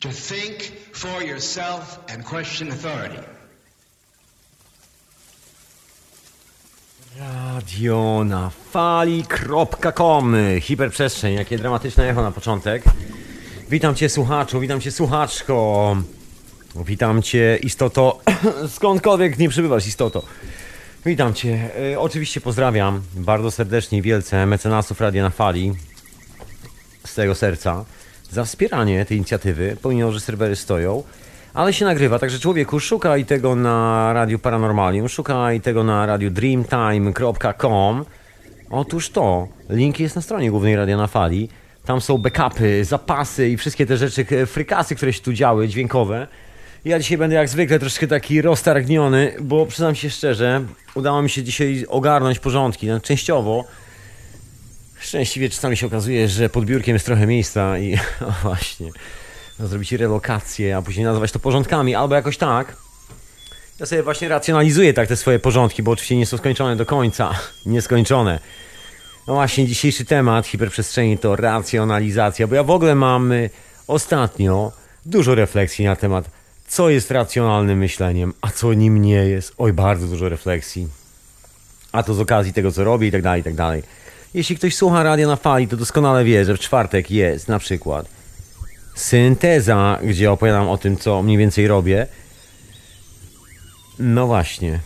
to think for yourself and question authority. Radio na fali.com Hiperprzestrzeń, jakie dramatyczne echo na początek. Witam cię słuchaczu, witam cię słuchaczko. Witam cię istoto, skądkolwiek nie przybywasz istoto. Witam cię. E, oczywiście pozdrawiam bardzo serdecznie wielce mecenasów Radia na Fali z tego serca za wspieranie tej inicjatywy, pomimo, że serwery stoją. Ale się nagrywa, także człowieku, szukaj tego na Radiu Paranormalium, szukaj tego na radiu dreamtime.com. Otóż to, link jest na stronie głównej Radia na Fali. Tam są backupy, zapasy i wszystkie te rzeczy, frykasy, które się tu działy, dźwiękowe. Ja dzisiaj będę jak zwykle troszkę taki roztargniony, bo przyznam się szczerze, udało mi się dzisiaj ogarnąć porządki, no, częściowo. Szczęśliwie czasami się okazuje, że pod biurkiem jest trochę miejsca i o właśnie, no, zrobić relokację, a później nazwać to porządkami, albo jakoś tak. Ja sobie właśnie racjonalizuję tak te swoje porządki, bo oczywiście nie są skończone do końca, nieskończone. No właśnie, dzisiejszy temat hiperprzestrzeni to racjonalizacja, bo ja w ogóle mam y, ostatnio dużo refleksji na temat, co jest racjonalnym myśleniem, a co nim nie jest. Oj, bardzo dużo refleksji. A to z okazji tego, co robię i tak dalej, i tak dalej. Jeśli ktoś słucha radia na fali, to doskonale wie, że w czwartek jest na przykład synteza, gdzie opowiadam o tym, co mniej więcej robię. No właśnie.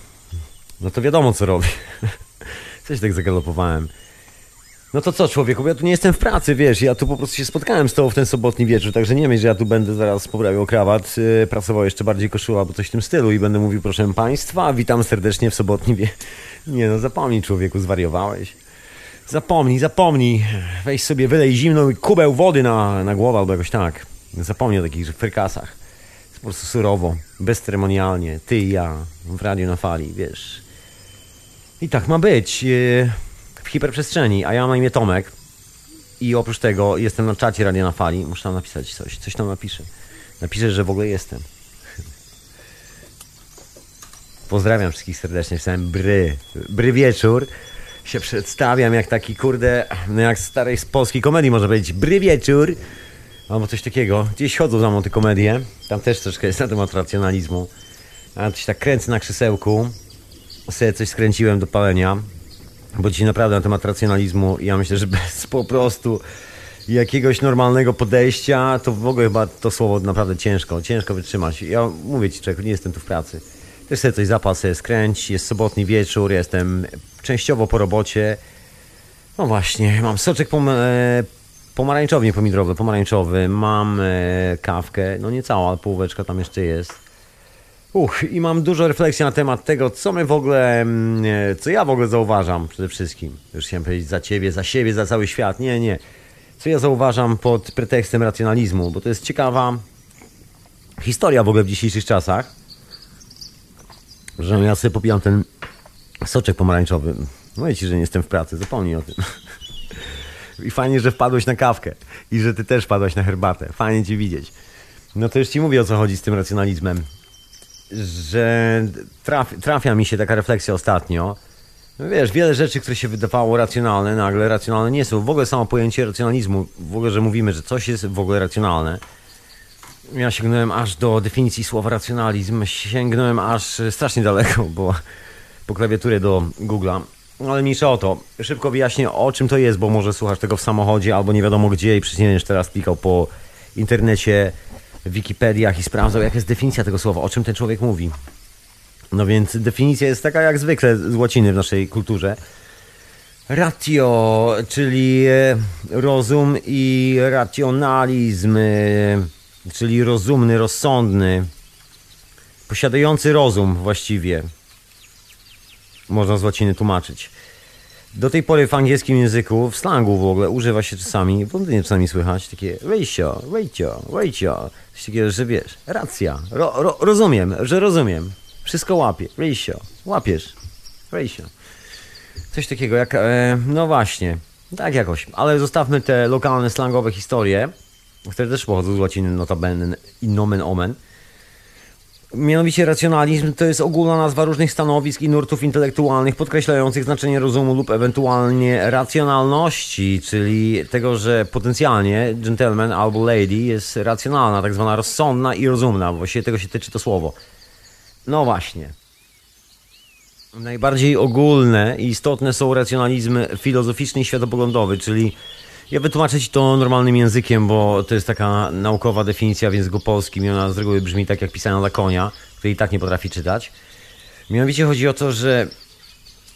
No to wiadomo, co robię. Coś tak zagalopowałem. No to co, człowieku, ja tu nie jestem w pracy, wiesz, ja tu po prostu się spotkałem z tobą w ten sobotni wieczór, także nie myśl, że ja tu będę zaraz poprawiał krawat, yy, pracował jeszcze bardziej koszula, albo coś w tym stylu i będę mówił, proszę państwa, witam serdecznie w sobotni wie... Nie no, zapomnij, człowieku, zwariowałeś. Zapomnij, zapomnij. Weź sobie, wylej zimną kubeł wody na, na głowę albo jakoś tak. Zapomnij o takich frykasach. Jest po prostu surowo, bezceremonialnie. Ty i ja w radiu na fali, wiesz. I tak ma być. Yy, W hiperprzestrzeni, a ja mam na imię Tomek. I oprócz tego jestem na czacie Radia na Fali. Muszę tam napisać coś. Coś tam napiszę. Napiszę, że w ogóle jestem. Pozdrawiam wszystkich serdecznie. Pisałem bry. Bry wieczór. Się przedstawiam jak taki kurde, no jak starej z polskiej komedii można powiedzieć. Bry wieczór. Albo coś takiego. Gdzieś chodzą za mną te komedie. Tam też troszkę jest na temat racjonalizmu. A coś tak kręcę na krzesełku. Sobie coś skręciłem do palenia. Bo dzisiaj naprawdę na temat racjonalizmu ja myślę, że bez po prostu jakiegoś normalnego podejścia, to w ogóle chyba to słowo naprawdę ciężko, ciężko wytrzymać. Ja mówię ci, człowieku, nie jestem tu w pracy. Też sobie coś zapal, sobie skręć, jest sobotni wieczór, jestem częściowo po robocie. No właśnie, mam soczek pom e, pomarańczowy, nie pomidorowy, pomarańczowy, mam e, kawkę, no nie cała, półeczka tam jeszcze jest. Uch, i mam dużo refleksji na temat tego, co my w ogóle, mm, e, co ja w ogóle zauważam przede wszystkim. Już chciałem powiedzieć za ciebie, za siebie, za cały świat. Nie, nie. Co ja zauważam pod pretekstem racjonalizmu, bo to jest ciekawa historia w ogóle w dzisiejszych czasach, że ja sobie popijam ten soczek pomarańczowy. Mówię ci, że nie jestem w pracy, zapomnij o tym. I fajnie, że wpadłeś na kawkę i że ty też wpadłaś na herbatę. Fajnie cię widzieć. No to już ci mówię o co chodzi z tym racjonalizmem że traf, trafia mi się taka refleksja ostatnio. No wiesz, wiele rzeczy, które się wydawało racjonalne, nagle racjonalne nie są. W ogóle samo pojęcie racjonalizmu, w ogóle, że mówimy, że coś jest w ogóle racjonalne. Ja sięgnąłem aż do definicji słowa racjonalizm, sięgnąłem aż strasznie daleko, bo po klawiaturę do Google'a. No, Ale mniejsza o to. Szybko wyjaśnię o czym to jest, bo może słuchasz tego w samochodzie albo nie wiadomo gdzie i przecież teraz klikał po internecie Wikipediach i sprawdzał, jaka jest definicja tego słowa, o czym ten człowiek mówi. No więc definicja jest taka jak zwykle z łaciny w naszej kulturze. Ratio, czyli e, rozum i racjonalizm, e, czyli rozumny, rozsądny, posiadający rozum właściwie. Można z łaciny tłumaczyć. Do tej pory w angielskim języku, w slangu w ogóle, używa się czasami, w Londynie czasami słychać takie ratio, ratio, ratio. Coś takiego, że wiesz, racja, ro, ro, rozumiem, że rozumiem. Wszystko łapie, ratio, łapiesz, ratio. Coś takiego jak, e, no właśnie, tak jakoś. Ale zostawmy te lokalne, slangowe historie, które też pochodzą z łaciny notabene i nomen omen. Mianowicie racjonalizm to jest ogólna nazwa różnych stanowisk i nurtów intelektualnych podkreślających znaczenie rozumu lub ewentualnie racjonalności, czyli tego, że potencjalnie gentleman albo lady jest racjonalna, tak zwana rozsądna i rozumna. Właściwie tego się tyczy to słowo. No właśnie. Najbardziej ogólne i istotne są racjonalizm filozoficzny i światopoglądowy, czyli ja wytłumaczę Ci to normalnym językiem, bo to jest taka naukowa definicja w języku polskim i ona z reguły brzmi tak jak pisana dla konia, który i tak nie potrafi czytać. Mianowicie chodzi o to, że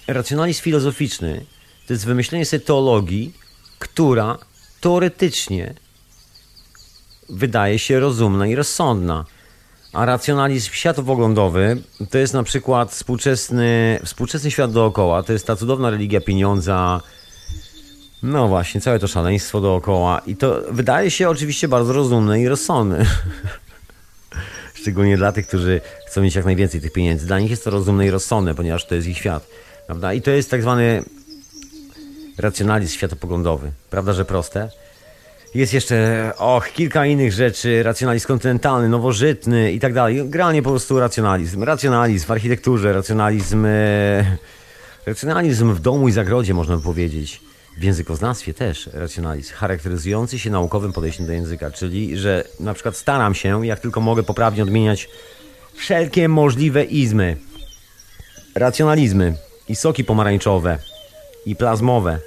racjonalizm filozoficzny to jest wymyślenie sobie teologii, która teoretycznie wydaje się rozumna i rozsądna. A racjonalizm światopoglądowy to jest na przykład współczesny, współczesny świat dookoła, to jest ta cudowna religia pieniądza, no właśnie, całe to szaleństwo dookoła. I to wydaje się oczywiście bardzo rozumne i rozsądne. Szczególnie dla tych, którzy chcą mieć jak najwięcej tych pieniędzy. Dla nich jest to rozumne i rozsądne, ponieważ to jest ich świat. Prawda? I to jest tak zwany racjonalizm światopoglądowy. Prawda, że proste? Jest jeszcze, och, kilka innych rzeczy, racjonalizm kontynentalny, nowożytny i tak dalej. Generalnie po prostu racjonalizm. Racjonalizm w architekturze, racjonalizm, e, racjonalizm w domu i zagrodzie, można powiedzieć. W językoznawstwie też racjonalizm, charakteryzujący się naukowym podejściem do języka, czyli że na przykład staram się, jak tylko mogę, poprawnie odmieniać wszelkie możliwe izmy, racjonalizmy i soki pomarańczowe i plazmowe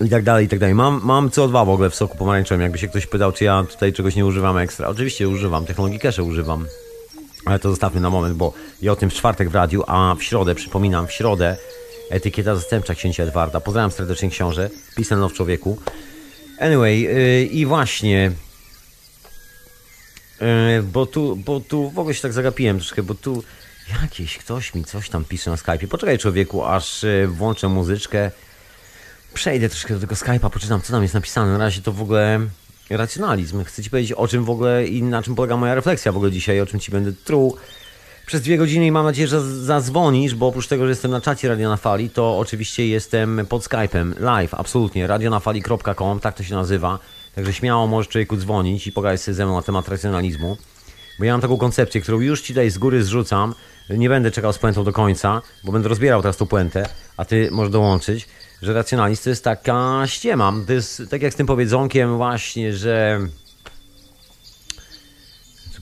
i tak dalej, i tak dalej. Mam, mam CO2 w ogóle w soku pomarańczowym, jakby się ktoś pytał, czy ja tutaj czegoś nie używam ekstra. Oczywiście używam, technologii cache używam, ale to zostawmy na moment, bo ja o tym w czwartek w radiu, a w środę, przypominam, w środę Etykieta zastępcza księcia Edwarda. Pozdrawiam serdecznie książę. Pisano w człowieku. Anyway, yy, i właśnie. Yy, bo tu, bo tu w ogóle się tak zagapiłem troszkę, bo tu jakiś ktoś mi coś tam pisze na Skype'ie. Poczekaj człowieku, aż yy, włączę muzyczkę. Przejdę troszkę do tego Skype'a, poczytam co tam jest napisane. Na razie to w ogóle racjonalizm. Chcę ci powiedzieć o czym w ogóle i na czym polega moja refleksja w ogóle dzisiaj, o czym ci będę truł przez dwie godziny i mam nadzieję, że zadzwonisz, bo oprócz tego, że jestem na czacie Radio na Fali, to oczywiście jestem pod Skype'em, live, absolutnie, radionafali.com, tak to się nazywa. Także śmiało możesz człowieku dzwonić i pogadać ze mną na temat racjonalizmu. Bo ja mam taką koncepcję, którą już ci tutaj z góry zrzucam. Nie będę czekał z puentą do końca, bo będę rozbierał teraz tą puentę, a ty możesz dołączyć, że racjonalizm to jest taka ściema. To jest tak jak z tym powiedzonkiem właśnie, że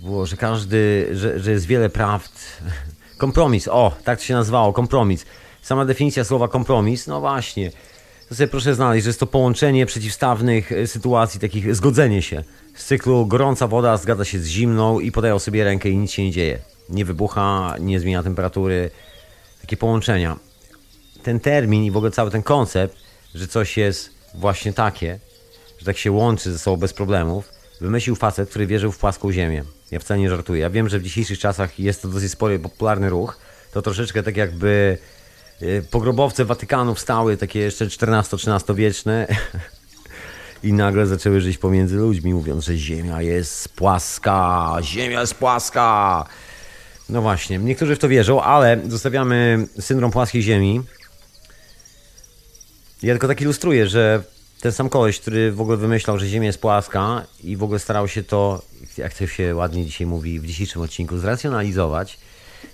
było, że każdy, że, że jest wiele prawd. Kompromis, o, tak to się nazywało, kompromis. Sama definicja słowa kompromis, no właśnie. To sobie proszę znaleźć, że jest to połączenie przeciwstawnych e, sytuacji, takich zgodzenie się. Z cyklu gorąca woda zgadza się z zimną i podają sobie rękę i nic się nie dzieje. Nie wybucha, nie zmienia temperatury. Takie połączenia. Ten termin i w ogóle cały ten koncept, że coś jest właśnie takie, że tak się łączy ze sobą bez problemów, wymyślił facet, który wierzył w płaską ziemię. Ja wcale nie żartuję. Ja wiem, że w dzisiejszych czasach jest to dosyć spory, popularny ruch. To troszeczkę tak jakby y, pogrobowce Watykanu wstały, takie jeszcze XIV-XIII wieczne i nagle zaczęły żyć pomiędzy ludźmi, mówiąc, że ziemia jest płaska, ziemia jest płaska. No właśnie, niektórzy w to wierzą, ale zostawiamy syndrom płaskiej ziemi. Ja tylko tak ilustruję, że ten sam koleś, który w ogóle wymyślał, że Ziemia jest płaska i w ogóle starał się to, jak to się ładnie dzisiaj mówi w dzisiejszym odcinku, zracjonalizować,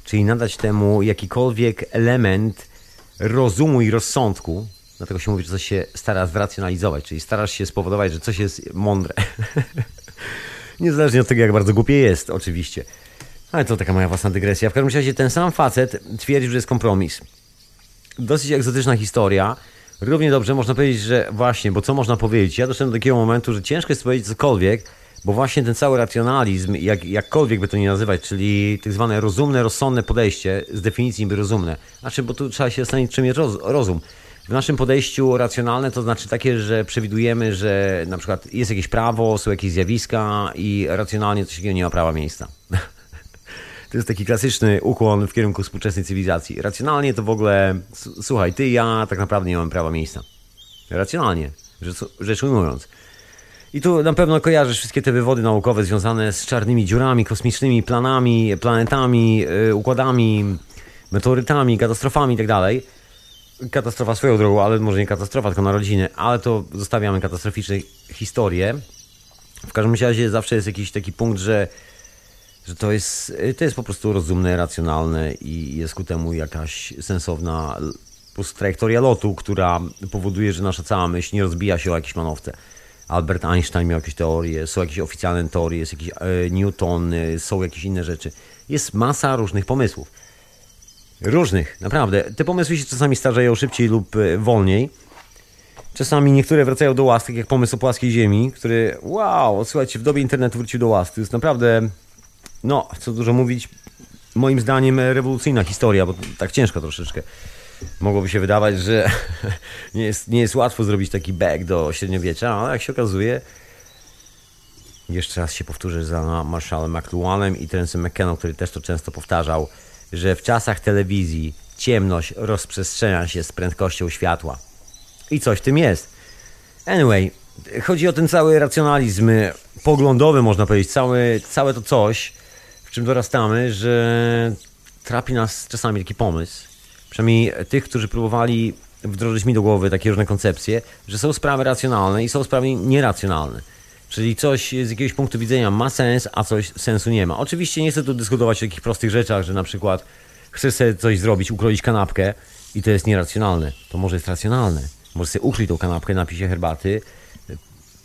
czyli nadać temu jakikolwiek element rozumu i rozsądku. Dlatego się mówi, że coś się stara zracjonalizować, czyli starasz się spowodować, że coś jest mądre. Niezależnie od tego, jak bardzo głupie jest, oczywiście. Ale to taka moja własna dygresja. W każdym razie ten sam facet twierdził, że jest kompromis. Dosyć egzotyczna historia Równie dobrze można powiedzieć, że właśnie, bo co można powiedzieć? Ja doszedłem do takiego momentu, że ciężko jest powiedzieć cokolwiek, bo właśnie ten cały racjonalizm, jak, jakkolwiek by to nie nazywać, czyli tak zwane rozumne, rozsądne podejście, z definicji by rozumne. Znaczy, bo tu trzeba się zastanowić, czym jest roz, rozum. W naszym podejściu racjonalne to znaczy takie, że przewidujemy, że na przykład jest jakieś prawo, są jakieś zjawiska i racjonalnie coś takiego nie ma prawa miejsca. To jest taki klasyczny ukłon w kierunku współczesnej cywilizacji. Racjonalnie to w ogóle, słuchaj, ty i ja tak naprawdę nie mamy prawa miejsca. Racjonalnie, rzecz, ujmując. I tu na pewno kojarzysz wszystkie te wywody naukowe związane z czarnymi dziurami, kosmicznymi planami, planetami, yy, układami, meteorytami, katastrofami itd. Tak Katastrofa swoją drogą, ale może nie katastrofa, tylko narodziny, ale to zostawiamy katastroficzne historie. W każdym razie zawsze jest jakiś taki punkt, że że to jest, to jest po prostu rozumne, racjonalne i jest ku temu jakaś sensowna po prostu trajektoria lotu, która powoduje, że nasza cała myśl nie rozbija się o jakieś manowce. Albert Einstein miał jakieś teorie, są jakieś oficjalne teorie, jest jakiś e, Newton, e, są jakieś inne rzeczy. Jest masa różnych pomysłów. Różnych, naprawdę. Te pomysły się czasami starzeją szybciej lub wolniej. Czasami niektóre wracają do łask, tak jak pomysł o płaskiej ziemi, który, wow, słuchajcie, w dobie internetu wrócił do łask. To jest naprawdę, no, co dużo mówić, moim zdaniem rewolucyjna historia, bo tak ciężko troszeczkę. Mogłoby się wydawać, że nie jest, nie jest łatwo zrobić taki back do średniowiecza, ale jak się okazuje, jeszcze raz się powtórzę za Marshallem McLuhanem i Terence'em McKenną, który też to często powtarzał, że w czasach telewizji ciemność rozprzestrzenia się z prędkością światła. I coś w tym jest. Anyway, chodzi o ten cały racjonalizm poglądowy, można powiedzieć, całe, całe to coś, czym dorastamy, że trapi nas czasami taki pomysł, przynajmniej tych, którzy próbowali wdrożyć mi do głowy takie różne koncepcje, że są sprawy racjonalne i są sprawy nieracjonalne. Czyli coś z jakiegoś punktu widzenia ma sens, a coś sensu nie ma. Oczywiście nie chcę tu dyskutować o takich prostych rzeczach, że na przykład chcesz sobie coś zrobić, ukroić kanapkę i to jest nieracjonalne. To może jest racjonalne. Możesz sobie ukryć tą kanapkę, napij się herbaty,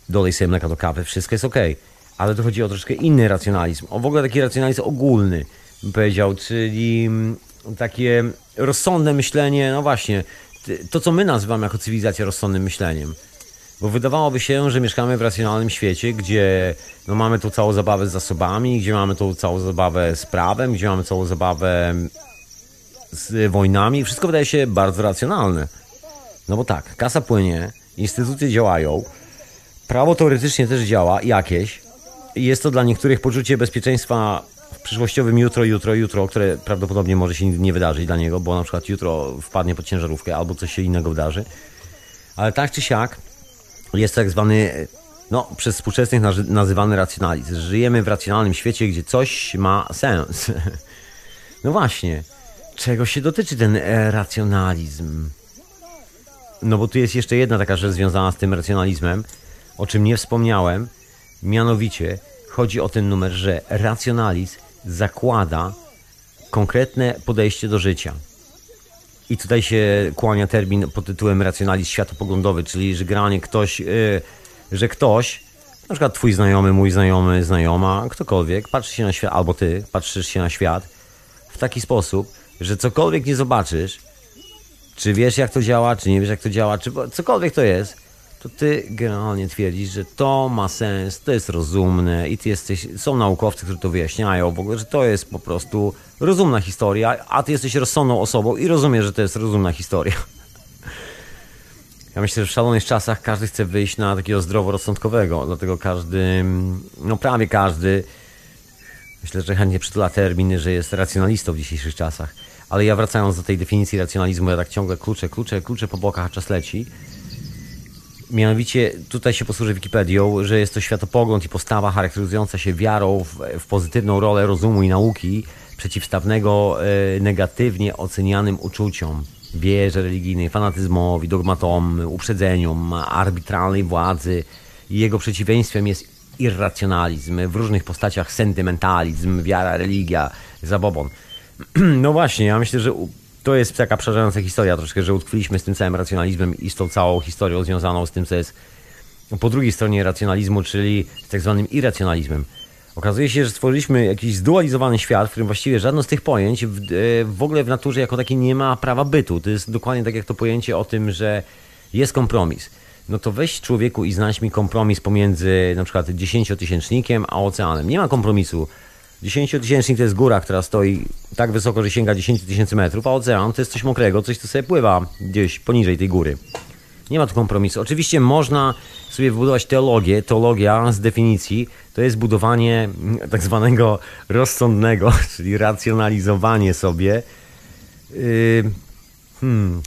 dolej sobie mleka do kawy, wszystko jest ok. Ale tu chodzi o troszkę inny racjonalizm. O w ogóle taki racjonalizm ogólny, bym powiedział, czyli mm, takie rozsądne myślenie, no właśnie, to co my nazywamy jako cywilizacja rozsądnym myśleniem. Bo wydawałoby się, że mieszkamy w racjonalnym świecie, gdzie no, mamy tu całą zabawę z zasobami, gdzie mamy tu całą zabawę z prawem, gdzie mamy całą zabawę z wojnami. Wszystko wydaje się bardzo racjonalne. No bo tak, kasa płynie, instytucje działają, prawo teoretycznie też działa jakieś. Jest to dla niektórych poczucie bezpieczeństwa w przyszłościowym jutro, jutro, jutro, które prawdopodobnie może się nie wydarzyć dla niego, bo na przykład jutro wpadnie pod ciężarówkę albo coś się innego wydarzy. Ale tak czy siak jest tak zwany, no przez współczesnych nazywany racjonalizm. Żyjemy w racjonalnym świecie, gdzie coś ma sens. No właśnie, czego się dotyczy ten e, racjonalizm? No bo tu jest jeszcze jedna taka rzecz związana z tym racjonalizmem, o czym nie wspomniałem, mianowicie chodzi o ten numer, że racjonalizm zakłada konkretne podejście do życia. I tutaj się kłania termin pod tytułem racjonalizm światopoglądowy, czyli że granie ktoś, yy, że ktoś, na przykład twój znajomy, mój znajomy, znajoma, ktokolwiek, patrzy się na świat, albo ty patrzysz się na świat w taki sposób, że cokolwiek nie zobaczysz, czy wiesz jak to działa, czy nie wiesz jak to działa, czy cokolwiek to jest, to ty generalnie twierdzisz, że to ma sens, to jest rozumne i ty jesteś, są naukowcy, którzy to wyjaśniają w ogóle, że to jest po prostu rozumna historia, a ty jesteś rozsądną osobą i rozumiesz, że to jest rozumna historia. Ja myślę, że w szalonych czasach każdy chce wyjść na takiego zdroworozsądkowego, dlatego każdy, no prawie każdy, myślę, że chętnie przytula termin, że jest racjonalistą w dzisiejszych czasach. Ale ja wracając do tej definicji racjonalizmu, ja tak ciągle klucze, klucze, klucze po bokach, a czas leci. Mianowicie tutaj się posłużę Wikipedią, że jest to światopogląd i postawa charakteryzująca się wiarą w, w pozytywną rolę rozumu i nauki przeciwstawnego e, negatywnie ocenianym uczuciom, wierze religijnej, fanatyzmowi, dogmatom, uprzedzeniom, arbitralnej władzy. Jego przeciwieństwem jest irracjonalizm, w różnych postaciach sentymentalizm, wiara, religia, zabobon. No właśnie, ja myślę, że to jest taka przerażająca historia troszkę, że utkwiliśmy z tym całym racjonalizmem i z tą całą historią związaną z tym, co jest po drugiej stronie racjonalizmu, czyli z tak zwanym irracjonalizmem. Okazuje się, że stworzyliśmy jakiś zdualizowany świat, w którym właściwie żadne z tych pojęć w, e, w ogóle w naturze jako takie nie ma prawa bytu. To jest dokładnie tak jak to pojęcie o tym, że jest kompromis. No to weź człowieku i znajdź mi kompromis pomiędzy na przykład dziesięciotysięcznikiem a oceanem. Nie ma kompromisu 10-tysięcznik to jest góra, która stoi tak wysoko, że sięga 10 tysięcy metrów, a ocean to jest coś mokrego, coś, co sobie pływa gdzieś poniżej tej góry. Nie ma tu kompromisu. Oczywiście można sobie wybudować teologię. Teologia z definicji to jest budowanie tak zwanego rozsądnego, czyli racjonalizowanie sobie. Yy, hmm.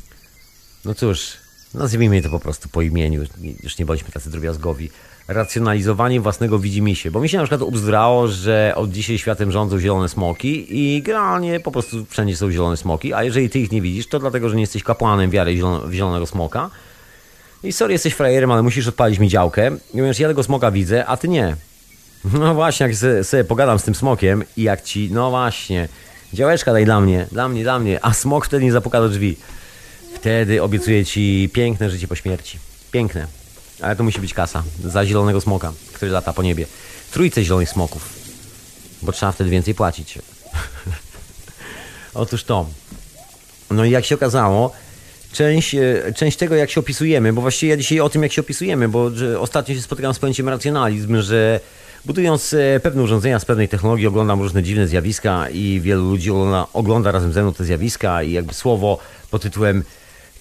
No cóż, nazwijmy to po prostu po imieniu. Już nie bądźmy tacy drobiazgowi racjonalizowanie własnego widzimisię. Bo mi się na przykład ubzdrało, że od dzisiaj światem rządzą zielone smoki i generalnie po prostu wszędzie są zielone smoki, a jeżeli ty ich nie widzisz, to dlatego, że nie jesteś kapłanem wiary zielonego smoka. I sorry, jesteś frajerem, ale musisz odpalić mi działkę. Mówisz, ja tego smoka widzę, a ty nie. No właśnie, jak se- sobie pogadam z tym smokiem i jak ci, no właśnie, działeczka daj dla mnie, dla mnie, dla mnie, a smok wtedy nie zapuka do drzwi. Wtedy obiecuję ci piękne życie po śmierci. Piękne. Ale to musi być kasa za zielonego smoka, który lata po niebie. Trójce zielonych smoków. Bo trzeba wtedy więcej płacić. Otóż to. No i jak się okazało, część, e, część tego, jak się opisujemy, bo właściwie ja dzisiaj o tym, jak się opisujemy, bo ostatnio się spotykam z pojęciem racjonalizm, że budując e, pewne urządzenia z pewnej technologii oglądam różne dziwne zjawiska i wielu ludzi ogląda, ogląda razem ze mną te zjawiska i jakby słowo pod tytułem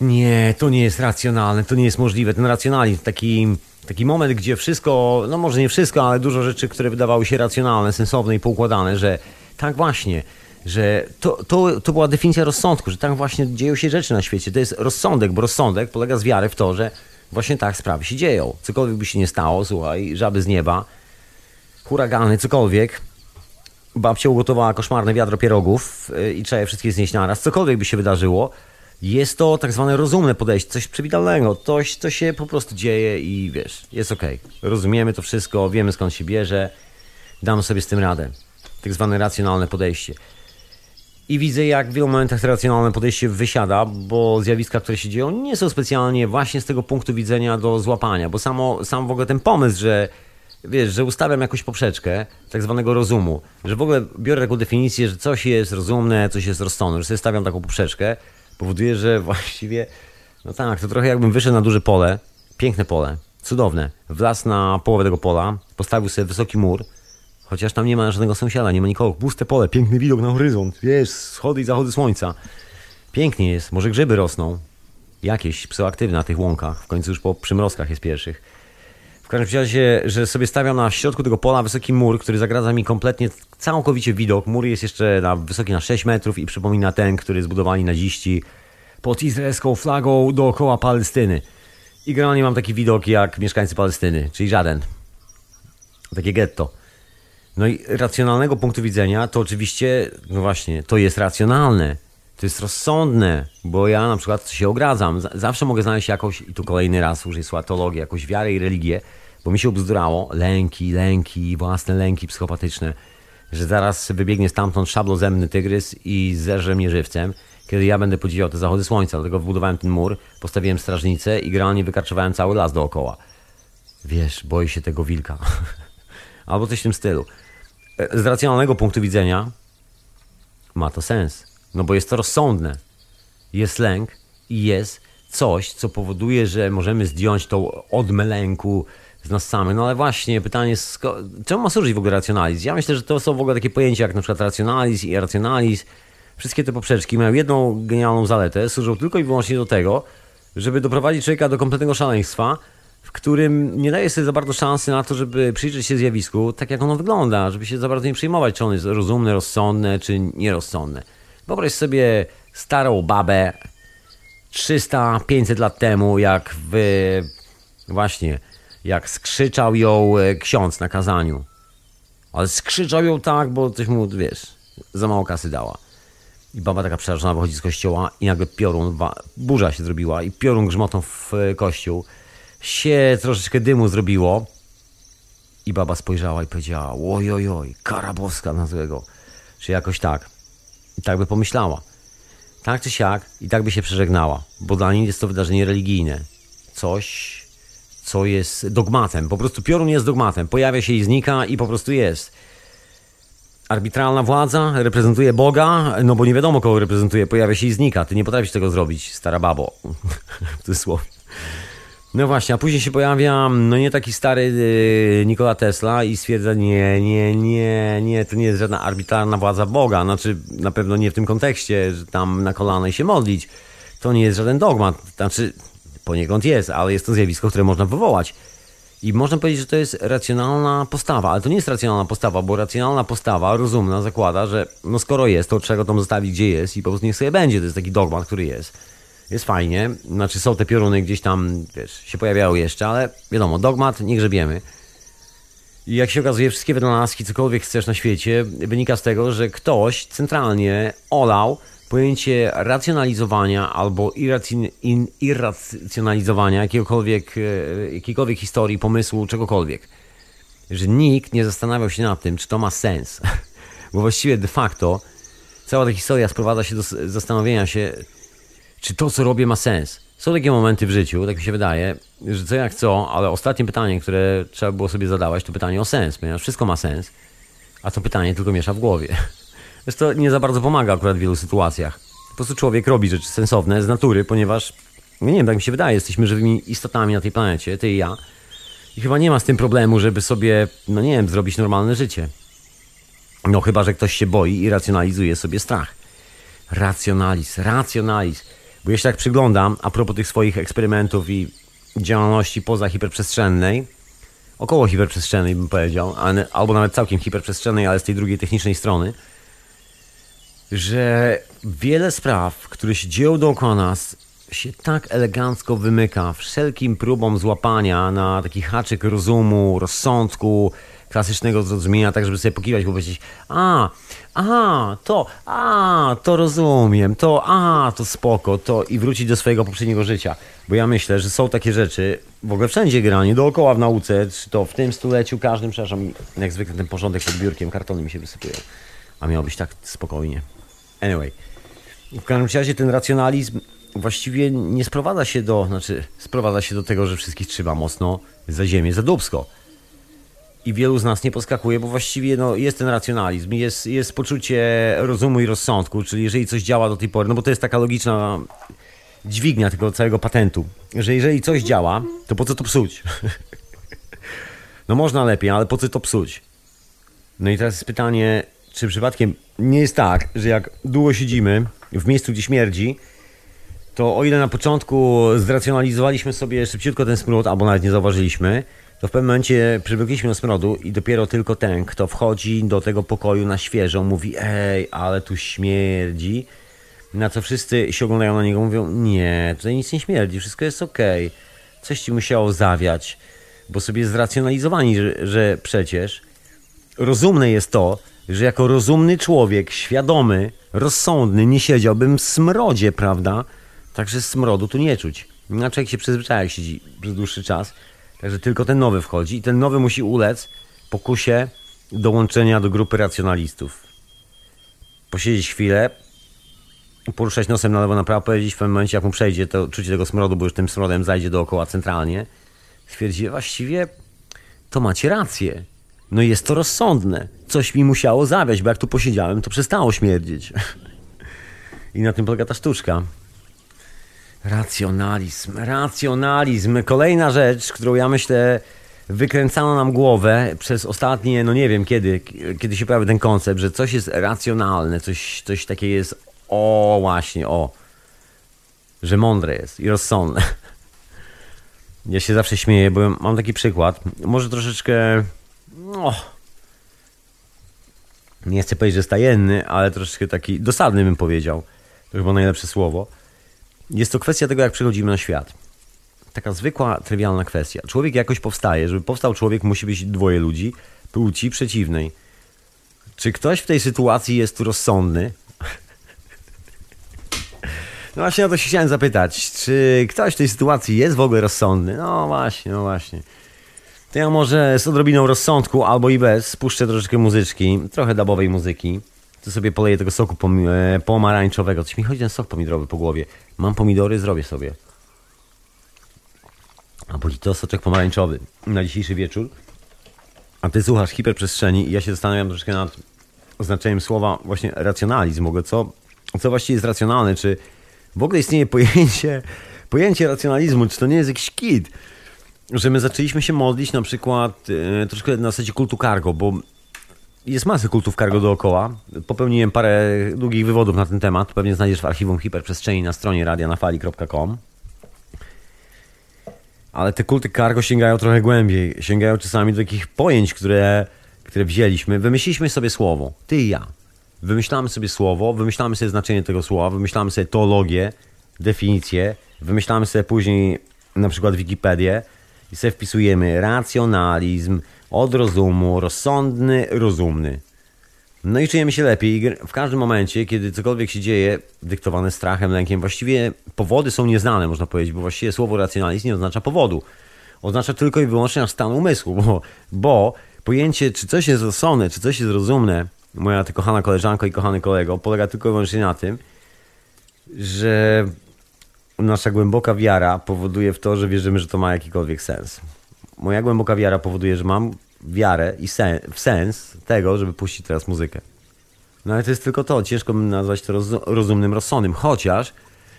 nie, to nie jest racjonalne, to nie jest możliwe. Ten racjonalizm, taki, taki moment, gdzie wszystko, no może nie wszystko, ale dużo rzeczy, które wydawały się racjonalne, sensowne i poukładane, że tak właśnie, że to, to, to była definicja rozsądku, że tak właśnie dzieją się rzeczy na świecie. To jest rozsądek, bo rozsądek polega z wiary w to, że właśnie tak sprawy się dzieją. Cokolwiek by się nie stało, słuchaj, żaby z nieba, huragany, cokolwiek, babcia ugotowała koszmarne wiadro pierogów y, i trzeba je wszystkie znieść naraz, cokolwiek by się wydarzyło, jest to tak zwane rozumne podejście, coś przewidywalnego, coś, co się po prostu dzieje i wiesz, jest okej. Rozumiemy to wszystko, wiemy skąd się bierze, damy sobie z tym radę. Tak zwane racjonalne podejście. I widzę, jak w wielu momentach racjonalne podejście wysiada, bo zjawiska, które się dzieją, nie są specjalnie właśnie z tego punktu widzenia do złapania, bo samo, sam w ogóle ten pomysł, że wiesz, że ustawiam jakąś poprzeczkę tak zwanego rozumu, że w ogóle biorę taką definicję, że coś jest rozumne, coś jest rozsądne, że sobie stawiam taką poprzeczkę, powoduje, że właściwie, no tak, to trochę jakbym wyszedł na duże pole, piękne pole, cudowne, wlazł na połowę tego pola, postawił sobie wysoki mur, chociaż tam nie ma żadnego sąsiada, nie ma nikogo, puste pole, piękny widok na horyzont, wiesz, schody i zachody słońca. Pięknie jest, może grzyby rosną, jakieś psychoaktywne na tych łąkach, w końcu już po przymrozkach jest pierwszych. Każdym razie, że sobie stawiam na środku tego pola wysoki mur, który zagradza mi kompletnie, całkowicie widok. Mur jest jeszcze na, wysoki na 6 metrów i przypomina ten, który zbudowali naziści pod izraelską flagą dookoła Palestyny. I generalnie mam taki widok jak mieszkańcy Palestyny, czyli żaden. Takie getto. No i racjonalnego punktu widzenia to oczywiście, no właśnie, to jest racjonalne. To jest rozsądne, bo ja na przykład się ogradzam. Zawsze mogę znaleźć jakąś, i tu kolejny raz użyję słowa teologię, jakąś wiarę i religię, bo mi się obzdurało, lęki, lęki, własne lęki psychopatyczne, że zaraz wybiegnie stamtąd szablozemny tygrys i zerze mnie żywcem, kiedy ja będę podziwiał te zachody słońca. Dlatego wybudowałem ten mur, postawiłem strażnicę i generalnie wykarczowałem cały las dookoła. Wiesz, boję się tego wilka. Albo coś w tym stylu. E, Z racjonalnego punktu widzenia ma to sens. No bo jest to rozsądne. Jest lęk i jest coś, co powoduje, że możemy zdjąć tą odmę lęku z nas samych. No ale właśnie pytanie, czemu ma służyć w ogóle racjonalizm? Ja myślę, że to są w ogóle takie pojęcia jak na przykład racjonalizm i irracjonalizm. Wszystkie te poprzeczki mają jedną genialną zaletę. Służą tylko i wyłącznie do tego, żeby doprowadzić człowieka do kompletnego szaleństwa, w którym nie daje sobie za bardzo szansy na to, żeby przyjrzeć się zjawisku tak, jak ono wygląda, żeby się za bardzo nie przejmować, czy ono jest rozumne, rozsądne, czy nierozsądne. Wyobraź sobie starą babę 300-500 lat temu, jak w... właśnie, jak skrzyczał ją e, ksiądz na kazaniu. Ale skrzyczał ją tak, bo coś mu, wiesz, za mało kasy dała. I baba taka przerażona wychodzi z kościoła i nagle piorun, burza się zrobiła i piorun grzmotą w e, kościół. Się troszeczkę dymu zrobiło i baba spojrzała i powiedziała oj, oj, oj, kara boska na złego. Czy jakoś tak. I tak by pomyślała. Tak czy siak i tak by się przeżegnała, bo dla niej jest to wydarzenie religijne. Coś, co jest dogmatem. Po prostu piorun jest dogmatem. Pojawia się i znika i po prostu jest arbitralna władza reprezentuje Boga, no bo nie wiadomo kogo reprezentuje, pojawia się i znika. Ty nie potrafisz tego zrobić, stara babo. w cudzysłowie. No właśnie, a później się pojawia, no nie taki stary yy, Nikola Tesla i stwierdza, nie, nie, nie, nie, to nie jest żadna arbitralna władza Boga. Znaczy, na pewno nie w tym kontekście, że tam na kolana i się modlić. To nie jest żaden dogmat. Znaczy, poniekąd jest, ale jest to zjawisko, które można wywołać. I można powiedzieć, że to jest racjonalna postawa, ale to nie jest racjonalna postawa, bo racjonalna postawa, rozumna, zakłada, że no skoro jest, to trzeba tam zostawić gdzie jest i po prostu niech sobie będzie. To jest taki dogmat, który jest. Jest fajnie, znaczy są te pioruny gdzieś tam, wiesz, się pojawiają jeszcze, ale wiadomo, dogmat, nie grzebiemy. I jak się okazuje, wszystkie wynalazki, cokolwiek chcesz na świecie, wynika z tego, że ktoś centralnie olał pojęcie racjonalizowania albo irracjonalizowania jakiegokolwiek, e, jakiejkolwiek historii, pomysłu, czegokolwiek. że nikt nie zastanawiał się nad tym, czy to ma sens. Bo właściwie de facto cała ta historia sprowadza się do zastanowienia się, czy to, co robię, ma sens. Są takie momenty w życiu, tak mi się wydaje, że co jak co, ale ostatnie pytanie, które trzeba było sobie zadawać, to pytanie o sens, ponieważ wszystko ma sens, a to pytanie tylko miesza w głowie. Zresztą to nie za bardzo pomaga akurat w wielu sytuacjach. Po prostu człowiek robi rzeczy sensowne z natury, ponieważ, no nie wiem, tak mi się wydaje, jesteśmy żywymi istotami na tej planecie, ty i ja. I chyba nie ma z tym problemu, żeby sobie, no nie wiem, zrobić normalne życie. No chyba, że ktoś się boi i racjonalizuje sobie strach. Racjonalizm, racjonalizm. Bo jeśli tak przyglądam, a propos tych swoich eksperymentów i działalności poza hiperprzestrzennej, około hiperprzestrzennej bym powiedział, albo nawet całkiem hiperprzestrzennej, ale z tej drugiej technicznej strony, że wiele spraw, które się dzieją dookoła nas, się tak elegancko wymyka wszelkim próbom złapania na taki haczyk rozumu, rozsądku, klasycznego zrozumienia, tak żeby sobie pokiwać, bo powiedzieć, a, a, to, a, to rozumiem, to, a, to spoko, to i wrócić do swojego poprzedniego życia. Bo ja myślę, że są takie rzeczy, w ogóle wszędzie granie, dookoła w nauce, czy to w tym stuleciu, każdym, przepraszam, jak zwykle ten porządek pod biurkiem, kartony mi się wysypują. A miało być tak spokojnie. Anyway. W każdym razie ten racjonalizm właściwie nie sprowadza się do, znaczy sprowadza się do tego, że wszystkich trzyma mocno za ziemię, za dubsko. I wielu z nas nie poskakuje, bo właściwie no, jest ten racjonalizm, jest, jest poczucie rozumu i rozsądku, czyli jeżeli coś działa do tej pory, no bo to jest taka logiczna dźwignia tego całego patentu, że jeżeli coś działa, to po co to psuć? no można lepiej, ale po co to psuć? No i teraz jest pytanie, czy przypadkiem nie jest tak, że jak długo siedzimy w miejscu, gdzie śmierdzi, to o ile na początku zracjonalizowaliśmy sobie szybciutko ten smród, albo nawet nie zauważyliśmy, to w pewnym momencie przywykliśmy do smrodu i dopiero tylko ten, kto wchodzi do tego pokoju na świeżo, mówi ej, ale tu śmierdzi. Na co wszyscy się oglądają na niego, mówią nie, tutaj nic nie śmierdzi, wszystko jest okej. Coś ci musiało zawiać, bo sobie zracjonalizowani, że, że przecież rozumne jest to, że jako rozumny człowiek, świadomy, rozsądny, nie siedziałbym w smrodzie, prawda? Także smrodu tu nie czuć. A człowiek się przyzwyczaja, jak siedzi przez dłuższy czas. Także tylko ten nowy wchodzi i ten nowy musi ulec pokusie dołączenia do grupy racjonalistów. Posiedzieć chwilę, poruszać nosem na lewo, na prawo, powiedzieć w pewnym momencie, jak mu przejdzie to czucie tego smrodu, bo już tym smrodem zajdzie dookoła centralnie, stwierdzi, właściwie to macie rację. No jest to rozsądne. Coś mi musiało zawiać, bo jak tu posiedziałem, to przestało śmierdzieć. I na tym polega ta sztuczka. Racjonalizm, racjonalizm. Kolejna rzecz, którą ja myślę wykręcano nam głowę przez ostatnie, no nie wiem kiedy, kiedy się pojawił ten koncept, że coś jest racjonalne, coś, coś takie jest, o właśnie, o, że mądre jest i rozsądne. Ja się zawsze śmieję, bo mam taki przykład, może troszeczkę, no, nie chcę powiedzieć, że stajenny, ale troszeczkę taki dosadny bym powiedział. To chyba najlepsze słowo. Jest to kwestia tego, jak przychodzimy na świat. Taka zwykła, trywialna kwestia. Człowiek jakoś powstaje. Żeby powstał człowiek, musi być dwoje ludzi płci przeciwnej. Czy ktoś w tej sytuacji jest rozsądny? No właśnie o to się chciałem zapytać. Czy ktoś w tej sytuacji jest w ogóle rozsądny? No właśnie, no właśnie. To ja może z odrobiną rozsądku, albo i bez, spuszczę troszeczkę muzyczki, trochę dabowej muzyki. To sobie poleję tego soku pom- e, pomarańczowego. Coś mi chodzi ten sok pomidorowy po głowie. Mam pomidory, zrobię sobie. A boli to soczek pomarańczowy na dzisiejszy wieczór. A ty słuchasz hiperprzestrzeni i ja się zastanawiam troszeczkę nad oznaczeniem słowa właśnie racjonalizm. Ogóle co, co właściwie jest racjonalne? Czy w ogóle istnieje pojęcie, pojęcie racjonalizmu? Czy to nie jest jakiś kit? Że my zaczęliśmy się modlić na przykład e, troszkę na zasadzie kultu cargo, bo jest masy kultów cargo dookoła. Popełniłem parę długich wywodów na ten temat. Pewnie znajdziesz w archiwum hiperprzestrzeni na stronie radianafali.com. Ale te kulty cargo sięgają trochę głębiej. Sięgają czasami do takich pojęć, które, które wzięliśmy. Wymyśliliśmy sobie słowo. Ty i ja. Wymyślamy sobie słowo, wymyślamy sobie znaczenie tego słowa, wymyślamy sobie teologię, definicję, wymyślamy sobie później na przykład Wikipedię i sobie wpisujemy racjonalizm, od rozumu, rozsądny, rozumny. No i czujemy się lepiej. W każdym momencie, kiedy cokolwiek się dzieje, dyktowane strachem, lękiem, właściwie powody są nieznane, można powiedzieć, bo właściwie słowo racjonalizm nie oznacza powodu. Oznacza tylko i wyłącznie nasz stan umysłu, bo, bo Pojęcie, czy coś jest rozsądne, czy coś jest rozumne, moja kochana koleżanko i kochany kolego, polega tylko i wyłącznie na tym, że nasza głęboka wiara powoduje w to, że wierzymy, że to ma jakikolwiek sens. Moja głęboka wiara powoduje, że mam wiarę i sen, w sens tego, żeby puścić teraz muzykę. No ale to jest tylko to. Ciężko bym nazwać to roz, rozumnym, rozsądnym. Chociaż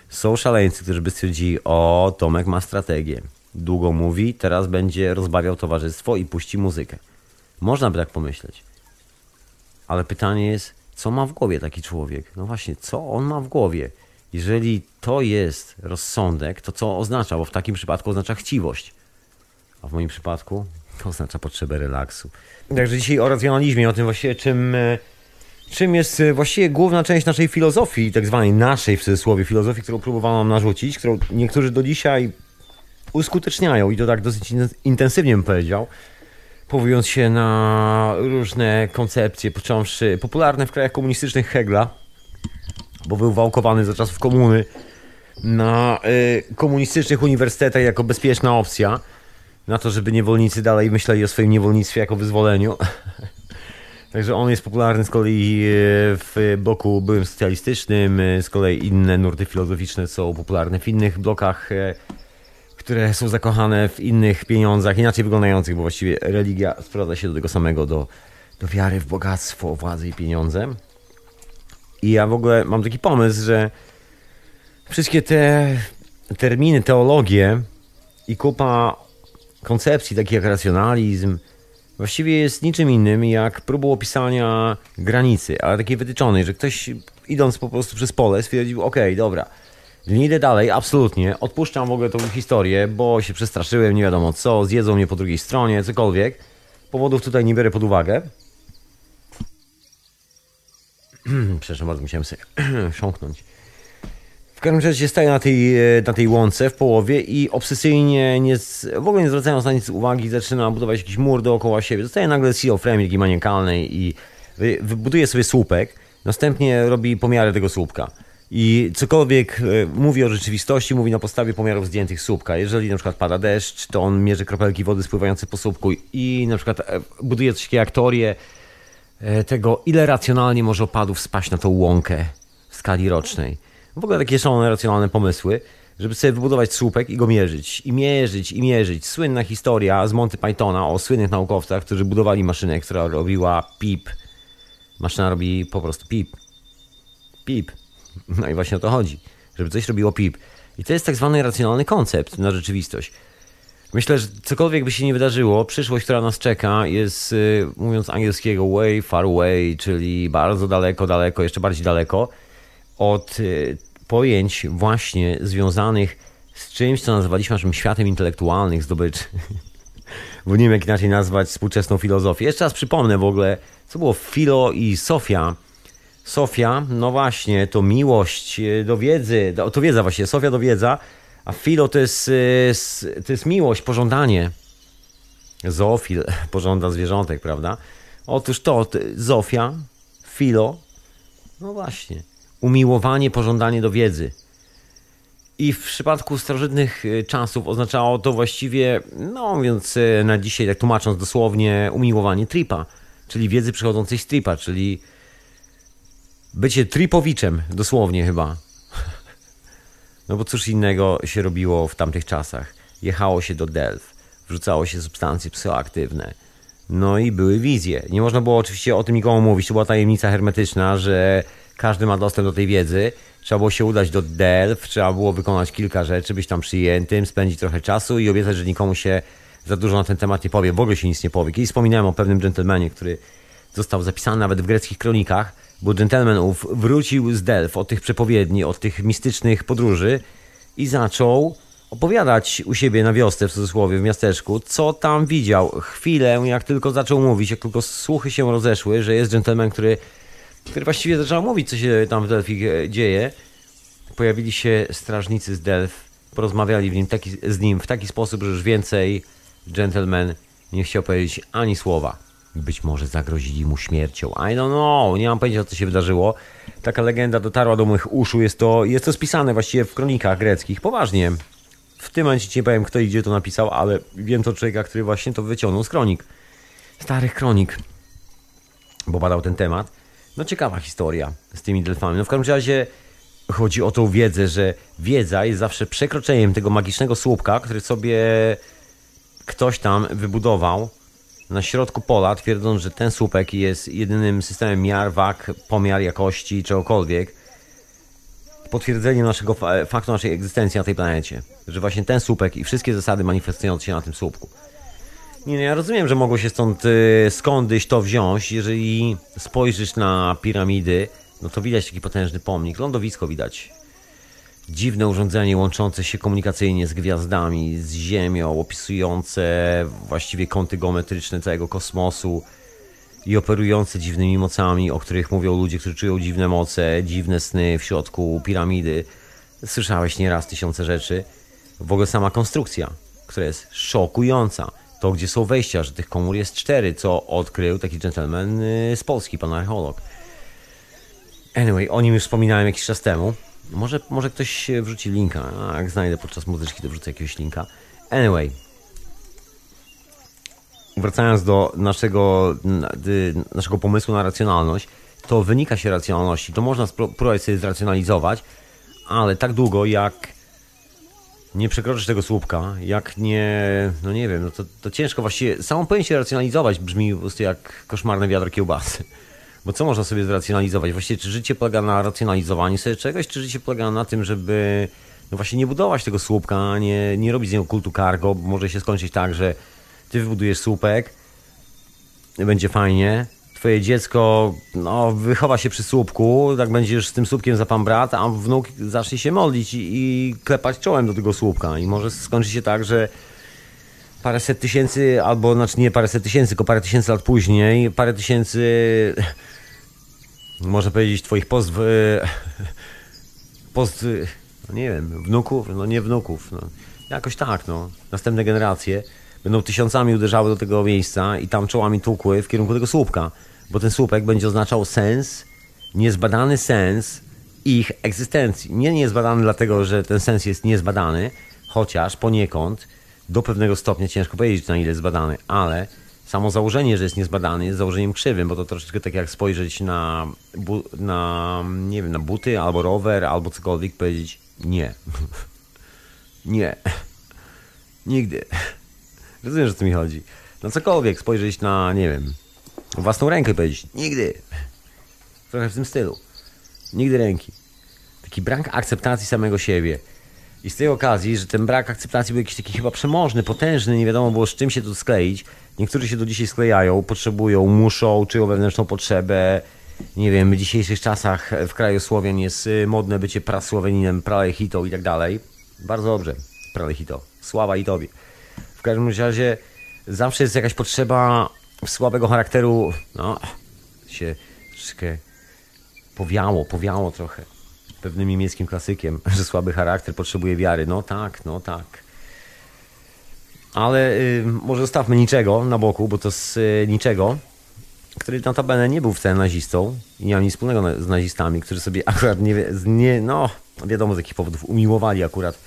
są szaleńcy, którzy by stwierdzili, o, Tomek ma strategię. Długo mówi, teraz będzie rozbawiał towarzystwo i puści muzykę. Można by tak pomyśleć. Ale pytanie jest, co ma w głowie taki człowiek? No właśnie, co on ma w głowie? Jeżeli to jest rozsądek, to co oznacza? Bo w takim przypadku oznacza chciwość. A w moim przypadku to oznacza potrzebę relaksu. Także dzisiaj o racjonalizmie, o tym właściwie czym, e, czym jest e, właściwie główna część naszej filozofii, tak zwanej naszej w cudzysłowie filozofii, którą próbowano nam narzucić, którą niektórzy do dzisiaj uskuteczniają i to tak dosyć intensywnie bym powiedział, powołując się na różne koncepcje, począwszy popularne w krajach komunistycznych Hegla, bo był wałkowany za czasów komuny na y, komunistycznych uniwersytetach jako bezpieczna opcja na to, żeby niewolnicy dalej myśleli o swoim niewolnictwie jako wyzwoleniu. Także on jest popularny z kolei y, w bloku byłym socjalistycznym, y, z kolei inne nurty filozoficzne są popularne w innych blokach, y, które są zakochane w innych pieniądzach, inaczej wyglądających, bo właściwie religia sprowadza się do tego samego, do, do wiary w bogactwo, władzę i pieniądze. I ja w ogóle mam taki pomysł, że wszystkie te terminy, teologie i kupa koncepcji, takich jak racjonalizm, właściwie jest niczym innym jak próbą opisania granicy, ale takiej wytyczonej, że ktoś idąc po prostu przez pole stwierdził, ok, dobra, nie idę dalej, absolutnie, odpuszczam w ogóle tą historię, bo się przestraszyłem, nie wiadomo co, zjedzą mnie po drugiej stronie, cokolwiek. Powodów tutaj nie biorę pod uwagę. Przepraszam bardzo, musiałem sobie sząknąć. W każdym razie staję na tej, e, na tej łące w połowie i obsesyjnie, nie, w ogóle nie zwracając na nic uwagi, zaczyna budować jakiś mur dookoła siebie. Zostaje nagle CEO frame takiej maniakalnej i wybuduje sobie słupek. Następnie robi pomiary tego słupka. I cokolwiek e, mówi o rzeczywistości, mówi na podstawie pomiarów zdjętych słupka. Jeżeli na przykład pada deszcz, to on mierzy kropelki wody spływające po słupku i na przykład e, buduje coś jak teorię tego, ile racjonalnie może opadów spaść na tą łąkę w skali rocznej. W ogóle takie szalone, racjonalne pomysły, żeby sobie wybudować słupek i go mierzyć. I mierzyć, i mierzyć. Słynna historia z Monty Pythona o słynnych naukowcach, którzy budowali maszynę, która robiła pip. Maszyna robi po prostu pip. Pip. No i właśnie o to chodzi. Żeby coś robiło pip. I to jest tak zwany racjonalny koncept na rzeczywistość. Myślę, że cokolwiek by się nie wydarzyło, przyszłość, która nas czeka, jest, y, mówiąc angielskiego, way far away, czyli bardzo daleko, daleko, jeszcze bardziej daleko od y, pojęć właśnie związanych z czymś, co nazwaliśmy naszym światem intelektualnych zdobyczy. Bo nie wiem, jak inaczej nazwać współczesną filozofię. Jeszcze raz przypomnę w ogóle, co było Filo i Sofia. Sofia, no właśnie, to miłość y, do wiedzy, to wiedza właśnie, Sofia do wiedza, a Filo to jest, y, to jest miłość, pożądanie. Zoofil pożąda zwierzątek, prawda? Otóż to, Zofia, Filo, no właśnie umiłowanie, pożądanie do wiedzy. I w przypadku starożytnych y, czasów oznaczało to właściwie, no mówiąc y, na dzisiaj, tak tłumacząc dosłownie, umiłowanie tripa, czyli wiedzy przychodzącej z tripa, czyli bycie tripowiczem, dosłownie chyba. No bo cóż innego się robiło w tamtych czasach. Jechało się do Delft, wrzucało się substancje psychoaktywne. No i były wizje. Nie można było oczywiście o tym nikomu mówić. To była tajemnica hermetyczna, że każdy ma dostęp do tej wiedzy. Trzeba było się udać do Delft, trzeba było wykonać kilka rzeczy, być tam przyjętym, spędzić trochę czasu i obiecać, że nikomu się za dużo na ten temat nie powie. W ogóle się nic nie powie. Kiedyś wspominałem o pewnym dżentelmenie, który został zapisany nawet w greckich kronikach, bo dżentelmen ów wrócił z Delft od tych przepowiedni, od tych mistycznych podróży i zaczął opowiadać u siebie na wiosce, w cudzysłowie, w miasteczku, co tam widział. Chwilę, jak tylko zaczął mówić, jak tylko słuchy się rozeszły, że jest dżentelmen, który który właściwie zaczął mówić, co się tam w Delphi e, dzieje. Pojawili się strażnicy z Delph, porozmawiali w nim taki, z nim w taki sposób, że już więcej gentleman nie chciał powiedzieć ani słowa. Być może zagrozili mu śmiercią. I don't know, nie mam pojęcia, co się wydarzyło. Taka legenda dotarła do moich uszu. Jest to, jest to spisane właściwie w kronikach greckich. Poważnie. W tym momencie nie powiem, kto i gdzie to napisał, ale wiem to człowieka, który właśnie to wyciągnął z kronik. starych kronik, bo badał ten temat. No ciekawa historia z tymi delfami. No w każdym razie chodzi o tą wiedzę, że wiedza jest zawsze przekroczeniem tego magicznego słupka, który sobie ktoś tam wybudował na środku pola, twierdząc, że ten słupek jest jedynym systemem miar, wag, pomiar jakości, czegokolwiek, potwierdzeniem naszego fa- faktu naszej egzystencji na tej planecie. Że właśnie ten słupek i wszystkie zasady manifestują się na tym słupku. Nie, no ja rozumiem, że mogło się stąd y, skądś to wziąć. Jeżeli spojrzysz na piramidy, no to widać taki potężny pomnik. Lądowisko widać. Dziwne urządzenie łączące się komunikacyjnie z gwiazdami, z Ziemią, opisujące właściwie kąty geometryczne całego kosmosu i operujące dziwnymi mocami, o których mówią ludzie, którzy czują dziwne moce, dziwne sny w środku piramidy. Słyszałeś nieraz tysiące rzeczy. W ogóle sama konstrukcja, która jest szokująca. To, gdzie są wejścia, że tych komór jest cztery, co odkrył taki gentleman y, z Polski, pan archeolog. Anyway, o nim już wspominałem jakiś czas temu. Może, może ktoś wrzuci linka. A jak znajdę podczas muzyczki, to wrzucę jakiegoś linka. Anyway. Wracając do naszego, naszego pomysłu na racjonalność, to wynika się racjonalności. To można spró- próbować sobie zracjonalizować, ale tak długo jak nie przekroczysz tego słupka, jak nie, no nie wiem, no to, to ciężko właściwie, samo pojęcie racjonalizować brzmi po prostu jak koszmarne wiadro kiełbasy. Bo co można sobie zracjonalizować? Właściwie czy życie polega na racjonalizowaniu sobie czegoś, czy życie polega na tym, żeby no właśnie nie budować tego słupka, nie, nie robić z niego kultu cargo, bo może się skończyć tak, że ty wybudujesz słupek, będzie fajnie, twoje dziecko no, wychowa się przy słupku, tak będziesz z tym słupkiem za pan brat, a wnuk zacznie się modlić i, i klepać czołem do tego słupka i może skończyć się tak, że paręset tysięcy, albo znaczy nie paręset tysięcy, tylko parę tysięcy lat później, parę tysięcy, można powiedzieć, twoich post, post no nie wiem, wnuków, no nie wnuków, no. jakoś tak, no. Następne generacje będą tysiącami uderzały do tego miejsca i tam czołami tłukły w kierunku tego słupka, bo ten słupek będzie oznaczał sens, niezbadany sens ich egzystencji. Nie niezbadany dlatego, że ten sens jest niezbadany, chociaż poniekąd do pewnego stopnia ciężko powiedzieć na ile jest zbadany, ale samo założenie, że jest niezbadany jest założeniem krzywym, bo to troszeczkę tak jak spojrzeć na, na nie wiem, na buty albo rower albo cokolwiek powiedzieć nie. nie. Nigdy. Rozumiem, że o co mi chodzi. Na cokolwiek spojrzeć na, nie wiem, własną rękę i powiedzieć nigdy. Trochę w tym stylu. Nigdy ręki. Taki brak akceptacji samego siebie. I z tej okazji, że ten brak akceptacji był jakiś taki chyba przemożny, potężny, nie wiadomo było z czym się tu skleić. Niektórzy się do dzisiaj sklejają, potrzebują, muszą, czują wewnętrzną potrzebę. Nie wiem, w dzisiejszych czasach w kraju Słowian jest y, modne bycie prasłoweninem, pralechitą i tak dalej. Bardzo dobrze, pralechito. Sława i tobie. W każdym razie zawsze jest jakaś potrzeba słabego charakteru, no, się troszkę powiało, powiało trochę pewnym niemieckim klasykiem, że słaby charakter potrzebuje wiary. No tak, no tak. Ale y, może zostawmy niczego na boku, bo to z y, niczego, który notabene nie był wcale nazistą i nie miał nic wspólnego na, z nazistami, którzy sobie akurat nie, nie, no wiadomo z jakich powodów umiłowali akurat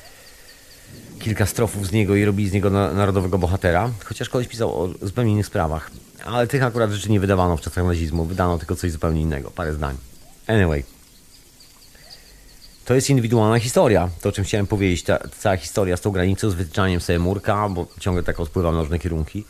kilka strofów z niego i robili z niego na, narodowego bohatera, chociaż koleś pisał o zupełnie innych sprawach. Ale tych akurat rzeczy nie wydawano w czasach nazizmu, wydano tylko coś zupełnie innego, parę zdań. Anyway. To jest indywidualna historia, to o czym chciałem powiedzieć, ta, cała historia z tą granicą, z wytyczaniem sobie murka, bo ciągle tak odpływam na różne kierunki,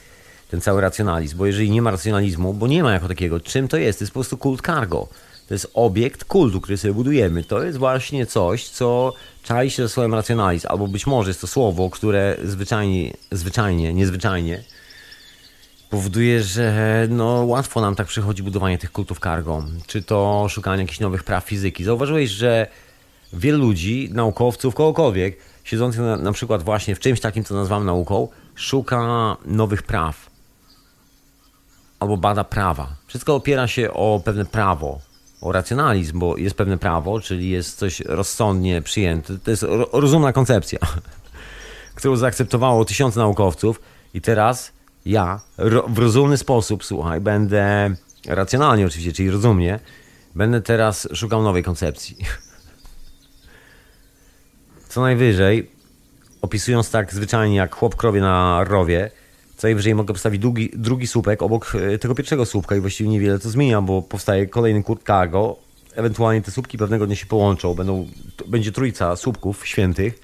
ten cały racjonalizm, bo jeżeli nie ma racjonalizmu, bo nie ma jako takiego, czym to jest? To jest po prostu kult cargo. To jest obiekt kultu, który sobie budujemy. To jest właśnie coś, co czai się ze słowem racjonalizm, albo być może jest to słowo, które zwyczajnie, zwyczajnie, niezwyczajnie powoduje, że no, łatwo nam tak przychodzi budowanie tych kultów cargo, czy to szukanie jakichś nowych praw fizyki. Zauważyłeś, że wielu ludzi, naukowców, kogokolwiek, siedzących na, na przykład właśnie w czymś takim, co nazywam nauką, szuka nowych praw albo bada prawa. Wszystko opiera się o pewne prawo, o racjonalizm, bo jest pewne prawo, czyli jest coś rozsądnie przyjęte. To jest ro- rozumna koncepcja, którą zaakceptowało tysiące naukowców i teraz ja w rozumny sposób, słuchaj, będę racjonalnie oczywiście, czyli rozumnie, będę teraz szukał nowej koncepcji. Co najwyżej, opisując tak zwyczajnie jak chłop krowie na rowie, Co najwyżej mogę postawić drugi, drugi słupek obok e, tego pierwszego słupka i właściwie niewiele to zmienia, bo powstaje kolejny kurt cargo. Ewentualnie te słupki pewnego dnia się połączą. Będą, będzie trójca słupków świętych,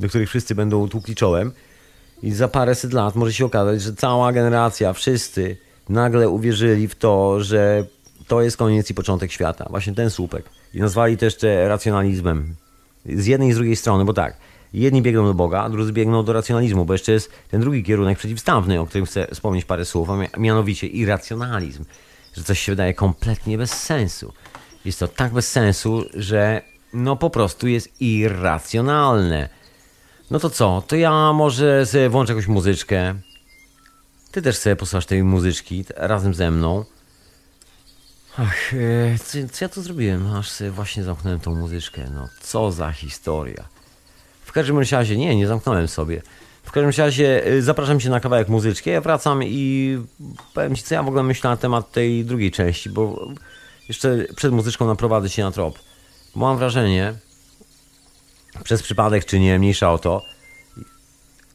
do których wszyscy będą tłukli czołem. I za paręset lat może się okazać, że cała generacja, wszyscy nagle uwierzyli w to, że to jest koniec i początek świata. Właśnie ten słupek. I nazwali to jeszcze racjonalizmem. Z jednej i z drugiej strony, bo tak, jedni biegną do Boga, drudzy biegną do racjonalizmu, bo jeszcze jest ten drugi kierunek przeciwstawny, o którym chcę wspomnieć parę słów, a mianowicie irracjonalizm. Że coś się wydaje kompletnie bez sensu. Jest to tak bez sensu, że no po prostu jest irracjonalne. No to co? To ja może sobie włączę jakąś muzyczkę. Ty też sobie posłuchasz tej muzyczki razem ze mną. Ach, e, co, co ja tu zrobiłem? Aż sobie właśnie zamknąłem tą muzyczkę. No, co za historia. W każdym razie, nie, nie zamknąłem sobie. W każdym razie e, zapraszam Cię na kawałek muzyczki. Ja wracam i powiem Ci, co ja w ogóle myślę na temat tej drugiej części, bo jeszcze przed muzyczką naprowadzę się na trop. Mam wrażenie, przez przypadek czy nie, mniejsza o to,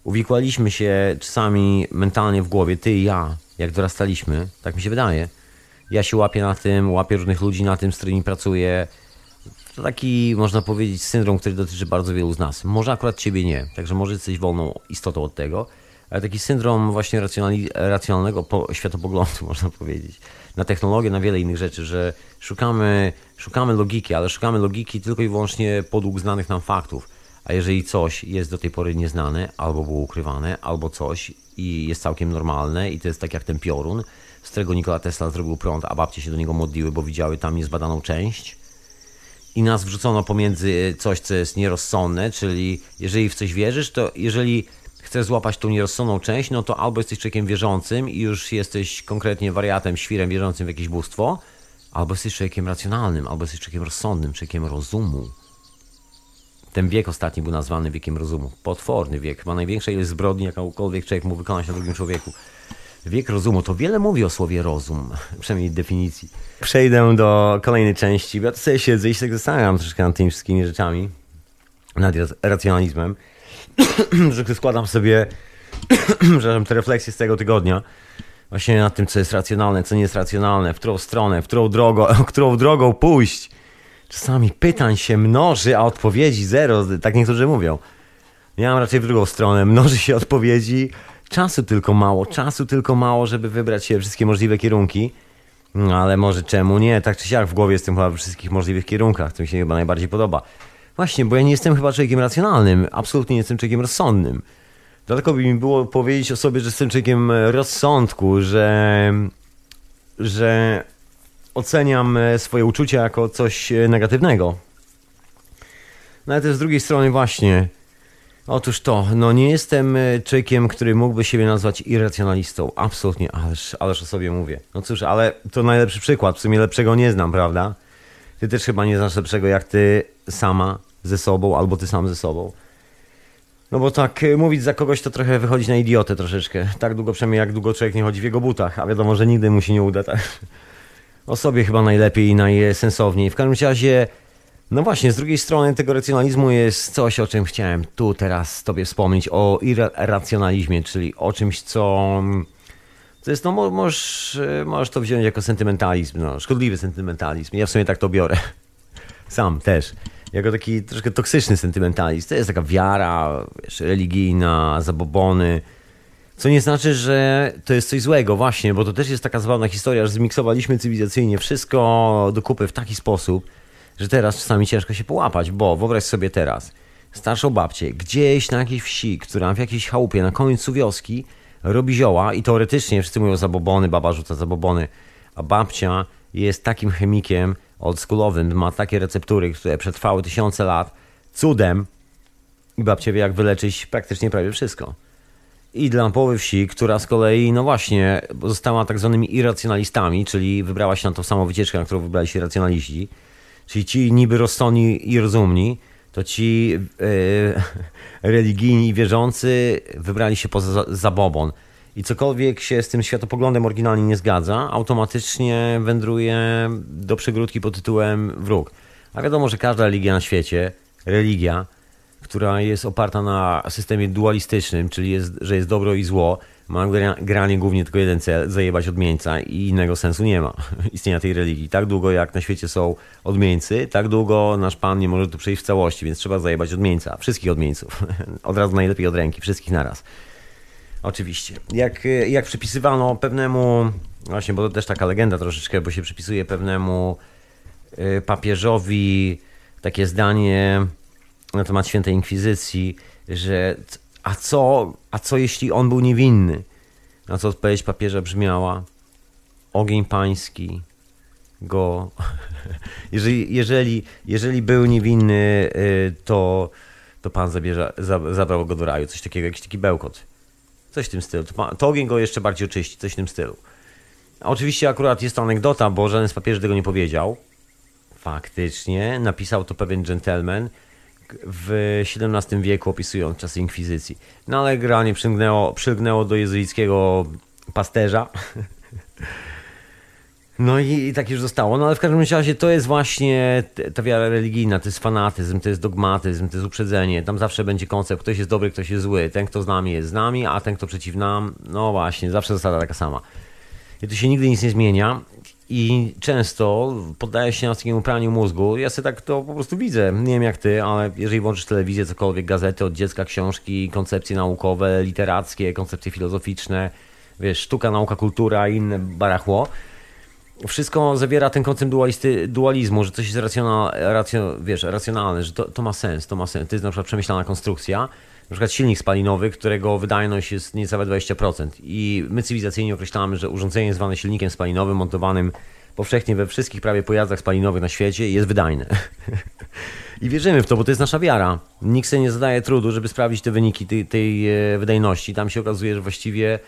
uwikłaliśmy się czasami mentalnie w głowie, ty i ja, jak dorastaliśmy, tak mi się wydaje. Ja się łapię na tym, łapię różnych ludzi na tym, z którymi pracuję. To taki, można powiedzieć, syndrom, który dotyczy bardzo wielu z nas. Może akurat ciebie nie, także może jesteś wolną istotą od tego, ale taki syndrom właśnie racjonalnego światopoglądu, można powiedzieć, na technologię, na wiele innych rzeczy, że szukamy, szukamy logiki, ale szukamy logiki tylko i wyłącznie podług znanych nam faktów. A jeżeli coś jest do tej pory nieznane, albo było ukrywane, albo coś i jest całkiem normalne i to jest tak jak ten piorun, z którego Nikola Tesla zrobił prąd, a babcie się do niego modliły, bo widziały tam niezbadaną część i nas wrzucono pomiędzy coś, co jest nierozsądne, czyli jeżeli w coś wierzysz, to jeżeli chcesz złapać tą nierozsądną część, no to albo jesteś człowiekiem wierzącym i już jesteś konkretnie wariatem, świrem wierzącym w jakieś bóstwo, albo jesteś człowiekiem racjonalnym, albo jesteś człowiekiem rozsądnym, człowiekiem rozumu. Ten wiek ostatni był nazwany wiekiem rozumu. Potworny wiek, chyba największa ilość zbrodni, jakąkolwiek człowiek mógł wykonać na drugim człowieku. Wiek rozumu to wiele mówi o słowie rozum, przynajmniej definicji. Przejdę do kolejnej części, ja sobie siedzę i się tak zastanawiam troszkę nad tymi wszystkimi rzeczami, nad racjonalizmem. że składam sobie te refleksje z tego tygodnia właśnie nad tym, co jest racjonalne, co nie jest racjonalne, w którą stronę, w którą drogą, którą drogą pójść. Czasami pytań się mnoży, a odpowiedzi zero, tak niektórzy mówią. Ja mam raczej w drugą stronę, mnoży się odpowiedzi, czasu tylko mało, czasu tylko mało, żeby wybrać się wszystkie możliwe kierunki. No ale może czemu nie? Tak czy siak w głowie jestem chyba we wszystkich możliwych kierunkach, co mi się chyba najbardziej podoba. Właśnie, bo ja nie jestem chyba człowiekiem racjonalnym, absolutnie nie jestem człowiekiem rozsądnym. Dlatego by mi było powiedzieć o sobie, że jestem człowiekiem rozsądku, że, że oceniam swoje uczucia jako coś negatywnego. No ale też z drugiej strony właśnie, otóż to, no nie jestem człowiekiem, który mógłby siebie nazwać irracjonalistą. Absolutnie, ależ, ależ o sobie mówię. No cóż, ale to najlepszy przykład, w sumie lepszego nie znam, prawda? Ty też chyba nie znasz lepszego jak ty sama ze sobą, albo ty sam ze sobą. No bo tak, y, mówić za kogoś to trochę wychodzić na idiotę troszeczkę. Tak długo przynajmniej jak długo człowiek nie chodzi w jego butach, a wiadomo, że nigdy mu się nie uda, tak. O sobie chyba najlepiej i najsensowniej. W każdym razie, no właśnie, z drugiej strony tego racjonalizmu jest coś, o czym chciałem tu teraz tobie wspomnieć, o irracjonalizmie, czyli o czymś, co... To jest, no możesz, możesz to wziąć jako sentymentalizm, no, szkodliwy sentymentalizm. Ja w sumie tak to biorę. Sam też jako taki troszkę toksyczny sentymentalizm. To jest taka wiara wiesz, religijna, zabobony. Co nie znaczy, że to jest coś złego, właśnie, bo to też jest taka zabawna historia, że zmiksowaliśmy cywilizacyjnie wszystko do kupy w taki sposób, że teraz czasami ciężko się połapać, bo wyobraź sobie teraz starszą babcię gdzieś na jakiejś wsi, która w jakiejś chałupie na końcu wioski robi zioła i teoretycznie wszyscy mówią zabobony, baba rzuca zabobony, a babcia jest takim chemikiem, oldschoolowym, ma takie receptury, które przetrwały tysiące lat, cudem i babcia wie jak wyleczyć praktycznie prawie wszystko. I dla połowy wsi, która z kolei, no właśnie, została tak zwanymi irracjonalistami, czyli wybrała się na tą samą wycieczkę, na którą wybrali się racjonaliści, czyli ci niby rozsądni i rozumni, to ci yy, religijni wierzący wybrali się poza zabobon i cokolwiek się z tym światopoglądem oryginalnie nie zgadza, automatycznie wędruje do przegródki pod tytułem wróg. A wiadomo, że każda religia na świecie, religia, która jest oparta na systemie dualistycznym, czyli jest, że jest dobro i zło, ma gra- granie głównie tylko jeden cel, zajebać odmieńca i innego sensu nie ma istnienia tej religii. Tak długo jak na świecie są odmieńcy, tak długo nasz Pan nie może tu przejść w całości, więc trzeba zajebać odmieńca, wszystkich odmieńców. Od razu najlepiej od ręki, wszystkich naraz. Oczywiście. Jak, jak przypisywano pewnemu, właśnie, bo to też taka legenda troszeczkę, bo się przypisuje pewnemu y, papieżowi takie zdanie na temat świętej inkwizycji, że a co, a co jeśli on był niewinny? Na co odpowiedź papieża brzmiała ogień pański go jeżeli, jeżeli, jeżeli był niewinny, y, to, to pan zabierze, za- zabrał go do raju. Coś takiego, jakiś taki bełkot. Coś w tym stylu. To, to ogień go jeszcze bardziej oczyści, coś w tym stylu. Oczywiście akurat jest to anegdota, bo żaden z papieży tego nie powiedział. Faktycznie napisał to pewien gentleman w XVII wieku opisując czasy inkwizycji. No ale generalnie przylgnęło, przylgnęło do jezuickiego pasterza. No i, i tak już zostało. No ale w każdym razie to jest właśnie ta wiara religijna, to jest fanatyzm, to jest dogmatyzm, to jest uprzedzenie. Tam zawsze będzie koncept, ktoś jest dobry, ktoś jest zły. Ten, kto z nami jest z nami, a ten, kto przeciw nam, no właśnie, zawsze zasada taka sama. I tu się nigdy nic nie zmienia i często poddaję się takiemu praniu mózgu. Ja sobie tak to po prostu widzę. Nie wiem jak ty, ale jeżeli włączysz telewizję, cokolwiek, gazety od dziecka, książki, koncepcje naukowe, literackie, koncepcje filozoficzne, wiesz, sztuka, nauka, kultura i inne barachło, wszystko zawiera ten koncept dualisty, dualizmu, że coś jest racjonal, racjo, wiesz, racjonalne, że to, to ma sens, to ma sens. To jest na przykład przemyślana konstrukcja, na przykład silnik spalinowy, którego wydajność jest niecałe 20%. I my cywilizacyjnie określamy, że urządzenie zwane silnikiem spalinowym, montowanym powszechnie we wszystkich prawie pojazdach spalinowych na świecie, jest wydajne. I wierzymy w to, bo to jest nasza wiara. Nikt sobie nie zadaje trudu, żeby sprawdzić te wyniki tej, tej e, wydajności. Tam się okazuje, że właściwie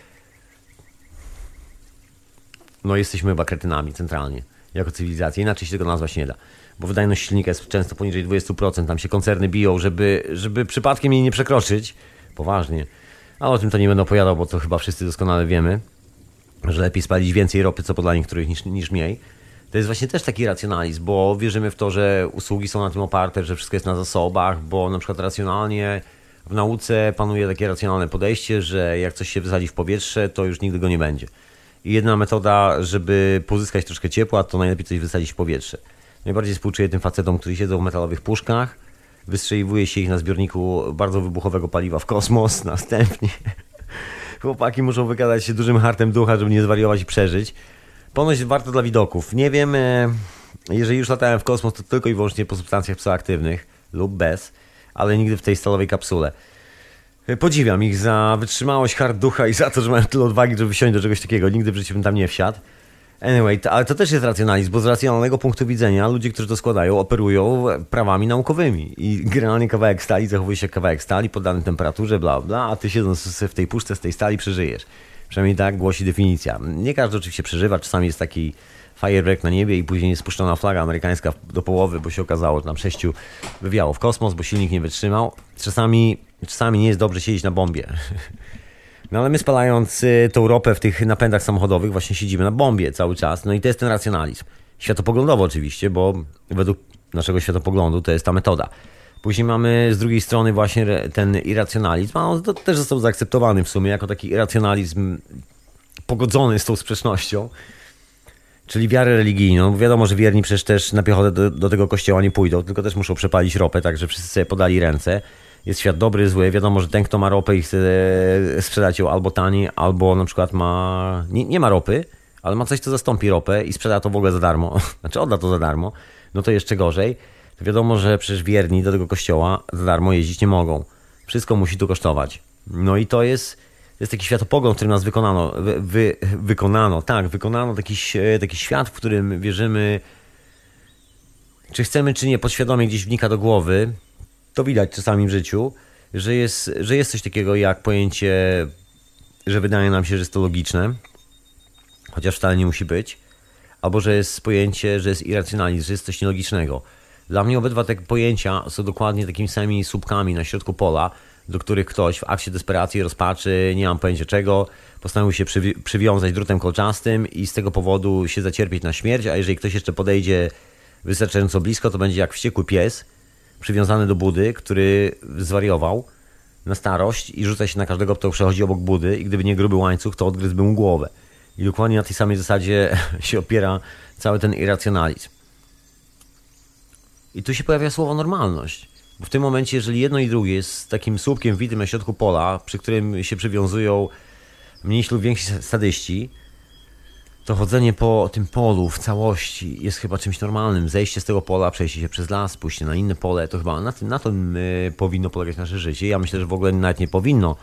no jesteśmy chyba kretynami centralnie, jako cywilizacja. Inaczej się tego nazwać nie da. Bo wydajność silnika jest często poniżej 20%. Tam się koncerny biją, żeby, żeby przypadkiem jej nie przekroczyć. Poważnie. Ale o tym to nie będę opowiadał, bo to chyba wszyscy doskonale wiemy, że lepiej spalić więcej ropy, co podla niektórych, niż, niż mniej. To jest właśnie też taki racjonalizm, bo wierzymy w to, że usługi są na tym oparte, że wszystko jest na zasobach, bo na przykład racjonalnie w nauce panuje takie racjonalne podejście, że jak coś się wysadzi w powietrze, to już nigdy go nie będzie. I jedna metoda, żeby pozyskać troszkę ciepła, to najlepiej coś wysadzić w powietrze. Najbardziej współczuję tym facetom, którzy siedzą w metalowych puszkach, wystrzeliwuje się ich na zbiorniku bardzo wybuchowego paliwa w kosmos, następnie chłopaki muszą wykazać się dużym hartem ducha, żeby nie zwariować i przeżyć. Ponoć warto dla widoków. Nie wiem, e, jeżeli już latałem w kosmos, to tylko i wyłącznie po substancjach psychoaktywnych lub bez, ale nigdy w tej stalowej kapsule. E, Podziwiam ich za wytrzymałość, hard ducha i za to, że mają tyle odwagi, żeby wsiąść do czegoś takiego. Nigdy w życiu bym tam nie wsiadł. Anyway, ale to też jest racjonalizm, bo z racjonalnego punktu widzenia ludzie, którzy to składają, operują prawami naukowymi. I generalnie kawałek stali zachowuje się jak kawałek stali po danej temperaturze, bla, bla, a ty siedząc w tej puszce z tej stali przeżyjesz. Przynajmniej tak głosi definicja. Nie każdy oczywiście przeżywa, czasami jest taki fajerwerk na niebie i później jest spuszczona flaga amerykańska do połowy, bo się okazało, że tam sześciu wywiało w kosmos, bo silnik nie wytrzymał. Czasami, czasami nie jest dobrze siedzieć na bombie. No ale my spalając y, tą ropę w tych napędach samochodowych właśnie siedzimy na bombie cały czas. No i to jest ten racjonalizm. Światopoglądowo oczywiście, bo według naszego światopoglądu to jest ta metoda. Później mamy z drugiej strony właśnie ten irracjonalizm, a on też został zaakceptowany w sumie jako taki irracjonalizm pogodzony z tą sprzecznością. Czyli wiarę religijną. Bo Wiadomo, że wierni przecież też na piechotę do, do tego kościoła nie pójdą, tylko też muszą przepalić ropę, tak że wszyscy sobie podali ręce. Jest świat dobry, zły. Wiadomo, że ten, kto ma ropę i chce sprzedać ją albo taniej, albo na przykład ma. Nie, nie ma ropy, ale ma coś, co zastąpi ropę i sprzeda to w ogóle za darmo. Znaczy odda to za darmo, no to jeszcze gorzej. To wiadomo, że przecież wierni do tego kościoła za darmo jeździć nie mogą. Wszystko musi tu kosztować. No i to jest, jest taki światopogląd, w którym nas wykonano. Wy, wy, wykonano, tak, wykonano taki, taki świat, w którym wierzymy, czy chcemy, czy nie, podświadomie gdzieś wnika do głowy. To widać czasami w życiu, że jest, że jest coś takiego jak pojęcie, że wydaje nam się, że jest to logiczne, chociaż wcale nie musi być, albo że jest pojęcie, że jest irracjonalizm, że jest coś nielogicznego. Dla mnie obydwa te pojęcia są dokładnie takimi samymi słupkami na środku pola, do których ktoś w akcie desperacji, rozpaczy, nie mam pojęcia czego, postanowił się przywi- przywiązać drutem kolczastym i z tego powodu się zacierpieć na śmierć, a jeżeli ktoś jeszcze podejdzie wystarczająco blisko, to będzie jak wściekły pies przywiązany do budy, który zwariował na starość i rzuca się na każdego, kto przechodzi obok budy i gdyby nie gruby łańcuch, to odgryzłby mu głowę. I dokładnie na tej samej zasadzie się opiera cały ten irracjonalizm. I tu się pojawia słowo normalność. Bo w tym momencie, jeżeli jedno i drugie jest takim słupkiem witym na środku pola, przy którym się przywiązują mniejsi lub więksi sadyści, to chodzenie po tym polu w całości jest chyba czymś normalnym. Zejście z tego pola, przejście się przez las, pójście na inne pole, to chyba na tym, na tym y, powinno polegać nasze życie. Ja myślę, że w ogóle nawet nie powinno.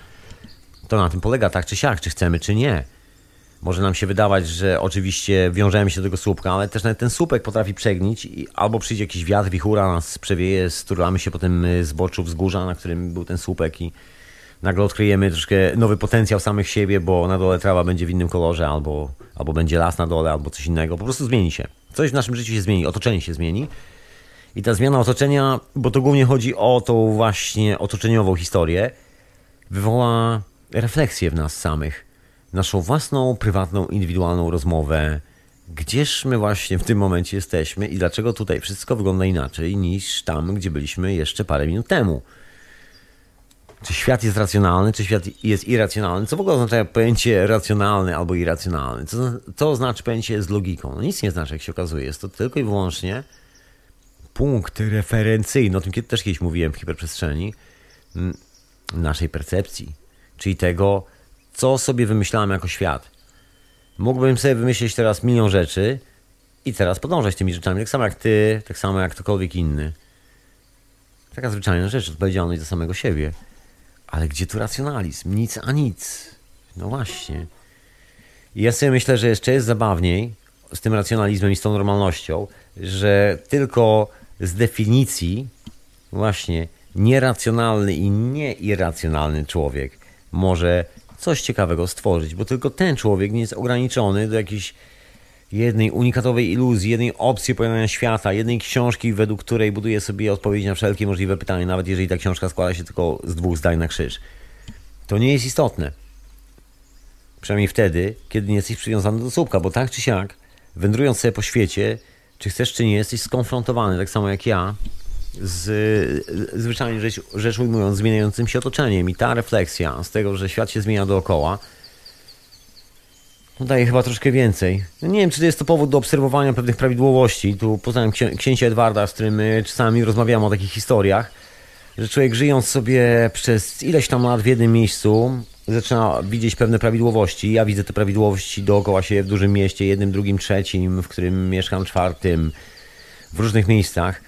To na tym polega tak czy siak, czy chcemy, czy nie. Może nam się wydawać, że oczywiście wiążemy się do tego słupka, ale też nawet ten słupek potrafi przegnić i albo przyjdzie jakiś wiatr, wichura, nas przewieje, sturlamy się po tym y, zboczu wzgórza, na którym był ten słupek i nagle odkryjemy troszkę nowy potencjał samych siebie, bo na dole trawa będzie w innym kolorze, albo, albo będzie las na dole, albo coś innego. Po prostu zmieni się. Coś w naszym życiu się zmieni, otoczenie się zmieni. I ta zmiana otoczenia, bo to głównie chodzi o tą właśnie otoczeniową historię, wywoła refleksję w nas samych. Naszą własną, prywatną, indywidualną rozmowę. Gdzież my właśnie w tym momencie jesteśmy i dlaczego tutaj wszystko wygląda inaczej niż tam, gdzie byliśmy jeszcze parę minut temu. Czy świat jest racjonalny, czy świat jest irracjonalny? Co w ogóle oznacza pojęcie racjonalny albo irracjonalny? Co, co znaczy pojęcie z logiką? No nic nie znaczy, jak się okazuje. Jest to tylko i wyłącznie punkt referencyjny, o tym też kiedyś mówiłem w hiperprzestrzeni, naszej percepcji, czyli tego, co sobie wymyślałem jako świat. Mógłbym sobie wymyślić teraz milion rzeczy i teraz podążać tymi rzeczami, tak samo jak ty, tak samo jak ktokolwiek inny. Taka zwyczajna rzecz, odpowiedzialność za samego siebie. Ale gdzie tu racjonalizm? Nic a nic. No właśnie. I ja sobie myślę, że jeszcze jest zabawniej z tym racjonalizmem i z tą normalnością, że tylko z definicji właśnie nieracjonalny i nieirracjonalny człowiek może coś ciekawego stworzyć, bo tylko ten człowiek nie jest ograniczony do jakiejś jednej unikatowej iluzji, jednej opcji opowiadania świata, jednej książki, według której buduje sobie odpowiedzi na wszelkie możliwe pytania, nawet jeżeli ta książka składa się tylko z dwóch zdań na krzyż. To nie jest istotne. Przynajmniej wtedy, kiedy nie jesteś przywiązany do słupka, bo tak czy siak, wędrując sobie po świecie, czy chcesz, czy nie, jesteś skonfrontowany, tak samo jak ja, z zwyczajnie rzecz, rzecz ujmując, zmieniającym się otoczeniem. I ta refleksja z tego, że świat się zmienia dookoła, daje chyba troszkę więcej. No nie wiem, czy to jest to powód do obserwowania pewnych prawidłowości. Tu poznałem księ księcia Edwarda, z którym czasami rozmawiamy o takich historiach, że człowiek żyjąc sobie przez ileś tam lat w jednym miejscu, zaczyna widzieć pewne prawidłowości. Ja widzę te prawidłowości dookoła siebie w dużym mieście, jednym, drugim, trzecim, w którym mieszkam, czwartym, w różnych miejscach.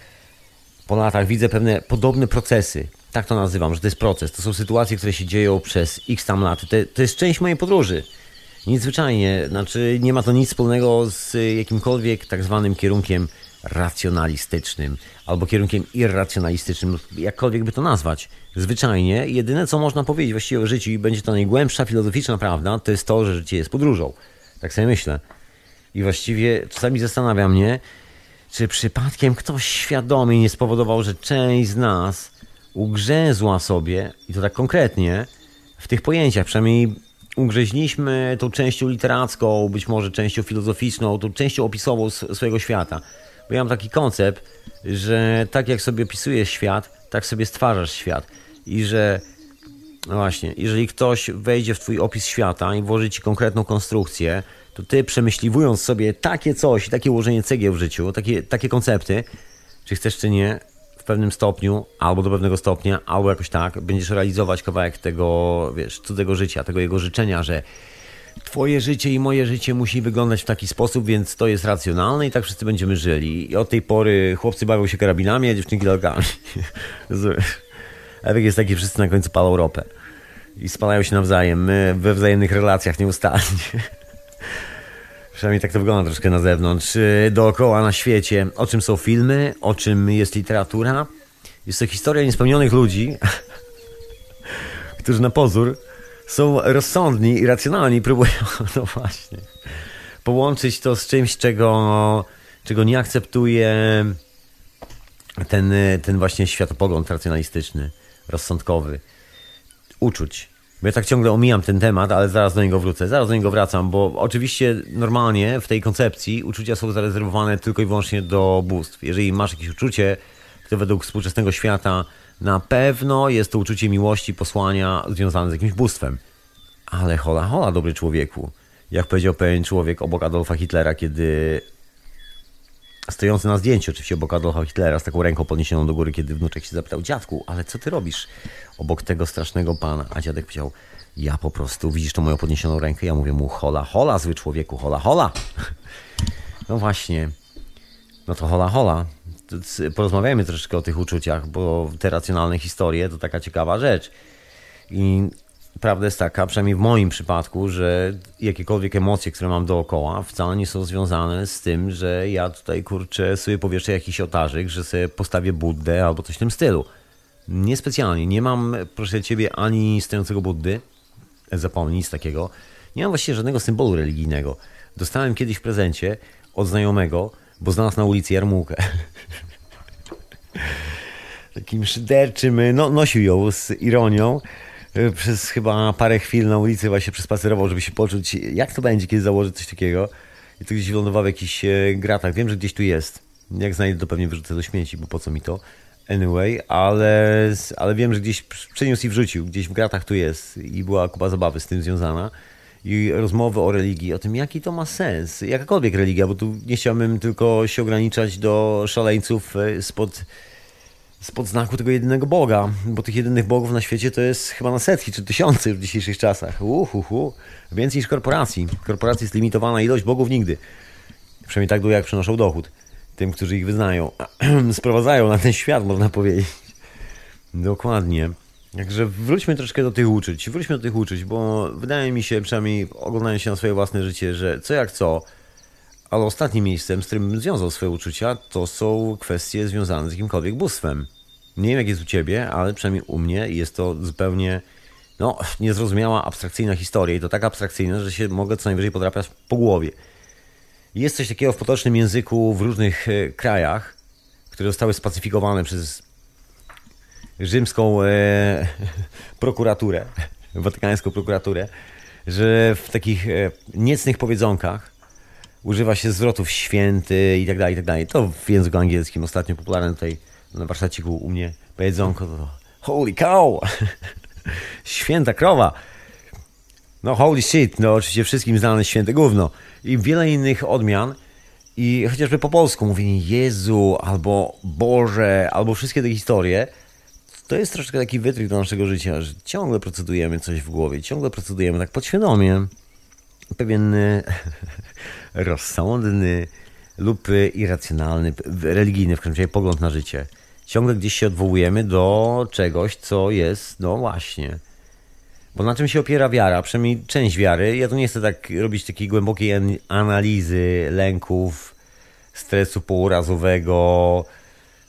Po latach widzę pewne podobne procesy. Tak to nazywam, że to jest proces. To są sytuacje, które się dzieją przez x tam lat. To, to jest część mojej podróży. Nic zwyczajnie, znaczy nie ma to nic wspólnego z jakimkolwiek tak zwanym kierunkiem racjonalistycznym albo kierunkiem irracjonalistycznym, jakkolwiek by to nazwać. Zwyczajnie, jedyne co można powiedzieć właściwie o życiu i będzie to najgłębsza filozoficzna prawda, to jest to, że życie jest podróżą. Tak sobie myślę. I właściwie czasami zastanawia mnie, czy przypadkiem ktoś świadomie nie spowodował, że część z nas ugrzęzła sobie, i to tak konkretnie, w tych pojęciach, przynajmniej ugrzęźliśmy tą częścią literacką, być może częścią filozoficzną, tą częścią opisową swojego świata. Bo ja mam taki koncept, że tak jak sobie opisujesz świat, tak sobie stwarzasz świat. I że no właśnie, jeżeli ktoś wejdzie w twój opis świata i włoży ci konkretną konstrukcję, to ty przemyśliwując sobie takie coś, takie ułożenie cegieł w życiu, takie, takie koncepty, czy chcesz czy nie, w pewnym stopniu, albo do pewnego stopnia, albo jakoś tak, będziesz realizować kawałek tego, wiesz, cudzego życia, tego jego życzenia, że twoje życie i moje życie musi wyglądać w taki sposób, więc to jest racjonalne i tak wszyscy będziemy żyli. I od tej pory chłopcy bawią się karabinami, a dziewczynki lalkami. Efekt jest taki, wszyscy na końcu palą ropę. I spalają się nawzajem, my we wzajemnych relacjach nieustannie. Przynajmniej tak to wygląda troszkę na zewnątrz. Dookoła na świecie, o czym są filmy, o czym jest literatura. Jest to historia niespełnionych ludzi, którzy na pozór są rozsądni i racjonalni próbują, no właśnie, połączyć to z czymś, czego, czego nie akceptuje ten, ten właśnie światopogląd racjonalistyczny, rozsądkowy. Uczuć. Bo ja tak ciągle omijam ten temat, ale zaraz do niego wrócę, zaraz do niego wracam, bo oczywiście normalnie w tej koncepcji uczucia są zarezerwowane tylko i wyłącznie do bóstw. Jeżeli masz jakieś uczucie, które według współczesnego świata Na pewno jest to uczucie miłości, posłania związane z jakimś bóstwem. Ale hola, hola, dobry człowieku. Jak powiedział pewien człowiek obok Adolfa Hitlera, kiedy stojący na zdjęciu, oczywiście obok Adolfa Hitlera, z taką ręką podniesioną do góry, kiedy wnuczek się zapytał, dziadku, ale co ty robisz obok tego strasznego pana? A dziadek powiedział, ja po prostu, widzisz tą moją podniesioną rękę? Ja mówię mu, hola, hola, zły człowieku, hola, hola. No właśnie, no to hola, hola. Porozmawiajmy troszeczkę o tych uczuciach, bo te racjonalne historie to taka ciekawa rzecz. I prawda jest taka, przynajmniej w moim przypadku, że jakiekolwiek emocje, które mam dookoła, wcale nie są związane z tym, że ja tutaj kurczę sobie powieszę jakiś ołtarzyk, że sobie postawię Buddę albo coś w tym stylu. Niespecjalnie. Nie mam, proszę ciebie, ani stojącego Buddy, zapomnij nic takiego. Nie mam właściwie żadnego symbolu religijnego. Dostałem kiedyś w prezencie od znajomego, bo znalazł na ulicy jarmułkę. Takim szyderczym, no, nosił ją z ironią przez chyba parę chwil na ulicy właśnie przespacerował, żeby się poczuć, jak to będzie, kiedy założy coś takiego. I to gdzieś wylądował w jakichś e, gratach. Wiem, że gdzieś tu jest. Jak znajdę, to pewnie wyrzucę do śmieci, bo po co mi to? Anyway, ale, ale wiem, że gdzieś przeniósł i wrzucił. Gdzieś w gratach tu jest. I była kupa zabawy z tym związana. I rozmowy o religii, o tym, jaki to ma sens. Jakakolwiek religia, bo tu nie chciałbym tylko się ograniczać do szaleńców e, spod spod znaku tego jedynego Boga, bo tych jedynych bogów na świecie to jest chyba na setki czy tysiące w dzisiejszych czasach. Uhuhu. Więcej niż korporacji. Korporacji jest limitowana ilość bogów nigdy. Przynajmniej tak długo jak przynoszą dochód tym, którzy ich wyznają. Sprowadzają na ten świat, można powiedzieć. Dokładnie. Także wróćmy troszkę do tych uczuć. Wróćmy do tych uczuć, bo wydaje mi się, przynajmniej oglądając się na swoje własne życie, że co jak co, ale ostatnim miejscem, z którym związał swoje uczucia, to są kwestie związane z jakimkolwiek bóstwem. Nie wiem, jak jest u ciebie, ale przynajmniej u mnie jest to zupełnie no, niezrozumiała, abstrakcyjna historia. I to tak abstrakcyjna, że się mogę co najwyżej podrapiać po głowie. Jest coś takiego w potocznym języku w różnych e, krajach, które zostały spacyfikowane przez rzymską e, prokuraturę, watykańską prokuraturę, że w takich e, niecnych powiedzonkach używa się zwrotów święty i tak dalej, i tak dalej. To w języku angielskim ostatnio popularne tutaj na warsztaciku u mnie powiedzonko to holy cow, święta krowa. No holy shit, no oczywiście wszystkim znane święte gówno. I wiele innych odmian. I chociażby po polsku mówienie Jezu, albo Boże, albo wszystkie te historie, to jest troszkę taki wytrych do naszego życia, że ciągle procedujemy coś w głowie, ciągle procedujemy tak podświadomie pewien rozsądny lub irracjonalny, religijny w każdym razie pogląd na życie. Ciągle gdzieś się odwołujemy do czegoś, co jest, no właśnie. Bo na czym się opiera wiara? Przynajmniej część wiary. Ja tu nie chcę tak robić takiej głębokiej analizy lęków, stresu pourazowego,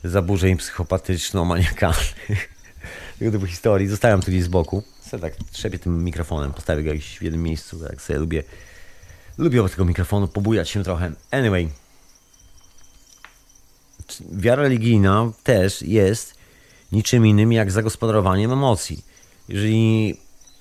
zaburzeń psychopatyczno-maniakalnych, tego typu historii. Zostawiam tu gdzieś z boku. Sobie tak trzepię tym mikrofonem, postawię go gdzieś w jednym miejscu, tak sobie lubię Lubię od tego mikrofonu pobujać się trochę. Anyway. Wiara religijna też jest niczym innym jak zagospodarowaniem emocji. Jeżeli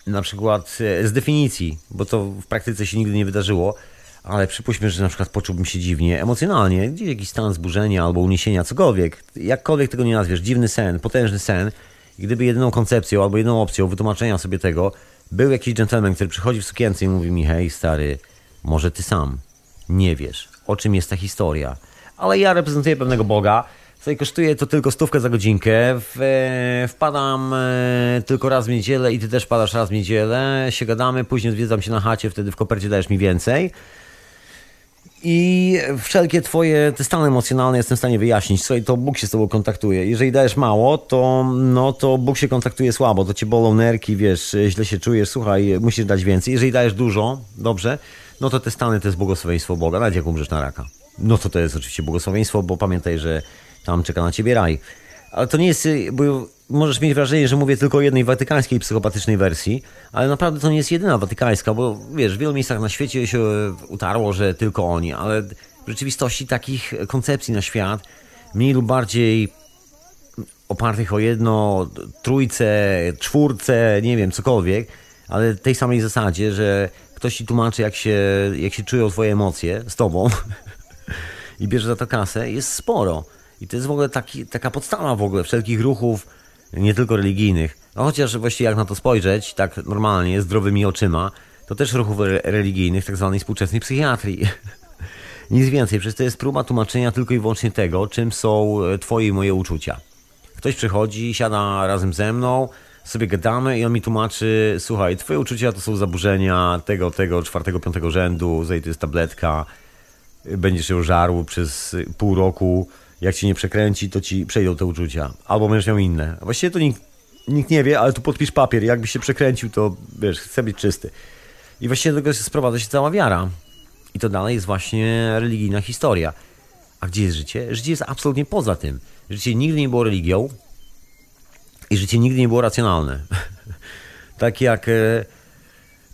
na przykład e, z definicji, bo to w praktyce się nigdy nie wydarzyło, ale przypuśćmy, że na przykład poczułbym się dziwnie, emocjonalnie, gdzieś jakiś stan zburzenia albo uniesienia, cokolwiek, jakkolwiek tego nie nazwiesz, dziwny sen, potężny sen, i gdyby jedyną koncepcją albo jedyną opcją wytłumaczenia sobie tego był jakiś gentleman, który przychodzi w sukience i mówi mi, hej stary, może ty sam nie wiesz, o czym jest ta historia, ale ja reprezentuję pewnego Boga, co kosztuje to tylko stówkę za godzinkę. W, e, wpadam e, tylko raz w niedzielę i ty też padasz raz w niedzielę. Się gadamy, później zwiedzam się na chacie, wtedy w kopercie dajesz mi więcej. I wszelkie twoje te stany emocjonalne jestem w stanie wyjaśnić. Słuchaj, to Bóg się z tobą kontaktuje. Jeżeli dajesz mało, to, no, to Bóg się kontaktuje słabo. To cię bolą nerki, wiesz, źle się czujesz. Słuchaj, musisz dać więcej. Jeżeli dajesz dużo, dobrze, no to te stany to jest błogosławieństwo Boga, nawet jak umrzesz na raka. No to to jest oczywiście błogosławieństwo, bo pamiętaj, że tam czeka na ciebie raj. Ale to nie jest, bo możesz mieć wrażenie, że mówię tylko o jednej watykańskiej psychopatycznej wersji, ale naprawdę to nie jest jedyna watykańska, bo wiesz, w wielu miejscach na świecie się utarło, że tylko oni, ale w rzeczywistości takich koncepcji na świat, mniej lub bardziej opartych o jedno, trójce, czwórce, nie wiem, cokolwiek, ale tej samej zasadzie, że ktoś ci tłumaczy, jak się, jak się czują twoje emocje z tobą i bierze za to kasę, jest sporo. I to jest w ogóle taki, taka podstawa w ogóle wszelkich ruchów nie tylko religijnych. No chociaż właściwie jak na to spojrzeć, tak normalnie, zdrowymi oczyma, to też ruchów re- religijnych, tak zwanej współczesnej psychiatrii. Nic więcej, przecież to jest próba tłumaczenia tylko i wyłącznie tego, czym są e, twoje i moje uczucia. Ktoś przychodzi, siada razem ze mną, sobie gadamy i on mi tłumaczy, słuchaj, twoje uczucia to są zaburzenia tego, tego, czwartego, piątego rzędu, zej to jest tabletka, będziesz ją żarł przez pół roku, jak ci nie przekręci, to ci przejdą te uczucia. Albo będziesz miał inne. Właściwie to nikt, nikt nie wie, ale tu podpisz papier, jakbyś się przekręcił, to wiesz, chcę być czysty. I właściwie do tego sprowadza się cała wiara. I to dalej jest właśnie religijna historia. A gdzie jest życie? Życie jest absolutnie poza tym. Życie nigdy nie było religią i życie nigdy nie było racjonalne. tak jak e,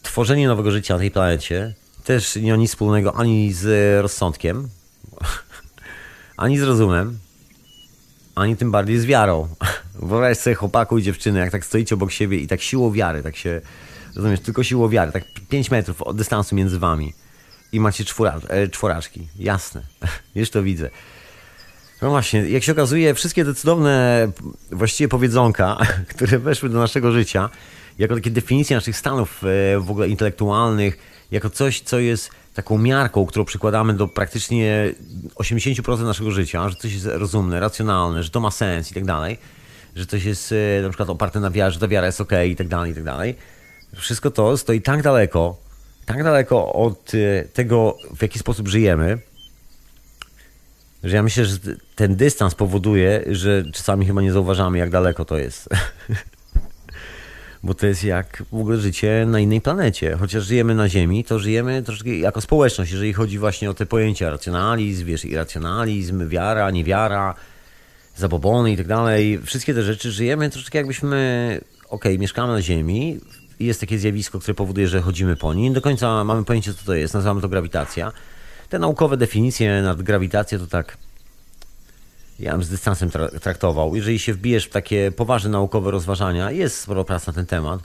tworzenie nowego życia na tej planecie też nie ma nic wspólnego ani z rozsądkiem, ani z rozumem, ani tym bardziej z wiarą. Wyobraź sobie chłopaku i dziewczyny, jak tak stoicie obok siebie i tak siłą wiary, tak się, rozumiesz, tylko siłą wiary, tak 5 metrów od dystansu między wami i macie czwora, e, czworaczki. Jasne, już to widzę. No właśnie, jak się okazuje, wszystkie te cudowne właściwie powiedzonka, które weszły do naszego życia, jako takie definicje naszych stanów e, w ogóle intelektualnych, jako coś, co jest taką miarką, którą przykładamy do praktycznie 80% naszego życia, że coś jest rozumne, racjonalne, że to ma sens i tak dalej, że coś jest e, na przykład oparte na wiarze, że ta wiara jest ok i tak dalej, i tak dalej. Wszystko to stoi tak daleko, tak daleko od e, tego, w jaki sposób żyjemy, że ja myślę, że ten dystans powoduje, że czasami chyba nie zauważamy, jak daleko to jest. Bo to jest jak w ogóle życie na innej planecie. Chociaż żyjemy na Ziemi, to żyjemy jako społeczność, jeżeli chodzi właśnie o te pojęcia racjonalizm, wiesz, irracjonalizm, wiara, niewiara, zabobony i tak dalej. Wszystkie te rzeczy żyjemy troszkę jakbyśmy, okej, okay, mieszkamy na Ziemi jest takie zjawisko, które powoduje, że chodzimy po nim. Do końca mamy pojęcie, co to jest. Nazywamy to grawitacja te naukowe definicje nad grawitację to tak ja bym z dystansem tra traktował. Jeżeli się wbijesz w takie poważne naukowe rozważania, jest sporo prac na ten temat,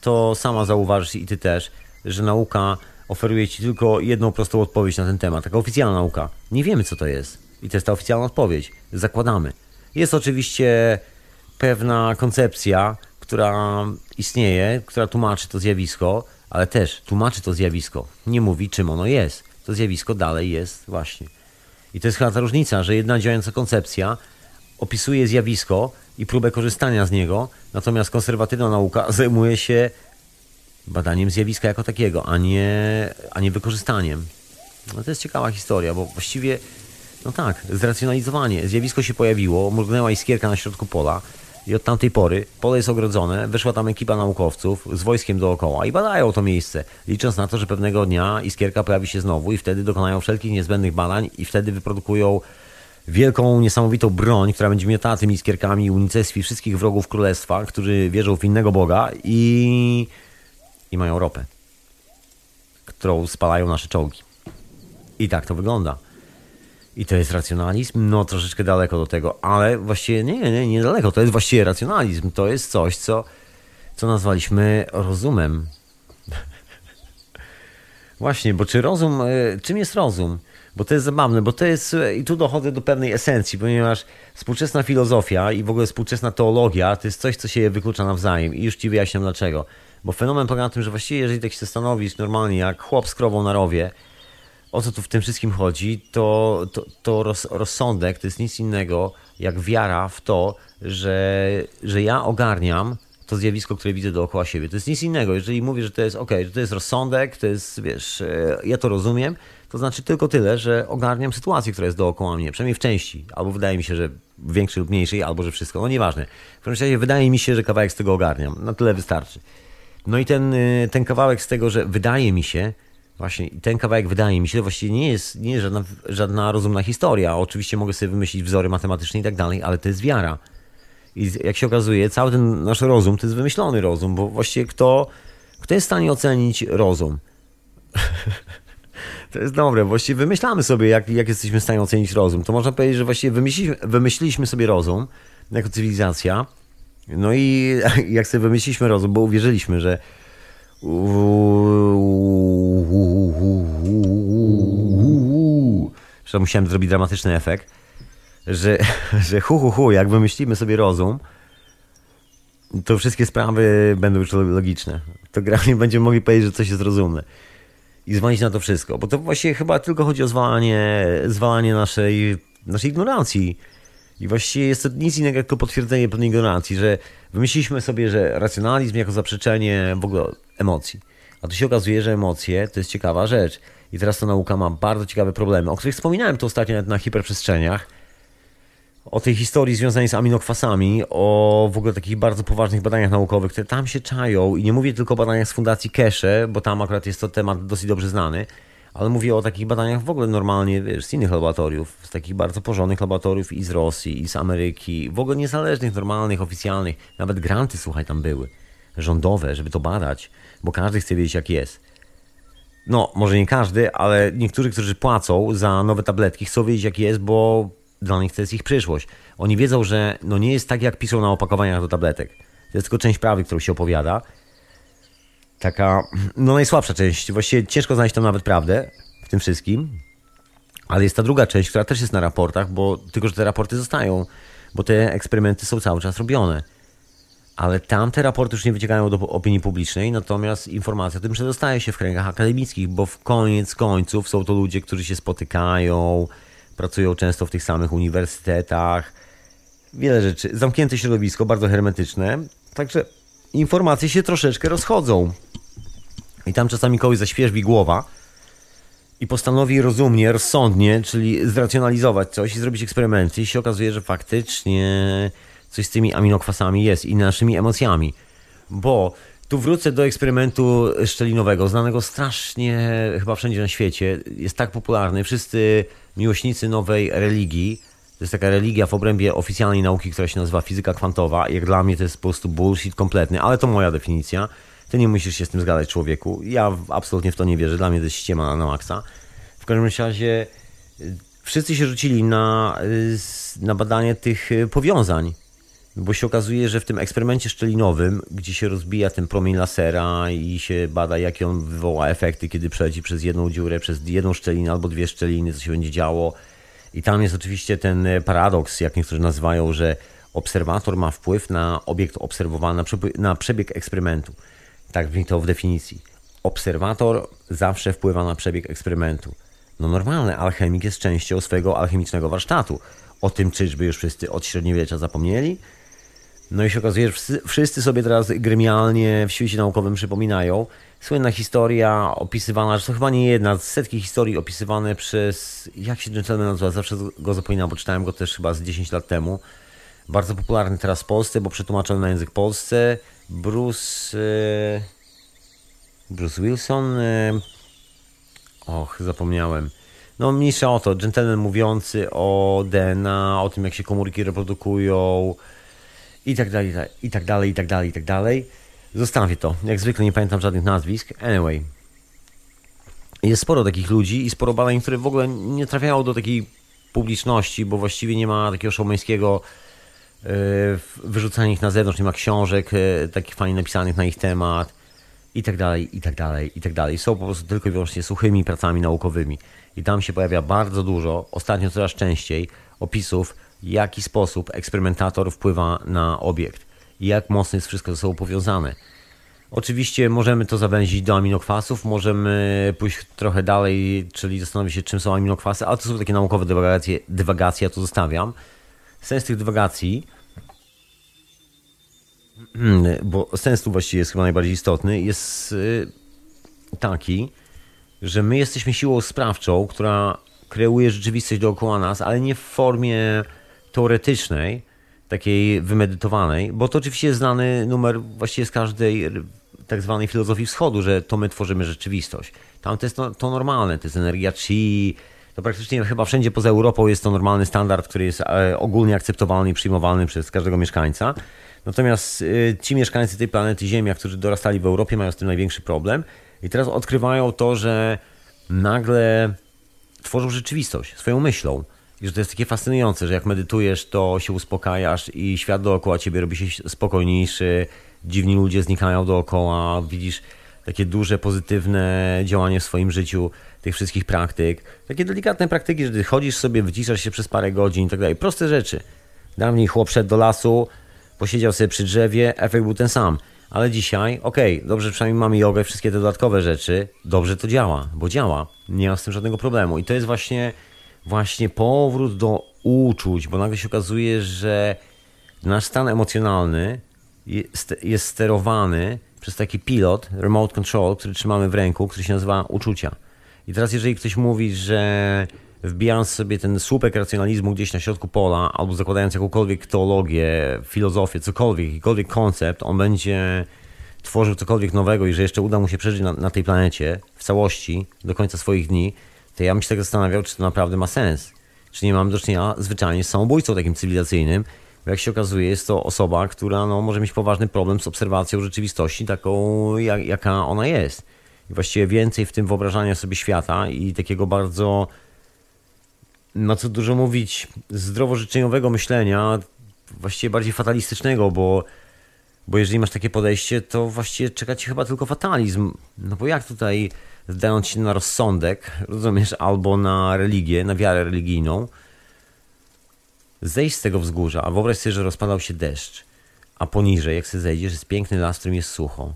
to sama zauważysz i ty też, że nauka oferuje ci tylko jedną prostą odpowiedź na ten temat. Taka oficjalna nauka. Nie wiemy, co to jest. I to jest ta oficjalna odpowiedź. Zakładamy. Jest oczywiście pewna koncepcja, która istnieje, która tłumaczy to zjawisko, ale też tłumaczy to zjawisko. Nie mówi, czym ono jest to zjawisko dalej jest właśnie. I to jest chyba ta różnica, że jedna działająca koncepcja opisuje zjawisko i próbę korzystania z niego, natomiast konserwatywna nauka zajmuje się badaniem zjawiska jako takiego, a nie, a nie wykorzystaniem. No to jest ciekawa historia, bo właściwie, no tak, zracjonalizowanie. Zjawisko się pojawiło, mrugnęła iskierka na środku pola, i od tamtej pory pole jest ogrodzone, wyszła tam ekipa naukowców z wojskiem dookoła i badają to miejsce, licząc na to, że pewnego dnia iskierka pojawi się znowu i wtedy dokonają wszelkich niezbędnych badań i wtedy wyprodukują wielką, niesamowitą broń, która będzie miotała tymi iskierkami i unicestwi wszystkich wrogów królestwa, którzy wierzą w innego Boga i, i mają ropę, którą spalają nasze czołgi. I tak to wygląda. I to jest racjonalizm? No troszeczkę daleko do tego, ale właściwie nie, nie, nie daleko. To jest właściwie racjonalizm. To jest coś, co, co nazwaliśmy rozumem. Właśnie, bo czy rozum, e, czym jest rozum? Bo to jest zabawne, bo to jest, e, i tu dochodzę do pewnej esencji, ponieważ współczesna filozofia i w ogóle współczesna teologia to jest coś, co się wyklucza nawzajem i już ci wyjaśniam dlaczego. Bo fenomen polega na tym, że właściwie jeżeli tak się zastanowisz normalnie, jak chłop z krową na rowie, o co tu w tym wszystkim chodzi, to, to, to roz, rozsądek to jest nic innego jak wiara w to, że, że ja ogarniam to zjawisko, które widzę dookoła siebie. To jest nic innego. Jeżeli mówię, że to jest ok, że to jest rozsądek, to jest, wiesz, e, ja to rozumiem, to znaczy tylko tyle, że ogarniam sytuację, która jest dookoła mnie, przynajmniej w części, albo wydaje mi się, że większej lub mniejszej, albo że wszystko, no nieważne. W każdym razie wydaje mi się, że kawałek z tego ogarniam. Na tyle wystarczy. No i ten, e, ten kawałek z tego, że wydaje mi się, Właśnie ten kawałek wydaje mi się, właściwie nie jest, nie jest żadna, żadna rozumna historia. Oczywiście mogę sobie wymyślić wzory matematyczne i tak dalej, ale to jest wiara. I jak się okazuje, cały ten nasz rozum to jest wymyślony rozum, bo właściwie kto, kto jest w stanie ocenić rozum? to jest dobre, właściwie wymyślamy sobie, jak, jak jesteśmy w stanie ocenić rozum. To można powiedzieć, że właściwie wymyśliliśmy, wymyśliliśmy sobie rozum jako cywilizacja. No i jak sobie wymyśliliśmy rozum, bo uwierzyliśmy, że że musiałem zrobić dramatyczny efekt, że, że hu, hu, hu, jak wymyślimy sobie rozum, to wszystkie sprawy będą już logiczne. To generalnie będziemy mogli powiedzieć, że coś jest rozumne. I zwalić na to wszystko. Bo to właściwie chyba tylko chodzi o zwalanie, zwalanie naszej, naszej ignorancji. I właściwie jest to nic innego jak to potwierdzenie pewnej ignorancji, że wymyśliliśmy sobie, że racjonalizm jako zaprzeczenie w ogóle emocji. A tu się okazuje, że emocje to jest ciekawa rzecz. I teraz ta nauka ma bardzo ciekawe problemy, o których wspominałem to ostatnio na hiperprzestrzeniach. O tej historii związanej z aminokwasami, o w ogóle takich bardzo poważnych badaniach naukowych, które tam się czają. I nie mówię tylko o badaniach z Fundacji Kesze, bo tam akurat jest to temat dosyć dobrze znany, ale mówię o takich badaniach w ogóle normalnie, wiesz, z innych laboratoriów, z takich bardzo porządnych laboratoriów i z Rosji, i z Ameryki, w ogóle niezależnych, normalnych, oficjalnych. Nawet granty, słuchaj, tam były, rządowe, żeby to badać, bo każdy chce wiedzieć, jak jest. No, może nie każdy, ale niektórzy, którzy płacą za nowe tabletki, chcą wiedzieć, jak jest, bo dla nich to jest ich przyszłość. Oni wiedzą, że no nie jest tak, jak piszą na opakowaniach do tabletek. To jest tylko część prawy, którą się opowiada. Taka, no najsłabsza część. Właściwie ciężko znaleźć tam nawet prawdę w tym wszystkim. Ale jest ta druga część, która też jest na raportach, bo tylko, że te raporty zostają, bo te eksperymenty są cały czas robione. Ale tamte raporty już nie wyciekają do opinii publicznej, natomiast informacja o tym przedostaje się w kręgach akademickich, bo w koniec końców są to ludzie, którzy się spotykają, pracują często w tych samych uniwersytetach. Wiele rzeczy. Zamknięte środowisko, bardzo hermetyczne. Także informacje się troszeczkę rozchodzą. I tam czasami kogoś zaświeżbi głowa i postanowi rozumnie, rozsądnie, czyli zracjonalizować coś i zrobić eksperymenty i się okazuje, że faktycznie coś z tymi aminokwasami jest i naszymi emocjami. Bo tu wrócę do eksperymentu szczelinowego, znanego strasznie chyba wszędzie na świecie. Jest tak popularny. Wszyscy miłośnicy nowej religii, to jest taka religia w obrębie oficjalnej nauki, która się nazywa fizyka kwantowa. Jak dla mnie to jest po prostu bullshit kompletny, ale to moja definicja. Ty nie musisz się z tym zgadzać, człowieku. Ja absolutnie w to nie wierzę. Dla mnie to jest ściema na maksa. W każdym razie y, wszyscy się rzucili na, y, na badanie tych y, powiązań bo się okazuje, że w tym eksperymencie szczelinowym, gdzie się rozbija ten promień lasera i się bada, jakie on wywoła efekty, kiedy przeleci przez jedną dziurę, przez jedną szczelinę albo dwie szczeliny, co się będzie działo. I tam jest oczywiście ten paradoks, jak niektórzy nazywają, że obserwator ma wpływ na obiekt obserwowany, na przebieg eksperymentu. Tak brzmi to w definicji. Obserwator zawsze wpływa na przebieg eksperymentu. No normalne, alchemik jest częścią swojego alchemicznego warsztatu. O tym czyżby już wszyscy od średniowiecza zapomnieli? No i się okazuje, że wszyscy sobie teraz gremialnie w świecie naukowym przypominają. Słynna historia opisywana, że to chyba nie jedna, setki historii opisywane przez, jak się gentleman nazywa, zawsze go zapominam, bo czytałem go też chyba z 10 lat temu. Bardzo popularny teraz w Polsce, bo przetłumaczony na język Polsce. Bruce... E, Bruce Wilson... E, och, zapomniałem. No mniejsza o to, gentleman mówiący o DNA, o tym jak się komórki reprodukują, i tak dalej, i tak dalej, i tak dalej, i tak dalej. Zostawię to. Jak zwykle nie pamiętam żadnych nazwisk. Anyway. Jest sporo takich ludzi i sporo badań, które w ogóle nie trafiają do takiej publiczności, bo właściwie nie ma takiego showmańskiego yy, wyrzucania ich na zewnątrz, nie ma książek yy, takich fajnie napisanych na ich temat i tak dalej, i tak dalej, i tak dalej. Są po prostu tylko i wyłącznie suchymi pracami naukowymi. I tam się pojawia bardzo dużo, ostatnio coraz częściej, opisów jaki sposób eksperymentator wpływa na obiekt jak mocno jest wszystko ze sobą powiązane. Oczywiście możemy to zawęzić do aminokwasów, możemy pójść trochę dalej, czyli zastanowić się, czym są aminokwasy, ale to są takie naukowe dywagacje, dywagacje ja to zostawiam. Sens tych dywagacji, hmm, bo sens tu właściwie jest chyba najbardziej istotny, jest y, taki, że my jesteśmy siłą sprawczą, która kreuje rzeczywistość dookoła nas, ale nie w formie teoretycznej, takiej wymedytowanej, bo to oczywiście jest znany numer właściwie z każdej tak zwanej filozofii wschodu, że to my tworzymy rzeczywistość. Tam to jest to, to normalne, to jest energia chi, to praktycznie chyba wszędzie poza Europą jest to normalny standard, który jest e, ogólnie akceptowalny i przyjmowalny przez każdego mieszkańca. Natomiast e, ci mieszkańcy tej planety Ziemia, którzy dorastali w Europie, mają z tym największy problem i teraz odkrywają to, że nagle tworzą rzeczywistość swoją myślą. I że to jest takie fascynujące, że jak medytujesz, to się uspokajasz i świat dookoła ciebie robi się spokojniejszy, dziwni ludzie znikają dookoła, widzisz takie duże, pozytywne działanie w swoim życiu tych wszystkich praktyk. Takie delikatne praktyki, że ty chodzisz sobie, wyciszasz się przez parę godzin i tak dalej. Proste rzeczy. Dawniej chłop szedł do lasu, posiedział sobie przy drzewie, efekt był ten sam. Ale dzisiaj, okej, dobrze, przynajmniej mamy jogę, wszystkie te dodatkowe rzeczy, dobrze to działa, bo działa. Nie ma z tym żadnego problemu. I to jest właśnie, właśnie powrót do uczuć, bo nagle się okazuje, że nasz stan emocjonalny jest, jest sterowany przez taki pilot, remote control, który trzymamy w ręku, który się nazywa uczucia. I teraz jeżeli ktoś mówi, że wbijając sobie ten słupek racjonalizmu gdzieś na środku pola, albo zakładając jakąkolwiek teologię, filozofię, cokolwiek, jakikolwiek koncept, on będzie tworzył cokolwiek nowego i że jeszcze uda mu się przeżyć na, na tej planecie w całości do końca swoich dni, to ja bym się tak zastanawiał, czy to naprawdę ma sens. Czy nie mamy do czynienia zwyczajnie z samobójcą takim cywilizacyjnym, bo jak się okazuje, jest to osoba, która no, może mieć poważny problem z obserwacją rzeczywistości, taką jak, jaka ona jest. I właściwie więcej w tym wyobrażania sobie świata i takiego bardzo no co dużo mówić, zdrowożyczeniowego myślenia, właściwie bardziej fatalistycznego, bo, bo jeżeli masz takie podejście, to właściwie czeka ci chyba tylko fatalizm. No bo jak tutaj, zdając się na rozsądek, rozumiesz, albo na religię, na wiarę religijną, zejść z tego wzgórza, a wyobraź sobie, że rozpadał się deszcz, a poniżej, jak sobie zejdziesz, jest piękny las, w którym jest sucho,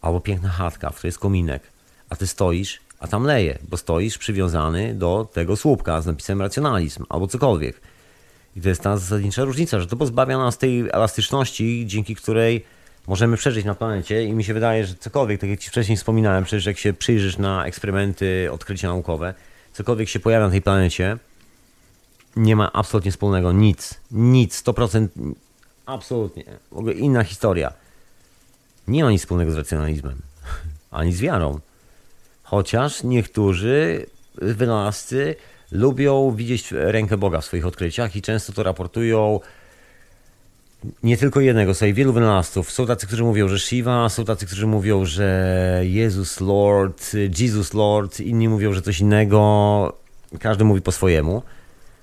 albo piękna chatka, w której jest kominek, a ty stoisz a tam leje, bo stoisz przywiązany do tego słupka z napisem racjonalizm albo cokolwiek. I to jest ta zasadnicza różnica, że to pozbawia nas tej elastyczności, dzięki której możemy przeżyć na planecie. I mi się wydaje, że cokolwiek, tak jak Ci wcześniej wspominałem, przecież jak się przyjrzysz na eksperymenty, odkrycia naukowe, cokolwiek się pojawia na tej planecie, nie ma absolutnie wspólnego. Nic, nic, 100%, absolutnie, w ogóle inna historia. Nie ma nic wspólnego z racjonalizmem, ani z wiarą. Chociaż niektórzy wynalazcy lubią widzieć rękę Boga w swoich odkryciach i często to raportują nie tylko jednego, sobie wielu wynalazców. Są tacy, którzy mówią, że Shiva, są tacy, którzy mówią, że Jezus Lord, Jesus Lord, inni mówią, że coś innego. Każdy mówi po swojemu.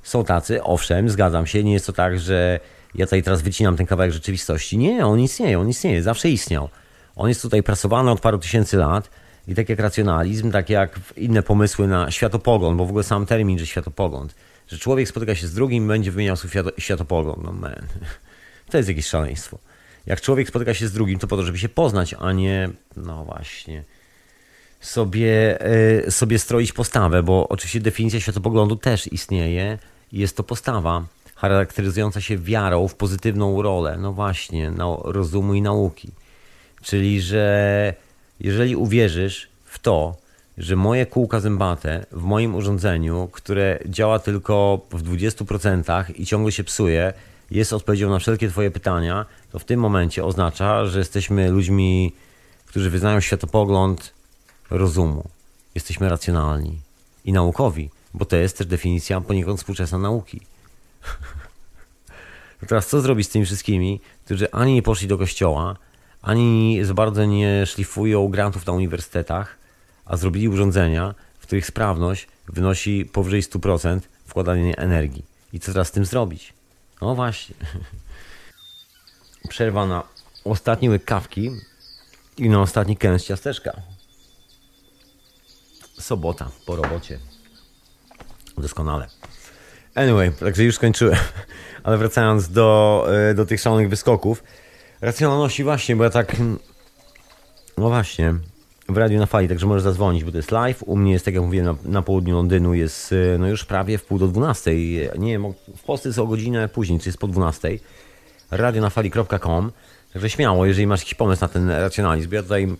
Są tacy, owszem, zgadzam się, nie jest to tak, że ja tutaj teraz wycinam ten kawałek rzeczywistości. Nie, on istnieje, on istnieje, zawsze istniał. On jest tutaj prasowany od paru tysięcy lat i tak jak racjonalizm, tak jak inne pomysły na światopogląd, bo w ogóle sam termin, że światopogląd, że człowiek spotyka się z drugim będzie wymieniał swój światopogląd. No man, to jest jakieś szaleństwo. Jak człowiek spotyka się z drugim, to po to, żeby się poznać, a nie, no właśnie, sobie, yy, sobie stroić postawę, bo oczywiście definicja światopoglądu też istnieje i jest to postawa charakteryzująca się wiarą w pozytywną rolę, no właśnie, na rozumu i nauki. Czyli, że jeżeli uwierzysz w to, że moje kółka zębate w moim urządzeniu, które działa tylko w 20% i ciągle się psuje, jest odpowiedzią na wszelkie Twoje pytania, to w tym momencie oznacza, że jesteśmy ludźmi, którzy wyznają światopogląd rozumu. Jesteśmy racjonalni i naukowi, bo to jest też definicja poniekąd współczesna nauki. To teraz co zrobić z tymi wszystkimi, którzy ani nie poszli do kościoła, ani za bardzo nie szlifują grantów na uniwersytetach, a zrobili urządzenia, w których sprawność wynosi powyżej 100% wkładania energii. I co teraz z tym zrobić? No właśnie. Przerwa na ostatni łyk kawki i na ostatni kęs ciasteczka. Sobota po robocie. Doskonale. Anyway, także już skończyłem. Ale wracając do, e, do tych szalonych wyskoków, Racjonalności właśnie, bo ja tak... No właśnie, w radiu na fali, także możesz zadzwonić, bo to jest live. U mnie jest, tak jak mówiłem, na, na południu Londynu jest y, no już prawie w pół do 12. Nie wiem, w Polsce jest o godzinę później, czy jest po 12. radionafali.com Także śmiało, jeżeli masz jakiś pomysł na ten racjonalizm, ja tutaj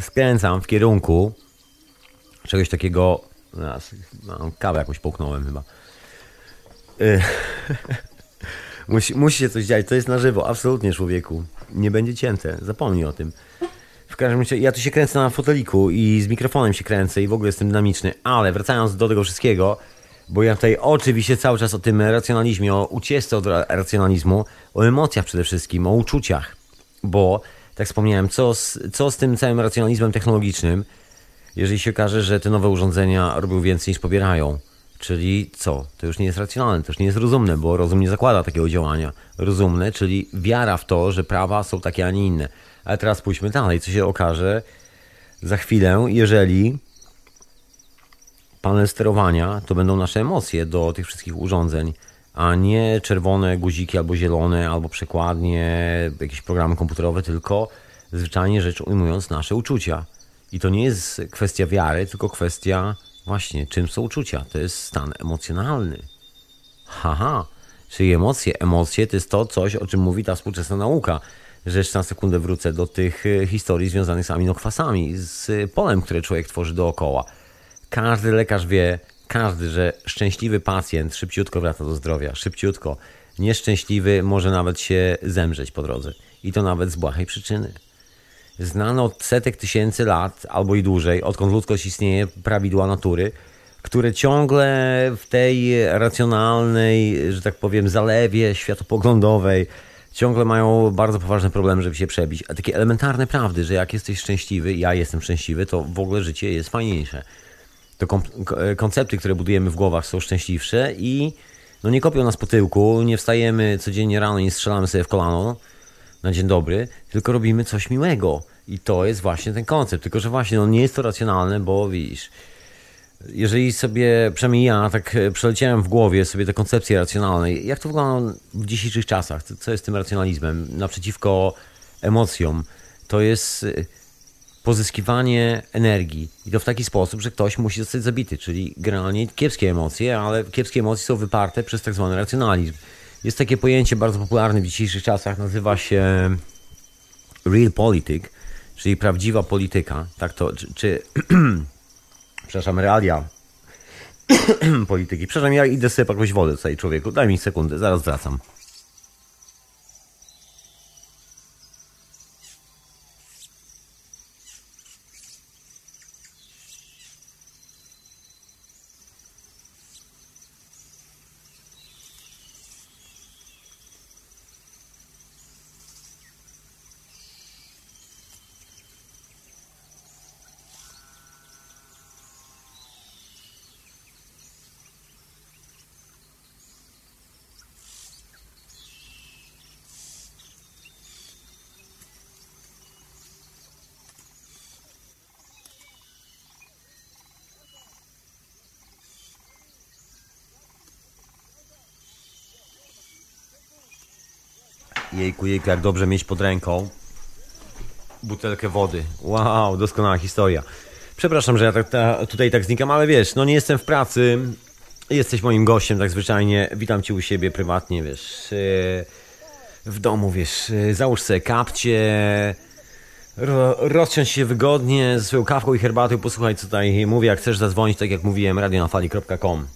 skręcam w kierunku czegoś takiego... Mam kawę jakąś połknąłem chyba. Y, Musi, musi się coś dziać, to jest na żywo, absolutnie człowieku. Nie będzie cięte, zapomnij o tym. W każdym razie, ja tu się kręcę na foteliku i z mikrofonem się kręcę i w ogóle jestem dynamiczny, ale wracając do tego wszystkiego, bo ja tutaj oczywiście cały czas o tym racjonalizmie, o ucieczce od racjonalizmu, o emocjach przede wszystkim, o uczuciach, bo tak wspomniałem, co z, co z tym całym racjonalizmem technologicznym, jeżeli się okaże, że te nowe urządzenia robią więcej niż pobierają. Czyli co? To już nie jest racjonalne, to już nie jest rozumne, bo rozum nie zakłada takiego działania. Rozumne, czyli wiara w to, że prawa są takie, a nie inne. Ale teraz pójdźmy dalej, co się okaże za chwilę, jeżeli panel sterowania to będą nasze emocje do tych wszystkich urządzeń a nie czerwone guziki albo zielone, albo przekładnie, jakieś programy komputerowe, tylko zwyczajnie rzecz ujmując nasze uczucia. I to nie jest kwestia wiary, tylko kwestia właśnie czym są uczucia. To jest stan emocjonalny. Haha, czyli emocje. Emocje to jest to coś, o czym mówi ta współczesna nauka. Jeszcze na sekundę wrócę do tych e, historii związanych z aminokwasami, z polem, które człowiek tworzy dookoła. Każdy lekarz wie, każdy, że szczęśliwy pacjent szybciutko wraca do zdrowia, szybciutko. Nieszczęśliwy może nawet się zemrzeć po drodze. I to nawet z błahej przyczyny. Znano od setek tysięcy lat, albo i dłużej, odkąd ludzkość istnieje, prawidła natury, które ciągle w tej racjonalnej, że tak powiem, zalewie światopoglądowej ciągle mają bardzo poważne problemy, żeby się przebić. A takie elementarne prawdy, że jak jesteś szczęśliwy, ja jestem szczęśliwy, to w ogóle życie jest fajniejsze. To koncepty, które budujemy w głowach są szczęśliwsze i no nie kopią nas po tyłku, nie wstajemy codziennie rano i strzelamy sobie w kolano na dzień dobry, tylko robimy coś miłego. I to jest właśnie ten koncept. Tylko, że właśnie no nie jest to racjonalne, bo widzisz, jeżeli sobie, przynajmniej ja, tak e, przeleciałem w głowie sobie te koncepcje racjonalne, jak to wygląda w dzisiejszych czasach, co jest tym racjonalizmem naprzeciwko emocjom, to jest e, pozyskiwanie energii i to w taki sposób, że ktoś musi zostać zabity, czyli generalnie kiepskie emocje, ale kiepskie emocje są wyparte przez tak zwany racjonalizm. Jest takie pojęcie bardzo popularne w dzisiejszych czasach, nazywa się real politic, czyli prawdziwa polityka, tak to, czy, czy przepraszam, realia polityki. Przepraszam, ja idę sobie jakąś wodę tutaj, człowieku. Daj mi sekundę, zaraz wracam. Jejku, jejku, jak dobrze mieć pod ręką butelkę wody. Wow, doskonała historia. Przepraszam, że ja tak, ta, tutaj tak znikam, ale wiesz, no nie jestem w pracy. Jesteś moim gościem, tak zwyczajnie. Witam cię u siebie prywatnie, wiesz. E, w domu, wiesz. E, załóż sobie kapcie. Ro, rozsiądź się wygodnie ze swoją kawką i herbatą. Posłuchaj, co tutaj mówię. Jak chcesz zadzwonić, tak jak mówiłem, radionafali.com.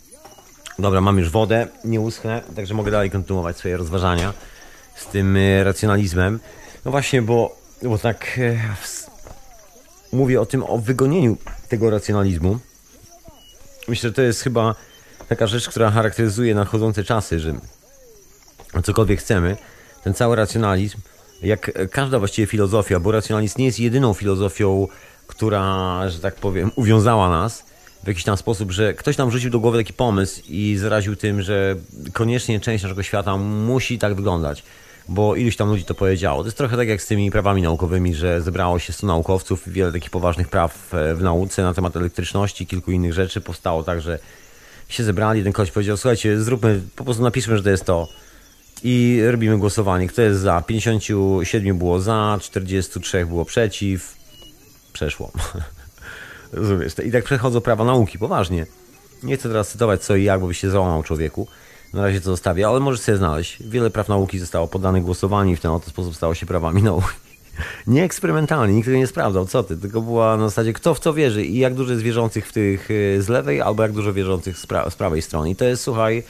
Dobra, mam już wodę, nie uschnę, także mogę dalej kontynuować swoje rozważania z tym e, racjonalizmem. No właśnie, bo, bo tak e, mówię o tym, o wygonieniu tego racjonalizmu. Myślę, że to jest chyba taka rzecz, która charakteryzuje nadchodzące czasy, że cokolwiek chcemy, ten cały racjonalizm, jak każda właściwie filozofia, bo racjonalizm nie jest jedyną filozofią, która, że tak powiem, uwiązała nas w jakiś tam sposób, że ktoś nam rzucił do głowy taki pomysł i zaraził tym, że koniecznie część naszego świata musi tak wyglądać bo iluś tam ludzi to powiedziało. To jest trochę tak jak z tymi prawami naukowymi, że zebrało się 100 naukowców i wiele takich poważnych praw e, w nauce na temat elektryczności, kilku innych rzeczy powstało tak, że się zebrali, ten ktoś powiedział, słuchajcie, zróbmy, po prostu napiszmy, że to jest to i robimy głosowanie. Kto jest za? 57 było za, 43 było przeciw. Przeszło. Rozumiesz? I tak przechodzą prawa nauki, poważnie. Nie chcę teraz cytować co i jak, bo by się załamał człowieku. Na razie to zostawię, ale możesz sobie znaleźć. Wiele praw nauki zostało poddanych głosowaniu i w ten oto sposób stało się prawami nauki. Nie eksperymentalnie, nikt tego nie sprawdzał, co ty, tylko była na zasadzie kto w co wierzy i jak dużo jest wierzących w tych y, z lewej, albo jak dużo wierzących z, pra z prawej strony. I to jest, słuchaj,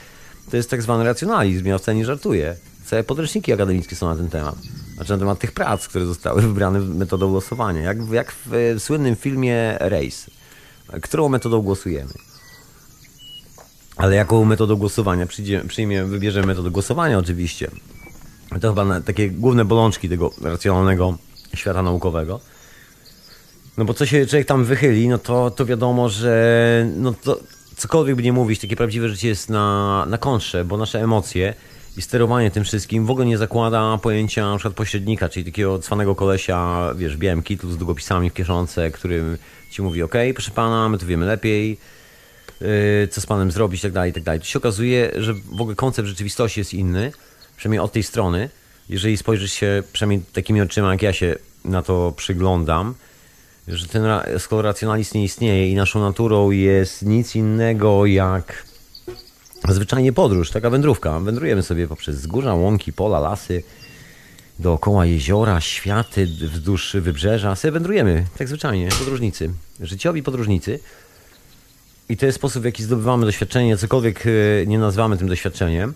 to jest tak zwany racjonalizm, ja wcale nie żartuję. Całe podręczniki akademickie są na ten temat. Znaczy na temat tych prac, które zostały wybrane metodą głosowania. Jak, jak w, w słynnym filmie Race. Którą metodą głosujemy? Ale jaką metodę głosowania? Przyjdzie, przyjmie, wybierzemy metodę głosowania oczywiście. To chyba takie główne bolączki tego racjonalnego świata naukowego. No bo co się człowiek tam wychyli, no to, to wiadomo, że no to cokolwiek by nie mówić, takie prawdziwe życie jest na, na kontrze, bo nasze emocje i sterowanie tym wszystkim w ogóle nie zakłada pojęcia na przykład pośrednika, czyli takiego cwanego kolesia, wiesz, białym kitlu z długopisami w kieszonce, który ci mówi, ok, proszę pana, my tu wiemy lepiej, co z panem zrobić, tak dalej, tak dalej. To się okazuje, że w ogóle koncept rzeczywistości jest inny, przynajmniej od tej strony. Jeżeli spojrzysz się przynajmniej takimi oczyma, jak ja się na to przyglądam, że ten, skoro racjonalizm nie istnieje i naszą naturą jest nic innego jak zwyczajnie podróż, taka wędrówka. Wędrujemy sobie poprzez wzgórza, łąki, pola, lasy, dookoła jeziora, światy, wzdłuż wybrzeża. Sobie wędrujemy, tak zwyczajnie, podróżnicy. Życiowi podróżnicy. I to jest sposób, w jaki zdobywamy doświadczenie, cokolwiek e, nie nazywamy tym doświadczeniem,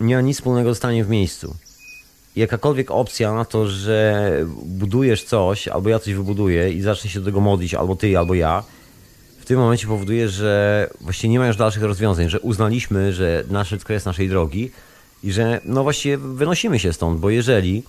nie ma nic wspólnego z staniem w miejscu. Jakakolwiek opcja na to, że budujesz coś, albo ja coś wybuduję i zacznę się do tego modlić, albo ty, albo ja, w tym momencie powoduje, że właściwie nie ma już dalszych rozwiązań, że uznaliśmy, że nasz kres naszej drogi i że no właściwie wynosimy się stąd, bo jeżeli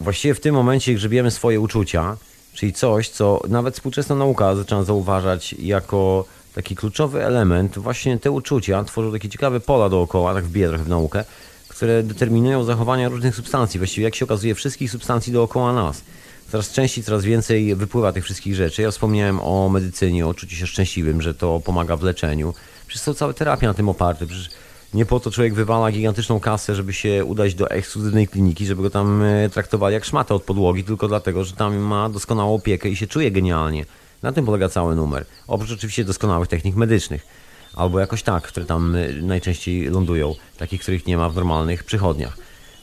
właściwie w tym momencie grzebiemy swoje uczucia, czyli coś, co nawet współczesna nauka zaczyna zauważać jako taki kluczowy element, właśnie te uczucia tworzą takie ciekawe pola dookoła, tak wbiję trochę w naukę, które determinują zachowania różnych substancji, właściwie jak się okazuje wszystkich substancji dookoła nas. Coraz częściej, coraz więcej wypływa tych wszystkich rzeczy. Ja wspomniałem o medycynie, o czuciu się szczęśliwym, że to pomaga w leczeniu. Przecież są całe terapie na tym oparte. Przecież nie po to człowiek wywala gigantyczną kasę, żeby się udać do ekskluzywnej kliniki, żeby go tam e, traktowali jak szmatę od podłogi, tylko dlatego, że tam ma doskonałą opiekę i się czuje genialnie. Na tym polega cały numer. Oprócz oczywiście doskonałych technik medycznych. Albo jakoś tak, które tam e, najczęściej lądują. Takich, których nie ma w normalnych przychodniach.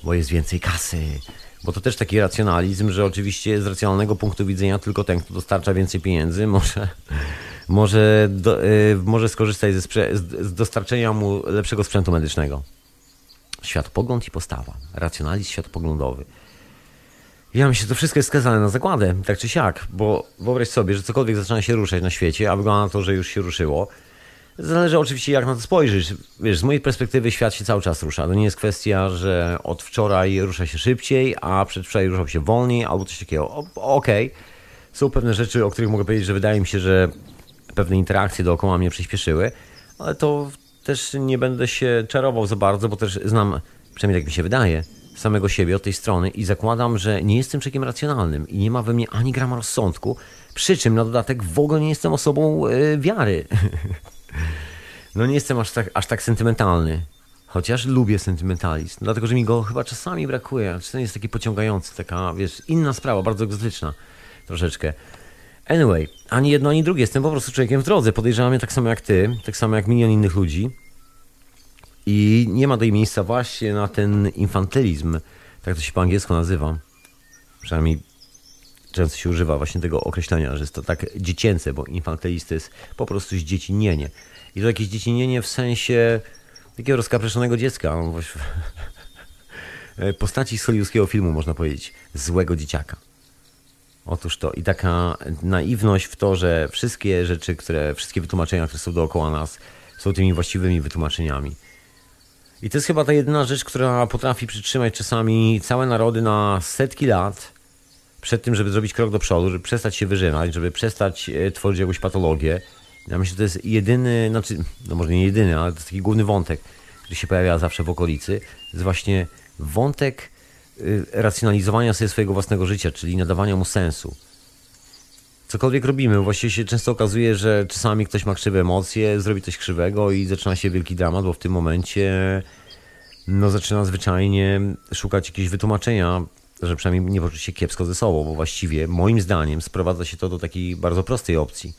Bo jest więcej kasy. Bo to też taki racjonalizm, że oczywiście z racjonalnego punktu widzenia tylko ten, kto dostarcza więcej pieniędzy, może, może, do, y, może skorzystać ze sprze- z, dostarczenia mu lepszego sprzętu medycznego. Światopogląd i postawa. Racjonalizm światopoglądowy. Ja myślę, że to wszystko jest skazane na zakładę, tak czy siak, bo wyobraź sobie, że cokolwiek zaczyna się ruszać na świecie, a wygląda na to, że już się ruszyło. Zależy oczywiście jak na to spojrzysz. Wiesz, z mojej perspektywy świat się cały czas rusza. To nie jest kwestia, że od wczoraj rusza się szybciej, a przedwczoraj ruszał się wolniej albo coś takiego. Okej, są pewne rzeczy, o których mogę powiedzieć, że wydaje mi się, że pewne interakcje dookoła mnie przyspieszyły, ale to też nie będę się czarował za bardzo, bo też znam, przynajmniej tak mi się wydaje, samego siebie od tej strony i zakładam, że nie jestem człowiekiem racjonalnym i nie ma we mnie ani grama rozsądku, przy czym na dodatek w ogóle nie jestem osobą e, wiary. No nie jestem aż tak, aż tak sentymentalny. Chociaż lubię sentymentalizm, dlatego że mi go chyba czasami brakuje. Czasami jest taki pociągający, taka, wiesz, inna sprawa, bardzo egzotyczna troszeczkę. Anyway, ani jedno, ani drugie. Jestem po prostu człowiekiem w drodze. Podejrzewam mnie tak samo jak ty, tak samo jak milion innych ludzi. I nie ma tutaj miejsca właśnie na ten infantylizm, tak to się po angielsku nazywa. Przynajmniej często się używa właśnie tego określenia, że jest to tak dziecięce, bo infantylizm to jest po prostu zdziecinienie. I to jakieś dziecinienie w sensie takiego rozkapreszonego dziecka. no Postaci z hollywoodzkiego filmu, można powiedzieć. Złego dzieciaka. Otóż to i taka naiwność w to, że wszystkie rzeczy, które, wszystkie wytłumaczenia, które są dookoła nas, są tymi właściwymi wytłumaczeniami. I to jest chyba ta jedyna rzecz, która potrafi przytrzymać czasami całe narody na setki lat przed tym, żeby zrobić krok do przodu, żeby przestać się wyżywać, żeby przestać e, tworzyć jakąś patologię. Ja myślę, że to jest jedyny, znaczy, no może nie jedyny, ale to jest taki główny wątek, który się pojawia zawsze w okolicy. Jest właśnie wątek y, racjonalizowania sobie swojego własnego życia, czyli nadawania mu sensu. Cokolwiek robimy, właściwie się często okazuje, że czasami ktoś ma krzywe emocje, zrobi coś krzywego i zaczyna się wielki dramat, bo w tym momencie no zaczyna zwyczajnie szukać jakiegoś wytłumaczenia, że przynajmniej nie poczuć się kiepsko ze sobą, bo właściwie moim zdaniem sprowadza się to do takiej bardzo prostej opcji.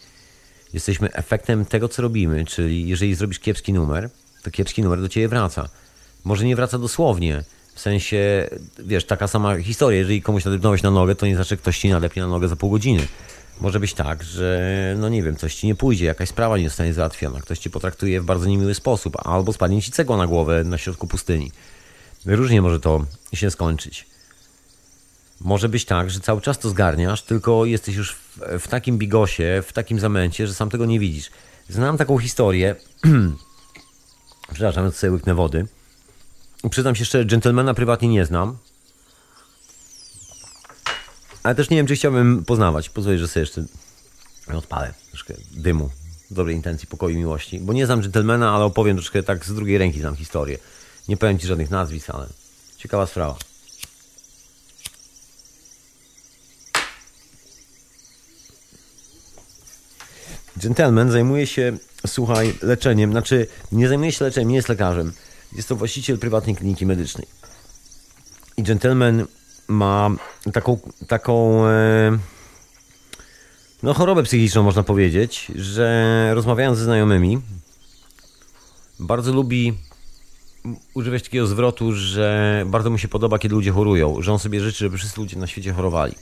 Jesteśmy efektem tego, co robimy, czyli jeżeli zrobisz kiepski numer, to kiepski numer do ciebie wraca. Może nie wraca dosłownie, w sensie, wiesz, taka sama historia, jeżeli komuś nadepnąłeś na nogę, to nie znaczy, że ktoś ci nadepnie na nogę za pół godziny. Może być tak, że no nie wiem, coś ci nie pójdzie, jakaś sprawa nie zostanie załatwiona, ktoś ci potraktuje w bardzo niemiły sposób, albo spadnie ci cegła na głowę na środku pustyni. Różnie może to się skończyć. Może być tak, że cały czas to zgarniasz, tylko jesteś już w, w takim bigosie, w takim zamęcie, że sam tego nie widzisz. Znam taką historię. Przepraszam, ja sobie łyknę wody. Przyznam się szczerze, dżentelmena prywatnie nie znam. Ale też nie wiem, czy chciałbym poznawać. Pozwolę, że sobie jeszcze odpalę troszkę dymu, dobrej intencji, pokoju i miłości. Bo nie znam dżentelmena, ale opowiem troszkę tak z drugiej ręki znam historię. Nie powiem ci żadnych nazwisk, ale ciekawa sprawa. Gentleman zajmuje się, słuchaj, leczeniem, znaczy nie zajmuje się leczeniem, nie jest lekarzem. Jest to właściciel prywatnej kliniki medycznej. I gentleman ma taką, taką e, no, chorobę psychiczną, można powiedzieć, że rozmawiając ze znajomymi, bardzo lubi używać takiego zwrotu, że bardzo mu się podoba, kiedy ludzie chorują, że on sobie życzy, żeby wszyscy ludzie na świecie chorowali,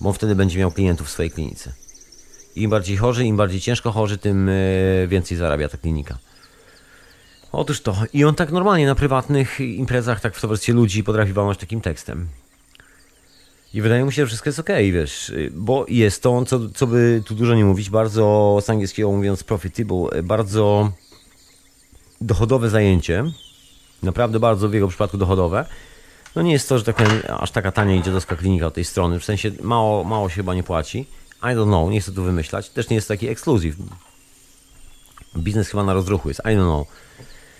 bo on wtedy będzie miał klientów w swojej klinice. Im bardziej chorzy, im bardziej ciężko chorzy, tym e, więcej zarabia ta klinika. Otóż to. I on tak normalnie na prywatnych imprezach, tak w towarzystwie ludzi potrafi walnąć takim tekstem. I wydaje mi się, że wszystko jest ok, wiesz, bo jest to, co, co by tu dużo nie mówić, bardzo z angielskiego mówiąc profitable, bardzo dochodowe zajęcie. Naprawdę bardzo w jego przypadku dochodowe. No nie jest to, że tak powiem, aż taka tania idzie do klinika od tej strony. W sensie mało, mało się chyba nie płaci. I don't know, nie chcę tu wymyślać. Też nie jest taki ekskluzyw. Biznes chyba na rozruchu jest, I don't know.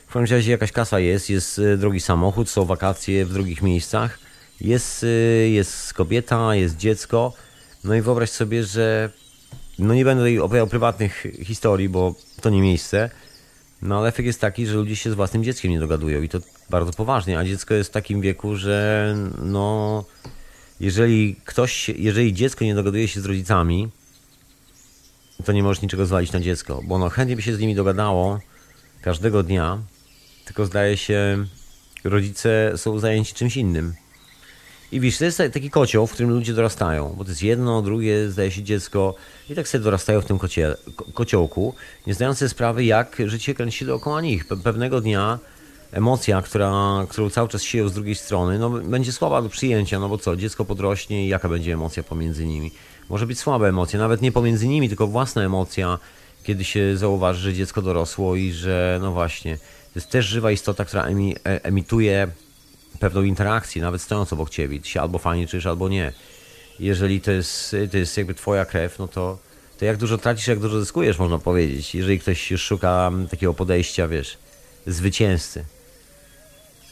W każdym razie jakaś kasa jest, jest e, drogi samochód, są wakacje w drugich miejscach, jest, e, jest kobieta, jest dziecko. No i wyobraź sobie, że no nie będę tutaj opowiadał prywatnych historii, bo to nie miejsce. No ale efekt jest taki, że ludzie się z własnym dzieckiem nie dogadują i to bardzo poważnie, a dziecko jest w takim wieku, że no jeżeli ktoś, jeżeli dziecko nie dogaduje się z rodzicami, to nie możesz niczego zwalić na dziecko, bo ono chętnie by się z nimi dogadało każdego dnia, tylko zdaje się, rodzice są zajęci czymś innym. I widzisz, to jest taki kocioł, w którym ludzie dorastają, bo to jest jedno, drugie, zdaje się dziecko i tak sobie dorastają w tym kocie, kociołku, nie zdając sobie sprawy, jak życie kręci się dookoła nich. Pewnego dnia emocja, która, którą cały czas sieją z drugiej strony, no, będzie słaba do przyjęcia, no bo co, dziecko podrośnie i jaka będzie emocja pomiędzy nimi? Może być słaba emocja, nawet nie pomiędzy nimi, tylko własna emocja, kiedy się zauważy, że dziecko dorosło i że, no właśnie, to jest też żywa istota, która emi, e, emituje pewną interakcję, nawet stojąc obok ciebie. Ty się albo fajnie czujesz, albo nie. Jeżeli to jest, to jest jakby twoja krew, no to, to jak dużo tracisz, jak dużo zyskujesz, można powiedzieć. Jeżeli ktoś już szuka takiego podejścia, wiesz, zwycięzcy.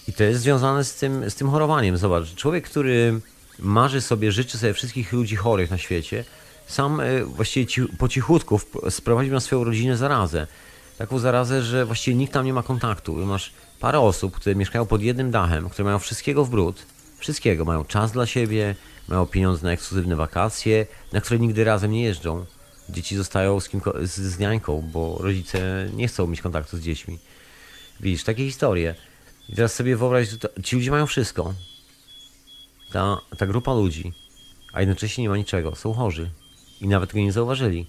I to jest związane z tym, z tym chorowaniem. Zobacz, człowiek, który marzy sobie, życzy sobie wszystkich ludzi chorych na świecie, sam e, właściwie ci, po cichutku sprowadził na swoją rodzinę zarazę. Taką zarazę, że właściwie nikt tam nie ma kontaktu. Masz parę osób, które mieszkają pod jednym dachem, które mają wszystkiego w brud, wszystkiego. Mają czas dla siebie, mają pieniądze na ekskluzywne wakacje, na które nigdy razem nie jeżdżą. Dzieci zostają z, kim, z, z niańką, bo rodzice nie chcą mieć kontaktu z dziećmi. Widzisz, takie historie. I teraz sobie wyobraź, że to, ci ludzie mają wszystko. Ta, ta grupa ludzi, a jednocześnie nie ma niczego, są chorzy i nawet go nie zauważyli.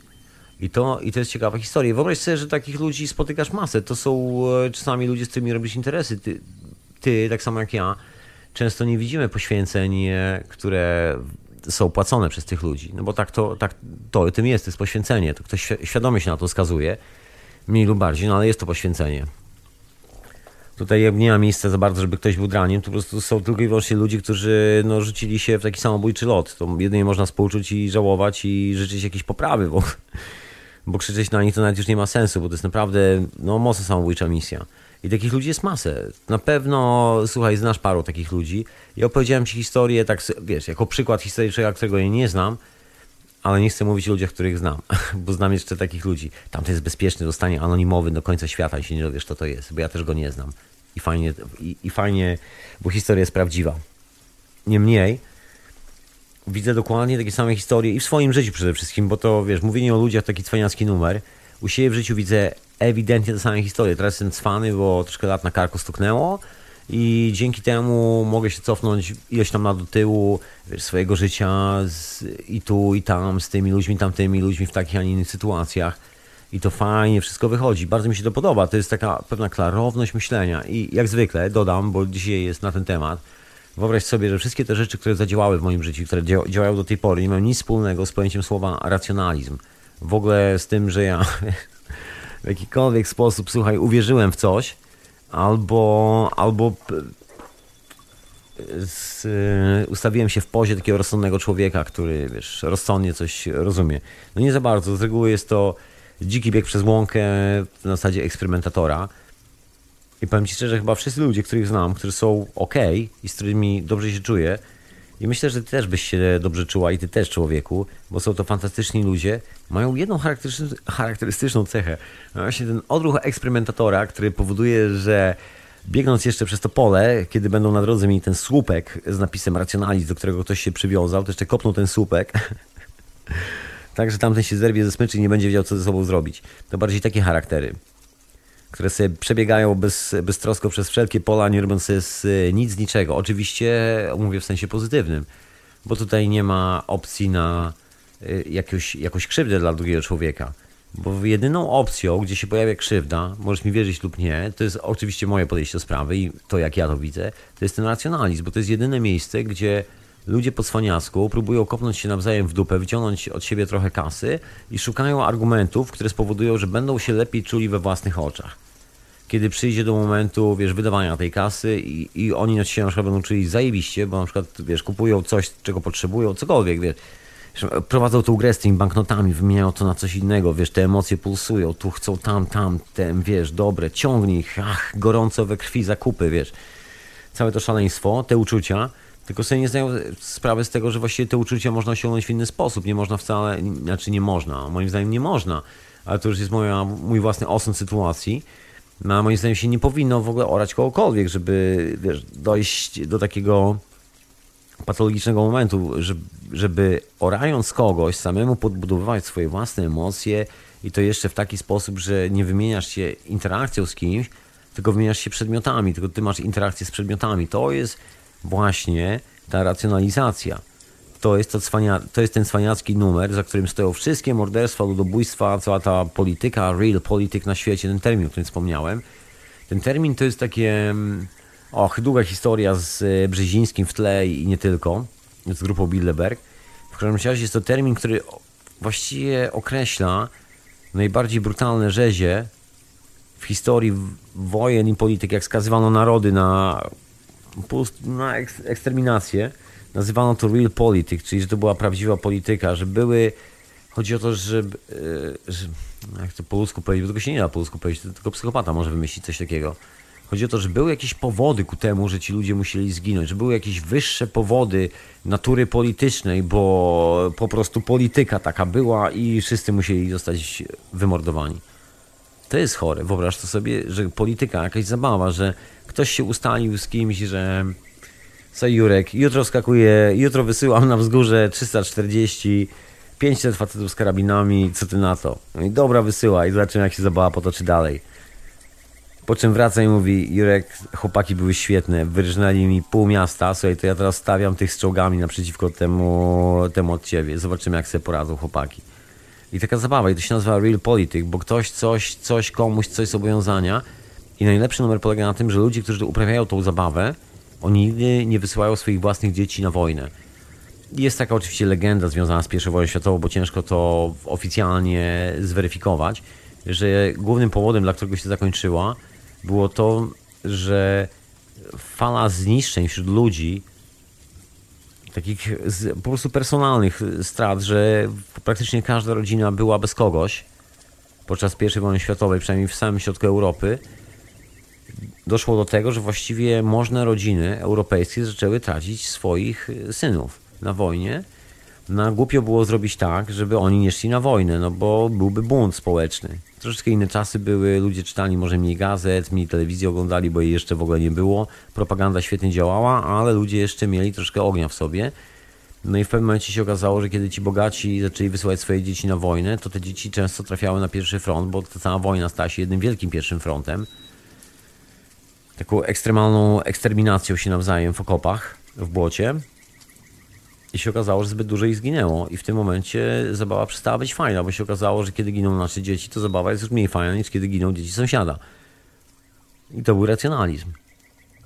I to, I to jest ciekawa historia. Wyobraź sobie, że takich ludzi spotykasz masę. To są e, czasami ludzie, z którymi robisz interesy. Ty, ty, tak samo jak ja, często nie widzimy poświęceń, e, które są płacone przez tych ludzi. No bo tak to, tak to tym jest, to jest poświęcenie. To ktoś świadomie się na to skazuje, mniej lub bardziej, no ale jest to poświęcenie. Tutaj nie ma miejsca za bardzo, żeby ktoś był draniem, to po prostu są tylko i wyłącznie ludzie, którzy no, rzucili się w taki samobójczy lot. To jedynie można współczuć i żałować i życzyć jakiejś poprawy, bo, bo krzyczeć na nich to nawet już nie ma sensu, bo to jest naprawdę no, mocno samobójcza misja. I takich ludzi jest masę. Na pewno, słuchaj, znasz paru takich ludzi. I opowiedziałem ci historię, tak wiesz, jako przykład historii człowieka, którego ja nie znam, ale nie chcę mówić o ludziach, których znam, bo znam jeszcze takich ludzi. Tam to jest bezpieczny, zostanie anonimowy do końca świata i się nie dowiesz, kto to jest, bo ja też go nie znam. I fajnie, i, i fajnie bo historia jest prawdziwa. Niemniej, widzę dokładnie takie same historie i w swoim życiu przede wszystkim, bo to, wiesz, mówienie o ludziach taki cwaniacki numer. U siebie w życiu widzę ewidentnie te same historie. Teraz jestem cwany, bo troszkę lat na karku stuknęło, i dzięki temu mogę się cofnąć ileś tam na do tyłu wiesz, swojego życia z, i tu i tam z tymi ludźmi, tamtymi ludźmi w takich, a nie innych sytuacjach. I to fajnie wszystko wychodzi. Bardzo mi się to podoba. To jest taka pewna klarowność myślenia. I jak zwykle dodam, bo dzisiaj jest na ten temat, wyobraź sobie, że wszystkie te rzeczy, które zadziałały w moim życiu, które działają do tej pory, nie mają nic wspólnego z pojęciem słowa racjonalizm. W ogóle z tym, że ja w jakikolwiek sposób, słuchaj, uwierzyłem w coś, albo, albo z, y, ustawiłem się w pozie takiego rozsądnego człowieka, który, wiesz, rozsądnie coś rozumie. No nie za bardzo, z reguły jest to dziki bieg przez łąkę na zasadzie eksperymentatora. I powiem Ci szczerze, chyba wszyscy ludzie, których znam, którzy są ok i z którymi dobrze się czuję, I myślę, że ty też byś się dobrze czuła i ty też człowieku, bo są to fantastyczni ludzie. Mają jedną charakterystyczną, cechę. Właśnie ten odruch eksperymentatora, który powoduje, że biegnąc jeszcze przez to pole, kiedy będą na drodze mieli ten słupek z napisem racjonalizm, do którego ktoś się przywiązał, to jeszcze kopną ten słupek. tak, że tamten się zerwie ze smyczy i nie będzie wiedział, co ze sobą zrobić. To bardziej takie charaktery które sobie przebiegają bez, beztrosko przez wszelkie pola, nie robiąc sobie z, nic niczego. Oczywiście mówię w sensie pozytywnym, bo tutaj nie ma opcji na y, jakąś, jakąś krzywdę dla drugiego człowieka. Bo jedyną opcją, gdzie się pojawia krzywda, możesz mi wierzyć lub nie, to jest oczywiście moje podejście do sprawy i to jak ja to widzę, to jest ten racjonalizm, bo to jest jedyne miejsce, gdzie ludzie po cwaniacku próbują kopnąć się nawzajem w dupę, wyciągnąć od siebie trochę kasy i szukają argumentów, które spowodują, że będą się lepiej czuli we własnych oczach. Kiedy przyjdzie do momentu, wiesz, wydawania tej kasy i, i oni się na przykład będą czuli zajebiście, bo na przykład, wiesz, kupują coś, czego potrzebują, cokolwiek, wiesz, prowadzą tą grę z tymi banknotami, wymieniają to na coś innego, wiesz, te emocje pulsują, tu chcą tam, tam, ten, wiesz, dobre, ciągnij, ach, gorąco we krwi zakupy, wiesz. Całe to szaleństwo, te uczucia, tylko sobie nie zdają sprawy z tego, że właściwie te uczucia można osiągnąć w inny sposób. Nie można wcale, znaczy nie można, moim zdaniem nie można, ale to już jest moja, mój własny osąd sytuacji. No, moim zdaniem się nie powinno w ogóle orać kogokolwiek, żeby wiesz, dojść do takiego patologicznego momentu, żeby, żeby orając kogoś, samemu podbudowywać swoje własne emocje i to jeszcze w taki sposób, że nie wymieniasz się interakcją z kimś, tylko wymieniasz się przedmiotami, tylko ty masz interakcję z przedmiotami. To jest właśnie ta racjonalizacja. To jest, to, cwania, to jest ten cwaniacki numer, za którym stoją wszystkie morderstwa, ludobójstwa, cała ta polityka, real polityk na świecie, ten termin, o którym wspomniałem. Ten termin to jest takie, mm, och, długa historia z e, Brzezińskim w tle i nie tylko, z grupą Bilderberg. W każdym razie jest to termin, który właściwie określa najbardziej brutalne rzezie w historii wojen i polityk, jak skazywano narody na na eksterminację. Nazywano to real polityk, czyli że to była prawdziwa polityka, że były. Chodzi o to, że, e, że jak to po ludzku powiedzieć, bo tego się nie da po ludzku powiedzieć, tylko psychopata może wymyślić coś takiego. Chodzi o to, że były jakieś powody ku temu, że ci ludzie musieli zginąć, że były jakieś wyższe powody natury politycznej, bo po prostu polityka taka była i wszyscy musieli zostać wymordowani. To jest chore. Wyobraź to sobie, że polityka, jakaś zabawa, że ktoś się ustalił z kimś, że co Jurek, jutro skakuje, jutro wysyłam na wzgórze 340, 500 facetów z karabinami, co ty na to? No i dobra, wysyła i zobaczymy jak się zabawa potoczy dalej. Po czym wraca i mówi, Jurek, chłopaki były świetne, wyrżnęli mi pół miasta, słuchaj, to ja teraz stawiam tych z czołgami naprzeciwko temu, temu od ciebie. Zobaczymy jak sobie poradzą chłopaki. I taka zabawa, i to się nazywa real polityk, bo ktoś coś, coś komuś, coś zobowiązania. I najlepszy numer polega na tym, że ludzie, którzy uprawiają tą zabawę, oni nigdy nie wysyłają swoich własnych dzieci na wojnę. Jest taka oczywiście legenda związana z I wojną światową, bo ciężko to oficjalnie zweryfikować, że głównym powodem, dla którego się zakończyła, było to, że fala zniszczeń wśród ludzi takich po prostu personalnych strat, że praktycznie każda rodzina była bez kogoś podczas I wojny światowej, przynajmniej w samym środku Europy, doszło do tego, że właściwie możne rodziny europejskie zaczęły tracić swoich synów na wojnie. No, głupio było zrobić tak, żeby oni nie szli na wojnę, no bo byłby bunt społeczny. Troszeczkę inne czasy były, ludzie czytali może mniej gazet, mniej telewizji oglądali, bo jej jeszcze w ogóle nie było. Propaganda świetnie działała, ale ludzie jeszcze mieli troszkę ognia w sobie. No i w pewnym momencie się okazało, że kiedy ci bogaci zaczęli wysyłać swoje dzieci na wojnę, to te dzieci często trafiały na pierwszy front, bo ta cała wojna stała się jednym wielkim pierwszym frontem. Taką ekstremalną eksterminacją się nawzajem w okopach, w błocie. I się okazało, że zbyt dużo ich zginęło. I w tym momencie zabawa przestała być fajna, bo się okazało, że kiedy giną nasze dzieci, to zabawa jest już mniej fajna niż kiedy giną dzieci sąsiada. I to był racjonalizm.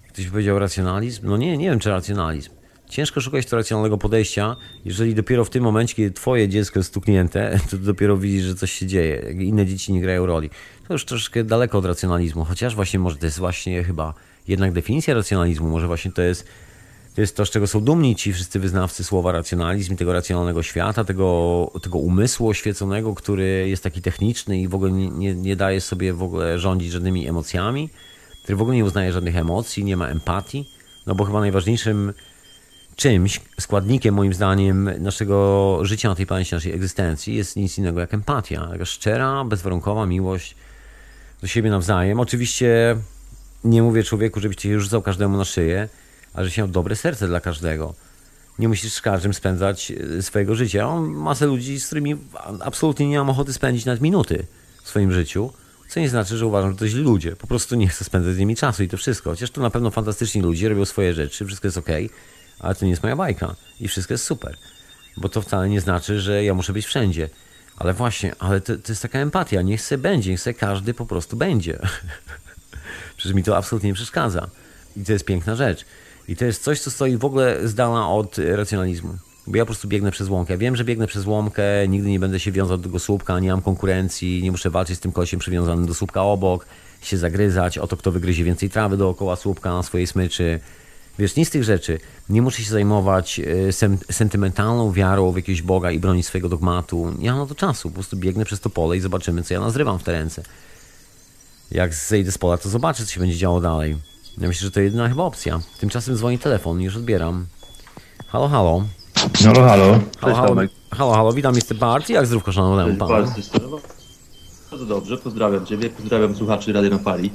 Ktoś powiedział racjonalizm? No nie, nie wiem czy racjonalizm. Ciężko szukać to racjonalnego podejścia, jeżeli dopiero w tym momencie, kiedy twoje dziecko jest stuknięte, to dopiero widzisz, że coś się dzieje. Inne dzieci nie grają roli. To już troszkę daleko od racjonalizmu, chociaż właśnie może to jest właśnie chyba jednak definicja racjonalizmu. Może właśnie to jest to jest to, z czego są dumni ci wszyscy wyznawcy słowa racjonalizm tego racjonalnego świata, tego, tego umysłu oświeconego, który jest taki techniczny i w ogóle nie, nie, daje sobie w ogóle rządzić żadnymi emocjami, który w ogóle nie uznaje żadnych emocji, nie ma empatii. No bo chyba najważniejszym czymś, składnikiem moim zdaniem naszego życia na tej planecie, naszej egzystencji jest nic innego jak empatia. Taka szczera, bezwarunkowa miłość do siebie nawzajem. Oczywiście nie mówię człowieku, żebyś cię rzucał każdemu na szyję, ale żebyś miał dobre serce dla każdego. Nie musisz z każdym spędzać e, swojego życia. Mam masę ludzi, z którymi absolutnie nie mam ochoty spędzić nawet minuty w swoim życiu, co nie znaczy, że uważam, że to źli ludzie. Po prostu nie chcę spędzać z nimi czasu i to wszystko. Chociaż to na pewno fantastyczni ludzie, robią swoje rzeczy, wszystko jest ok, ale to nie jest moja bajka i wszystko jest super. Bo to wcale nie znaczy, że ja muszę być wszędzie. Ale właśnie, ale to, to jest taka empatia. Niech se będzie, niech se każdy po prostu będzie. Przecież mi to absolutnie nie przeszkadza. I to jest piękna rzecz. I to jest coś, co stoi w ogóle z dala od racjonalizmu. Bo ja po prostu biegnę przez łąkę. Wiem, że biegnę przez łąkę, nigdy nie będę się wiązał do tego słupka, nie mam konkurencji, nie muszę walczyć z tym kosiem przywiązanym do słupka obok, się zagryzać o to, kto wygryzie więcej trawy dookoła słupka na swojej smyczy. Wiesz, nic z tych rzeczy. Nie muszę się zajmować e, sentymentalną wiarą w jakiegoś Boga i bronić swojego dogmatu. Nie mam na to czasu. Po prostu biegnę przez to pole i zobaczymy, co ja nazrywam w te ręce. Jak zejdę z pola, to zobaczę, co się będzie działo dalej. Ja myślę, że to jedyna chyba opcja. Tymczasem dzwoni telefon już odbieram. Halo, halo. Halo, halo. Halo, halo, halo, halo. witam Mr. Bart. Jak zdrówko szanownemu panu? bardzo. Dobrze, pozdrawiam Ciebie, pozdrawiam słuchaczy Rady na Fali.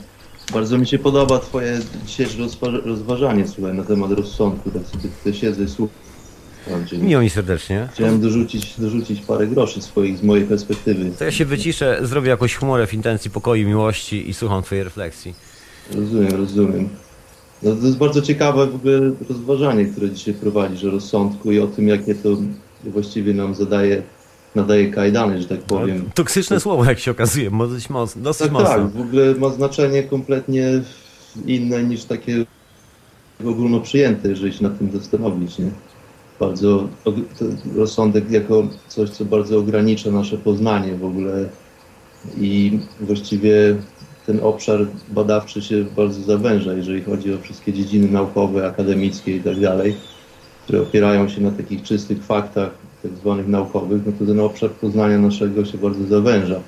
Bardzo mi się podoba Twoje dzisiejsze rozwa- rozważanie, słuchaj, na temat rozsądku. Tak sobie tutaj siedzę i słucham. Miło mi serdecznie. Chciałem dorzucić, dorzucić parę groszy swoich z mojej perspektywy. To ja się wyciszę, zrobię jakąś chmurę w intencji pokoju, miłości i słucham twojej refleksji. Rozumiem, rozumiem. No, to jest bardzo ciekawe w ogóle rozważanie, które dzisiaj prowadzisz o rozsądku i o tym, jakie to właściwie nam zadaje, nadaje kajdany, że tak powiem. Toksyczne słowo, jak się okazuje, dosyć mocno. Dosyć Tak, mocno. tak, w ogóle ma znaczenie kompletnie inne niż takie ogólno przyjęte, jeżeli się nad tym zastanowić, nie? Bardzo, to rozsądek jako coś, co bardzo ogranicza nasze poznanie w ogóle i właściwie ten obszar badawczy się bardzo zawęża, jeżeli chodzi o wszystkie dziedziny naukowe, akademickie i tak dalej, które opierają się na takich czystych faktach, tak zwanych naukowych, no to ten obszar poznania naszego się bardzo zawęża.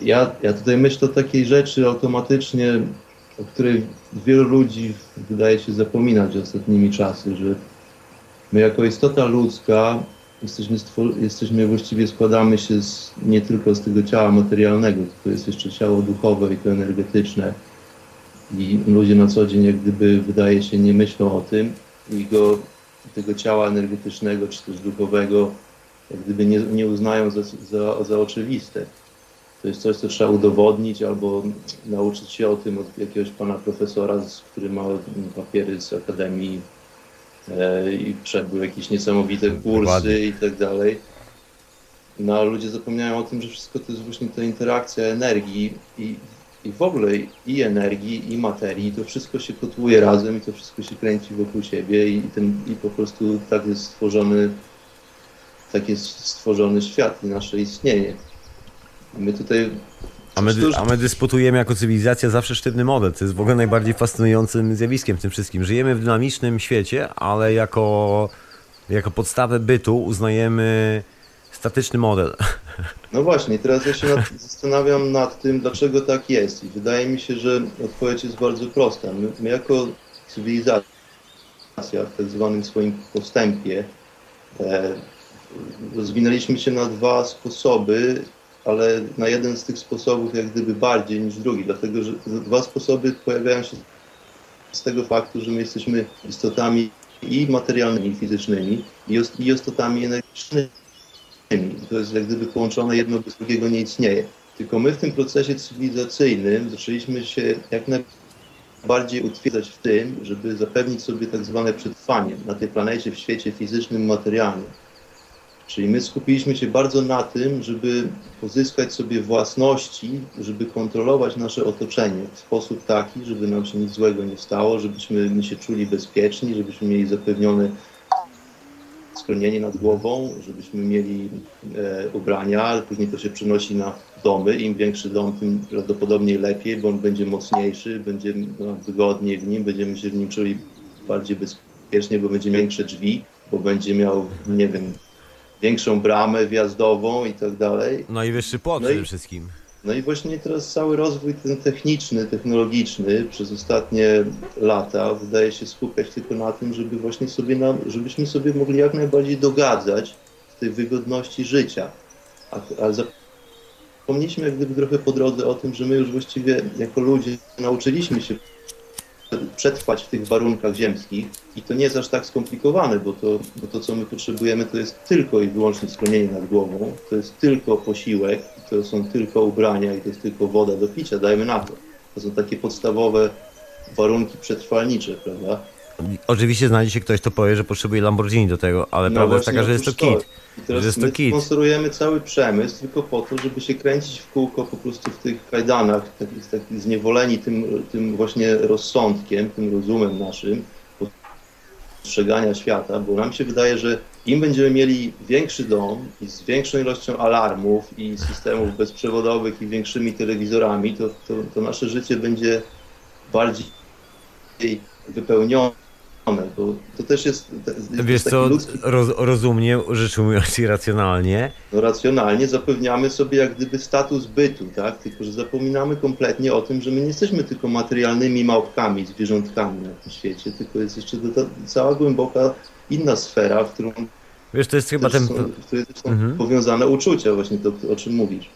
Ja, ja tutaj myślę o takiej rzeczy automatycznie, o której wielu ludzi wydaje się zapominać ostatnimi czasy, że my jako istota ludzka jesteśmy, jesteśmy właściwie składamy się z, nie tylko z tego ciała materialnego, to jest jeszcze ciało duchowe i to energetyczne. I ludzie na co dzień jak gdyby wydaje się nie myślą o tym i go, tego ciała energetycznego czy też duchowego jak gdyby nie, nie uznają za, za, za oczywiste. To jest coś, co trzeba udowodnić albo nauczyć się o tym od jakiegoś pana profesora, z, który ma papiery z Akademii i przebył jakieś niesamowite kursy i tak dalej. No a ludzie zapominają o tym, że wszystko to jest właśnie ta interakcja energii i, i w ogóle i energii, i materii. To wszystko się kotłuje razem i to wszystko się kręci wokół siebie i, ten, i po prostu tak jest stworzony tak jest stworzony świat i nasze istnienie. My tutaj A my, a my dysputujemy jako cywilizacja zawsze sztywny model. To jest w ogóle najbardziej fascynującym zjawiskiem w tym wszystkim. Żyjemy w dynamicznym świecie, ale jako, jako podstawę bytu uznajemy statyczny model. No właśnie, teraz ja się nad, zastanawiam nad tym, dlaczego tak jest. I wydaje mi się, że odpowiedź jest bardzo prosta. My, my jako cywilizacja w tak zwanym swoim postępie e, rozwinęliśmy się na dwa sposoby, ale na jeden z tych sposobów jak gdyby bardziej niż drugi, dlatego że dwa sposoby pojawiają się z tego faktu, że my jesteśmy istotami i materialnymi, i fizycznymi, i istotami energetycznymi. To jest jak gdyby połączone, jedno bez drugiego nie istnieje. Tylko my w tym procesie cywilizacyjnym zaczęliśmy się jak najbardziej utwierdzać w tym, żeby zapewnić sobie tak zwane przetrwanie na tej planecie, w świecie fizycznym, materialnym. Czyli my skupiliśmy się bardzo na tym, żeby pozyskać sobie własności, żeby kontrolować nasze otoczenie w sposób taki, żeby nam się nic złego nie stało, żebyśmy my się czuli bezpieczni, żebyśmy mieli zapewnione schronienie nad głową, żebyśmy mieli e, ubrania, ale później to się przenosi na domy. Im większy dom, tym prawdopodobnie lepiej, bo on będzie mocniejszy, będzie no, wygodniej w nim, będziemy się w nim czuli bardziej bezpiecznie, bo będzie większe drzwi, bo będzie miał, nie wiem, większą bramę wjazdową i tak dalej. No i wyższy płot No i- przede wszystkim. No i właśnie teraz cały rozwój ten techniczny, technologiczny przez ostatnie lata wydaje się skupiać tylko na tym, żeby właśnie sobie nam, żebyśmy sobie mogli jak najbardziej dogadzać w tej wygodności życia. A, a zapomnieliśmy jak gdyby trochę po drodze o tym, że my już właściwie jako ludzie nauczyliśmy się przetrwać w tych warunkach ziemskich i to nie jest aż tak skomplikowane, bo to, bo to co my potrzebujemy to jest tylko i wyłącznie schronienie nad głową, to jest tylko posiłek, to są tylko ubrania i to jest tylko woda do picia, dajmy na to. To są takie podstawowe warunki przetrwalnicze, prawda? Oczywiście znajdzie się ktoś, kto powie, że potrzebuje Lamborghini do tego, ale No prawda jest taka, że jest to kit. Teraz Że jest to my kit. sponsorujemy cały przemysł tylko po to, żeby się kręcić w kółko po prostu w tych kajdanach, takich, takich zniewoleni tym, tym właśnie rozsądkiem, tym rozumem naszym postrzegania świata, bo nam się wydaje, że im będziemy mieli większy dom i z większą ilością alarmów i systemów bezprzewodowych i większymi telewizorami, to, to, to nasze życie będzie bardziej wypełnione, bo to też jest, jest Wiesz co, ludzki roz, rozumnie, rzecz ujmując i racjonalnie, no racjonalnie zapewniamy sobie jak gdyby status bytu, tak? Tylko, że zapominamy kompletnie o tym, że my nie jesteśmy tylko materialnymi małpkami, zwierzątkami na tym świecie, tylko jest jeszcze doda- cała głęboka inna sfera, w którą wiesz, to jest chyba ten... są, w której też są Mhm. powiązane uczucia, właśnie to, o czym mówisz.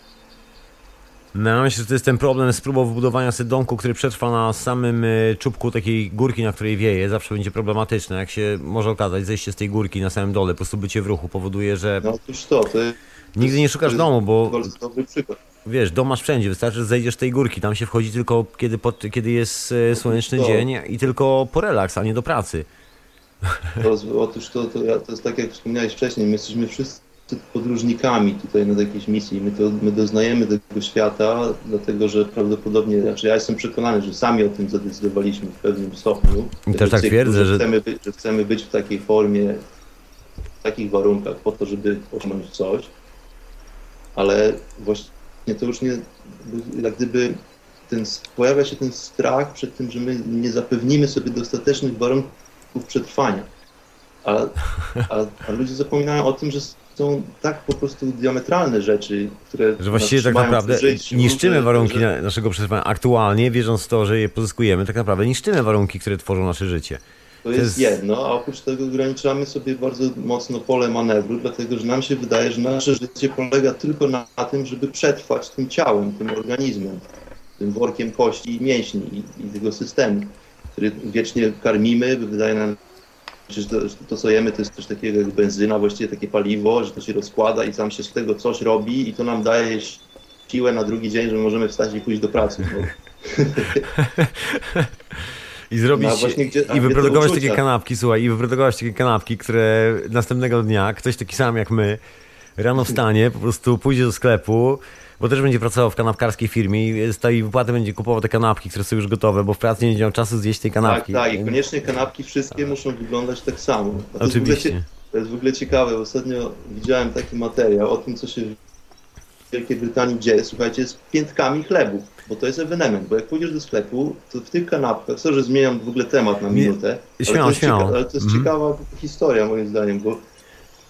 No, myślę, że to jest ten problem z próbą wybudowania sobie domku, który przetrwa na samym y, czubku takiej górki, na której wieje. Zawsze będzie problematyczne. Jak się może okazać, zejście z tej górki na samym dole, po prostu bycie w ruchu powoduje, że No otóż to, jest nigdy nie szukasz domu, bo bardzo dobry przykład. wiesz, dom masz wszędzie. Wystarczy, że zejdziesz z tej górki. Tam się wchodzi tylko kiedy, pod, kiedy jest y, słoneczny to. dzień i tylko po relaks, a nie do pracy. To, otóż to, to, to jest tak, jak wspomniałeś wcześniej, my jesteśmy wszyscy podróżnikami tutaj na jakiejś misji. My, to, my doznajemy tego świata, dlatego że prawdopodobnie, znaczy ja jestem przekonany, że sami o tym zadecydowaliśmy w pewnym stopniu. I też tak twierdzę, że- Chcemy być, że chcemy być w takiej formie, w takich warunkach, po to, żeby osiągnąć coś, ale właśnie to już nie, jak gdyby ten, pojawia się ten strach przed tym, że my nie zapewnimy sobie dostatecznych warunków przetrwania. A, a, a ludzie zapominają o tym, że są tak po prostu diametralne rzeczy, które. Że właściwie tak naprawdę życiu, niszczymy warunki że- na- naszego przetrwania aktualnie, wierząc w to, że je pozyskujemy, tak naprawdę niszczymy warunki, które tworzą nasze życie. To jest jest- jedno, a oprócz tego ograniczamy sobie bardzo mocno pole manewru, dlatego że nam się wydaje, że nasze życie polega tylko na, na tym, żeby przetrwać tym ciałem, tym organizmem, tym workiem kości i mięśni i, i tego systemu, który wiecznie karmimy, wydaje nam że to, to, co jemy, to jest coś takiego jak benzyna, właściwie takie paliwo, że to się rozkłada i tam się z tego coś robi i to nam daje siłę na drugi dzień, że możemy wstać i pójść do pracy. No. I zrobić, No, właśnie gdzie- i wyprodukować takie kanapki, słuchaj, i wyprodukować takie kanapki, które następnego dnia ktoś taki sam jak my rano wstanie, po prostu pójdzie do sklepu, bo też będzie pracował w kanapkarskiej firmie i z tej wypłaty będzie kupował te kanapki, które są już gotowe, bo w pracy nie będzie miał czasu zjeść tej Tak, kanapki. tak, i koniecznie kanapki wszystkie muszą wyglądać tak samo. To jest w ogóle Oczywiście. To jest w ogóle ciekawe, ostatnio widziałem taki materiał o tym, co się w Wielkiej Brytanii dzieje, słuchajcie, z piętkami chlebu, bo to jest ewenement, bo jak pójdziesz do sklepu, to w tych kanapkach, sorry, że zmieniam w ogóle temat na minutę, śmiało, ale, to jest śmiało. cieka- ale to jest Mhm. ciekawa historia moim zdaniem, bo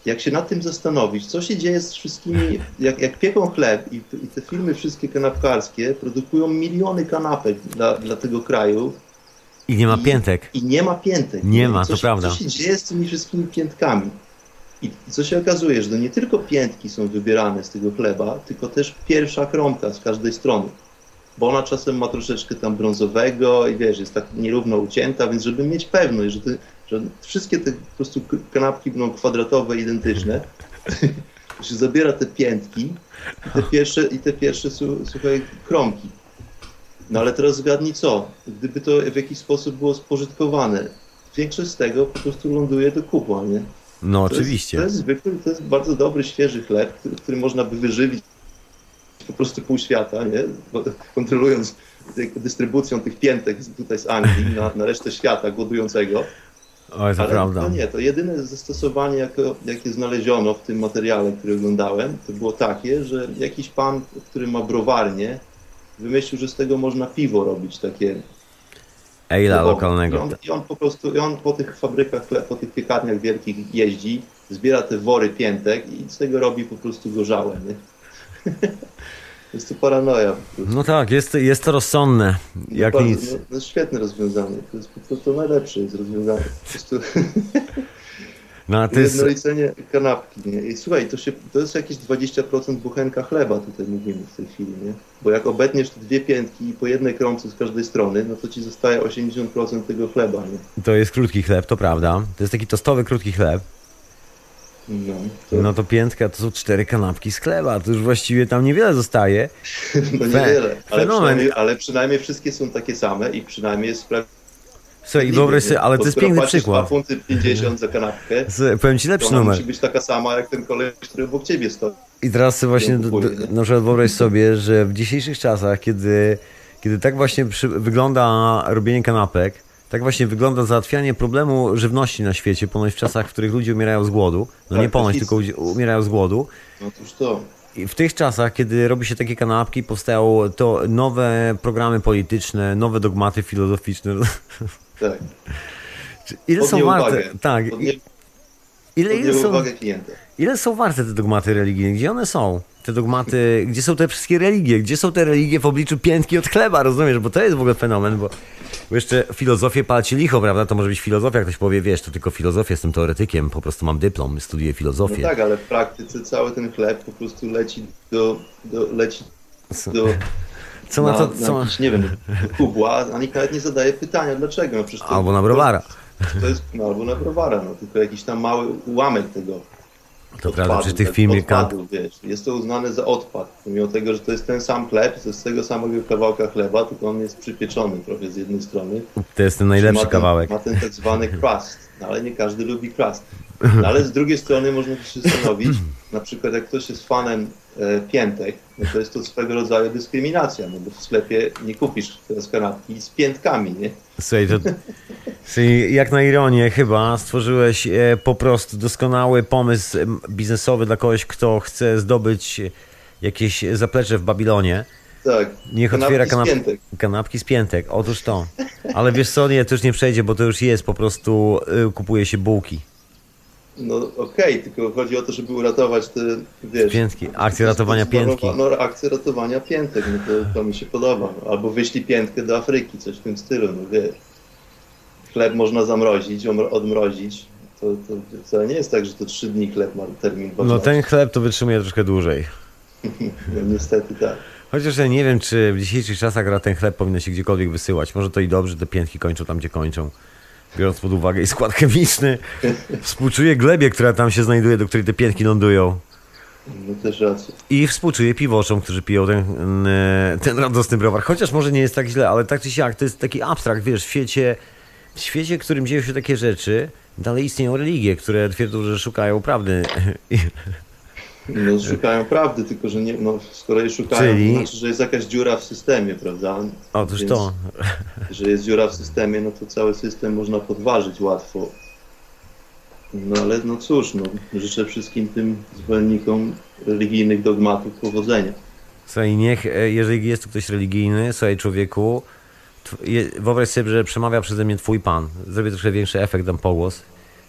jak się nad tym zastanowić, co się dzieje z wszystkimi, jak, jak pieką chleb i, i te firmy wszystkie kanapkarskie produkują miliony kanapek dla, dla tego kraju, I nie ma I- piętek. i nie ma piętek. Nie I ma, co to się, prawda. Co się dzieje z tymi wszystkimi piętkami? I co się okazuje, że to nie tylko piętki są wybierane z tego chleba, tylko też pierwsza kromka z każdej strony. Bo ona czasem ma troszeczkę tam brązowego i wiesz, jest tak nierówno ucięta, więc żeby mieć pewność, że, że wszystkie te po prostu kanapki będą kwadratowe, identyczne, się zabiera te piętki i te pierwsze, i te pierwsze słuchaj, kromki. No ale teraz zgadnij co, gdyby to w jakiś sposób było spożytkowane, większość z tego po prostu ląduje do kubła, nie? No To oczywiście. Jest, to jest zwykły, to jest bardzo dobry, świeży chleb, który, który można by wyżywić po prostu pół świata, nie? Kontrolując dystrybucją tych piętek tutaj z Anglii na, na resztę świata głodującego. Oj, to Ale prawda. to nie, to jedyne zastosowanie, jako, jakie znaleziono w tym materiale, który oglądałem, to było takie, że jakiś pan, który ma browarnię, wymyślił, że z tego można piwo robić takie Ejla No, I lokalnego. on, I on po prostu, i on po tych fabrykach, po tych piekarniach wielkich jeździ, zbiera te wory piętek i z tego robi po prostu gorzałe? Jest to paranoja. No tak, jest, jest to rozsądne, jak Bardzo- nic. No, no świetne rozwiązanie. To jest po prostu najlepsze jest rozwiązanie. Po prostu No ty... jednolicenie kanapki, nie? I słuchaj, to, się, to jest jakieś 20% buchenka chleba tutaj mówimy w tej chwili, nie? Bo jak obetniesz te dwie piętki i po jednej kromce z każdej strony, no to ci zostaje 80% tego chleba, nie? To jest krótki chleb, to prawda. To jest taki tostowy krótki chleb. No, to, No to piętka to są cztery kanapki z chleba. To już właściwie tam niewiele zostaje. no niewiele. Ale przynajmniej, ale przynajmniej wszystkie są takie same i przynajmniej jest sprawiedliwe. Słuchaj, i wyobraź sobie, ale to jest piękny przykład. 2 funty 50 za kanapkę, Z- Powiem ci lepszy numer. musi być taka sama jak ten koleś, który obok ciebie stoi. I teraz właśnie, do, do, na przykład wyobraź sobie, że w dzisiejszych czasach, kiedy, kiedy tak właśnie przy, wygląda robienie kanapek, tak właśnie wygląda załatwianie problemu żywności na świecie, ponoć w czasach, w których ludzie umierają z głodu, no Tak, nie ponoć, tylko ludzie umierają z głodu. No Otóż to. I w tych czasach, kiedy robi się takie kanapki, powstają to nowe programy polityczne, nowe dogmaty filozoficzne. Tak. Ile są warte? uwagę. Tak. Podnie, Ile, ile, są, uwagę klienta. Ile są warte te dogmaty religijne? Gdzie one są? Te dogmaty, gdzie są te wszystkie religie? Gdzie są te religie w obliczu piętki od chleba, rozumiesz? Bo to jest w ogóle fenomen, bo, bo jeszcze filozofię palci licho, prawda? To może być filozofia, jak ktoś powie, wiesz, to tylko filozofia, jestem teoretykiem, po prostu mam dyplom, studiuję No filozofię. tak, ale w praktyce cały ten chleb po prostu leci do, do leci do Co na, na to, na co jakiś, nie wiem, kubła, a nikt nawet nie zadaje pytania, dlaczego. No to, Albo na browara. To jest, no, albo na browara, no tylko jakiś tam mały ułamek tego To prawda, przy tych tak, odpadu, wiesz. Jest to uznane za odpad, pomimo tego, że to jest ten sam chleb, to jest z tego samego kawałka chleba, tylko on jest przypieczony trochę z jednej strony. To jest ten najlepszy ma ten, kawałek. Ma ten tak zwany crust, no, ale nie każdy lubi crust. No, ale z drugiej strony można się zastanowić, na przykład jak ktoś jest fanem piętek, no to jest to swego rodzaju dyskryminacja, no bo w sklepie nie kupisz teraz kanapki z piętkami, nie? Słuchaj, to, czyli jak na ironię chyba stworzyłeś e, po prostu doskonały pomysł biznesowy dla kogoś, kto chce zdobyć jakieś zaplecze w Babilonie. Tak. Niech kanapki otwiera z kanap... piętek. kanapki z piętek. Otóż to. Ale wiesz co, nie, to już nie przejdzie, bo to już jest, po prostu y, kupuje się bułki. No okej, tylko chodzi o to, żeby uratować te, wiesz... Piętki. Akcja ratowania piętki. No, akcja ratowania piętek, no to, to mi się podoba. No. Albo wyślij piętkę do Afryki, coś w tym stylu, no wiesz. Chleb można zamrozić, odmrozić. To, to wcale nie jest tak, że to trzy dni chleb ma termin No ważności. ten chleb to wytrzymuje troszkę dłużej. No, niestety tak. Chociaż ja nie wiem, czy w dzisiejszych czasach ten chleb powinno się gdziekolwiek wysyłać. Może to i dobrze, te piętki kończą tam, gdzie kończą. Biorąc pod uwagę i skład chemiczny. Współczuję glebie, która tam się znajduje, do której te piętki lądują. No też racja. I współczuję piwoczom, którzy piją ten, e, ten radosny browar. Chociaż może nie jest tak źle, ale tak czy siak, to jest taki abstrakt, wiesz, w świecie, w świecie, w którym dzieją się takie rzeczy, dalej istnieją religie, które twierdzą, że szukają prawdy. No szukają prawdy, tylko że nie, no, skoro jej szukają, Czyli- to znaczy, że jest jakaś dziura w systemie, prawda? Otóż Więc, to. Że jest dziura w systemie, no to cały system można podważyć łatwo. No ale no cóż, no, życzę wszystkim tym zwolennikom religijnych dogmatów powodzenia. Słuchaj, niech, e, jeżeli jest tu ktoś religijny, słuchaj człowieku, wyobraź sobie, że przemawia przeze mnie twój pan. Zrobię troszkę większy efekt, dam pogłos.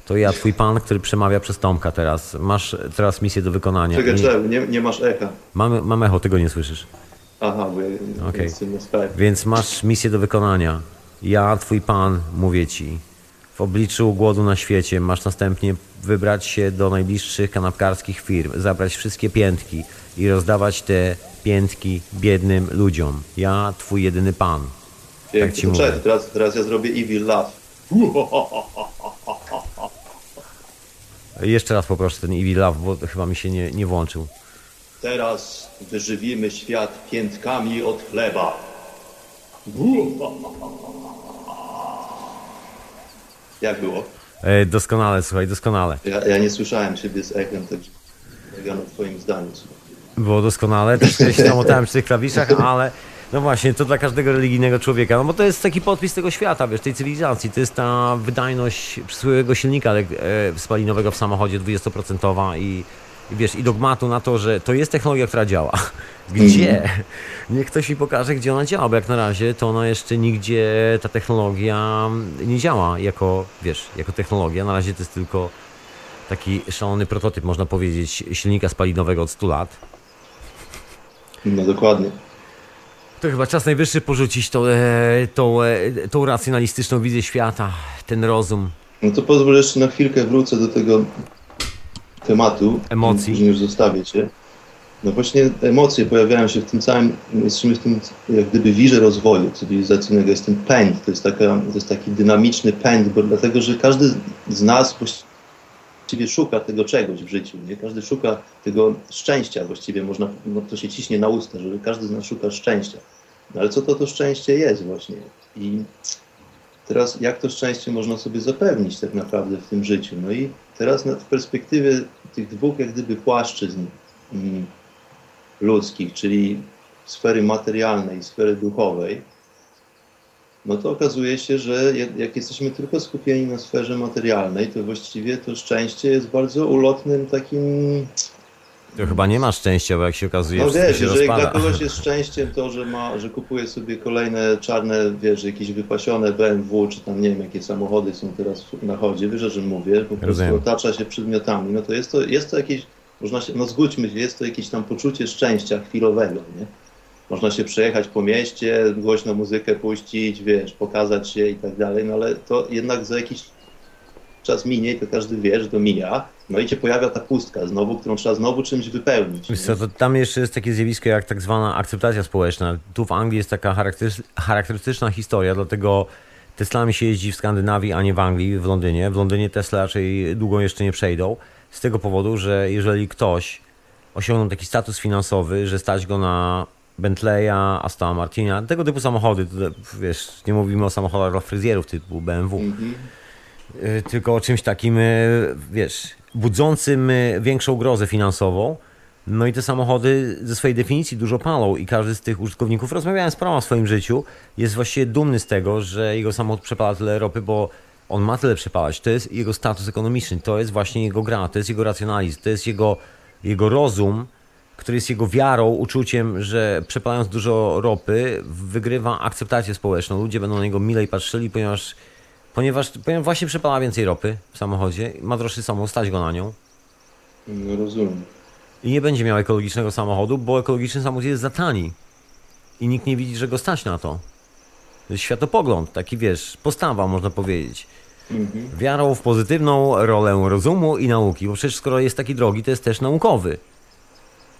To ja, twój pan, który przemawia przez Tomka teraz. Masz teraz misję do wykonania. Czekaj, czekaj, nie, nie masz echa. Mamy, mam echo, tego nie słyszysz. Aha, bo ja Skype. Więc masz misję do wykonania. Ja, twój pan, mówię ci. W obliczu głodu na świecie masz następnie wybrać się do najbliższych kanapkarskich firm, zabrać wszystkie piętki i rozdawać te piętki biednym ludziom. Ja, twój jedyny pan. Pięknie. ci mówię. czekaj, teraz, teraz ja zrobię evil laugh. Jeszcze raz poproszę ten Evil Love, bo chyba mi się nie, nie włączył. Teraz wyżywimy świat piętkami od chleba. Jak było? E, doskonale, słuchaj, doskonale. Ja, ja nie słyszałem siebie z echem, także na twoim zdaniu. Było doskonale, też się namotałem przy tych klawiszach, ale no właśnie, to dla każdego religijnego człowieka, no bo to jest taki podpis tego świata, wiesz, tej cywilizacji, to jest ta wydajność przysłowiowego silnika e, spalinowego w samochodzie 20% i, i wiesz, i dogmatu na to, że to jest technologia, która działa. Gdzie? Niech ktoś mi pokaże, gdzie ona działa, bo jak na razie to ona jeszcze nigdzie, ta technologia nie działa jako, wiesz, jako technologia, na razie to jest tylko taki szalony prototyp, można powiedzieć, silnika spalinowego od 100 lat. No dokładnie. To chyba czas najwyższy porzucić tą, e, tą, e, tą racjonalistyczną wizję świata, ten rozum. No to pozwól jeszcze na chwilkę wrócę do tego tematu. Emocji. Później już zostawię cię. No właśnie emocje pojawiają się w tym całym, jesteśmy w tym jak gdyby wirze rozwoju cywilizacyjnego, jest ten pęd, to jest, taka, to jest taki dynamiczny pęd, bo dlatego, że każdy z nas właściwie szuka tego czegoś w życiu, nie? Każdy szuka tego szczęścia właściwie, można, no to się ciśnie na usta, że każdy z nas szuka szczęścia. No ale co to to szczęście jest właśnie? I teraz jak to szczęście można sobie zapewnić tak naprawdę w tym życiu? No i teraz w perspektywie tych dwóch jak gdyby płaszczyzn mm, ludzkich, czyli sfery materialnej i sfery duchowej, no to okazuje się, że jak, jak jesteśmy tylko skupieni na sferze materialnej, to właściwie to szczęście jest bardzo ulotnym takim To chyba nie ma szczęścia, bo jak się okazuje, no wiesz, się jeżeli dla rozpada. kogoś jest szczęściem to, że ma, że kupuje sobie kolejne czarne, wiesz, jakieś wypasione BMW, czy tam nie wiem, jakie samochody są teraz na chodzie, wiesz o czym mówię, po prostu Rozumiem. otacza się przedmiotami, no to jest to, jest to jakieś, można się, no zgódźmy się, jest to jakieś tam poczucie szczęścia chwilowego, nie? Można się przejechać po mieście, głośno muzykę puścić, wiesz, pokazać się i tak dalej, no ale to jednak za jakiś czas minie to każdy wie, że to mija, no i cię pojawia ta pustka znowu, którą trzeba znowu czymś wypełnić. Wiesz co, to tam jeszcze jest takie zjawisko jak tak zwana akceptacja społeczna. Tu w Anglii jest taka charakterys- charakterystyczna historia, dlatego Teslami się jeździ w Skandynawii, a nie w Anglii, w Londynie. W Londynie Tesla raczej długo jeszcze nie przejdą. Z tego powodu, że jeżeli ktoś osiągnął taki status finansowy, że stać go na Bentleya, Astona Martina, tego typu samochody, to, wiesz, nie mówimy o samochodach dla fryzjerów typu BMW, Y, tylko o czymś takim, y, wiesz, budzącym y, większą grozę finansową. No i te samochody ze swojej definicji dużo palą i każdy z tych użytkowników, rozmawiałem z paroma w swoim życiu, jest właściwie dumny z tego, że jego samochód przepala tyle ropy, bo on ma tyle przepalać. To jest jego status ekonomiczny, to jest właśnie jego gra, to jest jego racjonalizm, to jest jego, jego rozum, który jest jego wiarą, uczuciem, że przepalając dużo ropy, wygrywa akceptację społeczną. Ludzie będą na niego milej patrzyli, ponieważ Ponieważ, ponieważ właśnie przepala więcej ropy w samochodzie, ma droższy samochód, stać go na nią No rozumiem. i nie będzie miał ekologicznego samochodu, bo ekologiczny samochód jest za tani i nikt nie widzi, że go stać na to. To jest światopogląd, taki wiesz, postawa można powiedzieć. Wiarą w pozytywną rolę rozumu i nauki, bo przecież skoro jest taki drogi, to jest też naukowy.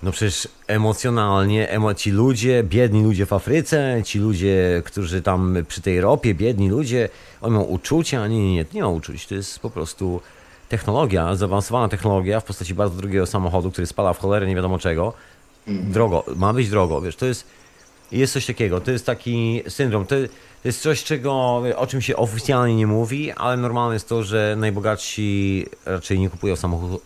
No przecież emocjonalnie, emo ci ludzie, biedni ludzie w Afryce, ci ludzie, którzy tam przy tej ropie, biedni ludzie, oni mają uczucia, nie, nie, nie, nie ma uczuć, to jest po prostu technologia, zaawansowana technologia w postaci bardzo drogiego samochodu, który spala w cholerę nie wiadomo czego. Drogo, ma być drogo, wiesz, to jest, jest coś takiego, to jest taki syndrom, to, to jest coś, czego, o czym się oficjalnie nie mówi, ale normalne jest to, że najbogatsi raczej nie kupują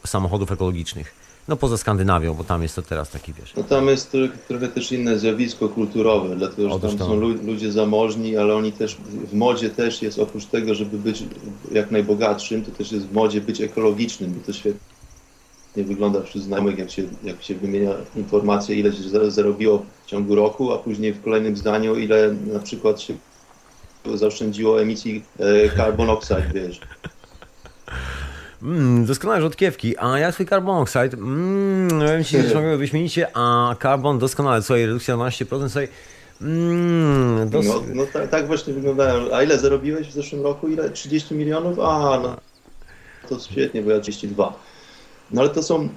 samochodów ekologicznych. No poza Skandynawią, bo tam jest to teraz taki, wiesz. No tam jest trochę, też inne zjawisko kulturowe, dlatego że tam są lu- ludzie zamożni, ale oni też w modzie też jest oprócz tego, żeby być jak najbogatszym, to też jest w modzie być ekologicznym, bo to świetnie wygląda wśród znajomych, jak się, jak się wymienia informacje, ile się za- zarobiło w ciągu roku, a później w kolejnym zdaniu, ile na przykład się zaoszczędziło emisji e, carbon oxide, wiesz. Mm, doskonałe rzodkiewki. A jak twój carbon oxide? Mm, powiem ci, że wyśmienicie, a carbon doskonale. Słuchaj, redukcja 12%, słuchaj. Mm, dos... No, no tak, tak właśnie wyglądają. A ile zarobiłeś w zeszłym roku? Ile? 30 milionów? A, no to świetnie, bo ja 32. No ale to są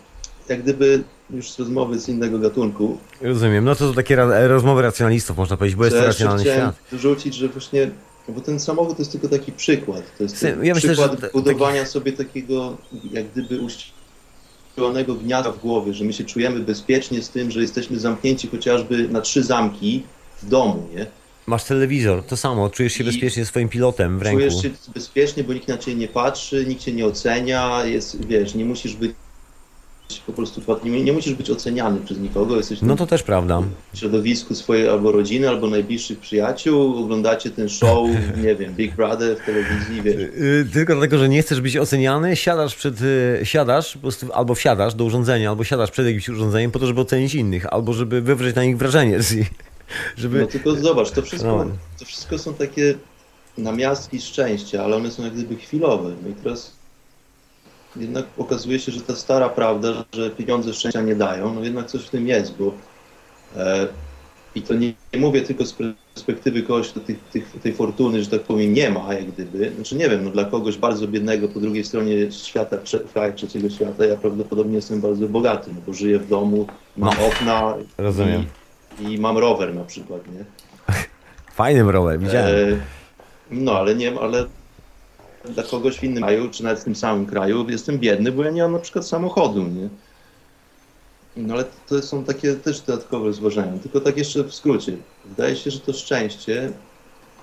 jak gdyby już rozmowy z innego gatunku. Rozumiem. No to są takie ra- rozmowy racjonalistów, można powiedzieć, bo jest to racjonalny chciałem świat. dorzucić, że właśnie, bo ten samochód to jest tylko taki przykład. To jest ja przykład budowania sobie takiego jak gdyby uściślonego gniazda w głowie, że my się czujemy bezpiecznie z tym, że jesteśmy zamknięci chociażby na trzy zamki w domu, nie? Masz telewizor, to samo, czujesz się I bezpiecznie swoim pilotem w ręku. Czujesz się bezpiecznie, bo nikt na ciebie nie patrzy, nikt cię nie ocenia, jest, wiesz, nie musisz być po prostu, nie, nie musisz być oceniany przez nikogo, jesteś No to też prawda. w środowisku swojej albo rodziny, albo najbliższych przyjaciół, oglądacie ten show, nie wiem, Big Brother w telewizji, wiesz. Yy, Tylko dlatego, że nie chcesz być oceniany, siadasz przed, yy, siadasz, po prostu albo wsiadasz do urządzenia, albo siadasz przed jakimś urządzeniem po to, żeby ocenić innych, albo żeby wywrzeć na nich wrażenie, żeby... No tylko zobacz, to wszystko, No. to wszystko są takie namiastki szczęścia, ale one są jak gdyby chwilowe. No i teraz jednak okazuje się, że ta stara prawda, że pieniądze szczęścia nie dają, no jednak coś w tym jest, bo E, I to nie, nie mówię tylko z perspektywy kogoś, kto tych, tych, tej fortuny, że tak powiem, nie ma, jak gdyby. Znaczy nie wiem, no dla kogoś bardzo biednego po drugiej stronie świata, kraju trzeciego świata, ja prawdopodobnie jestem bardzo bogaty, no bo żyję w domu, mam No. okna Rozumiem. I, i mam rower na przykład, nie? Fajnym rower, widziałem. E, no, ale nie ale dla kogoś w innym kraju, czy nawet w tym samym kraju jestem biedny, bo ja nie mam na przykład samochodu, nie? No ale to są takie też dodatkowe rozważania. Tylko tak jeszcze w skrócie. Wydaje się, że to szczęście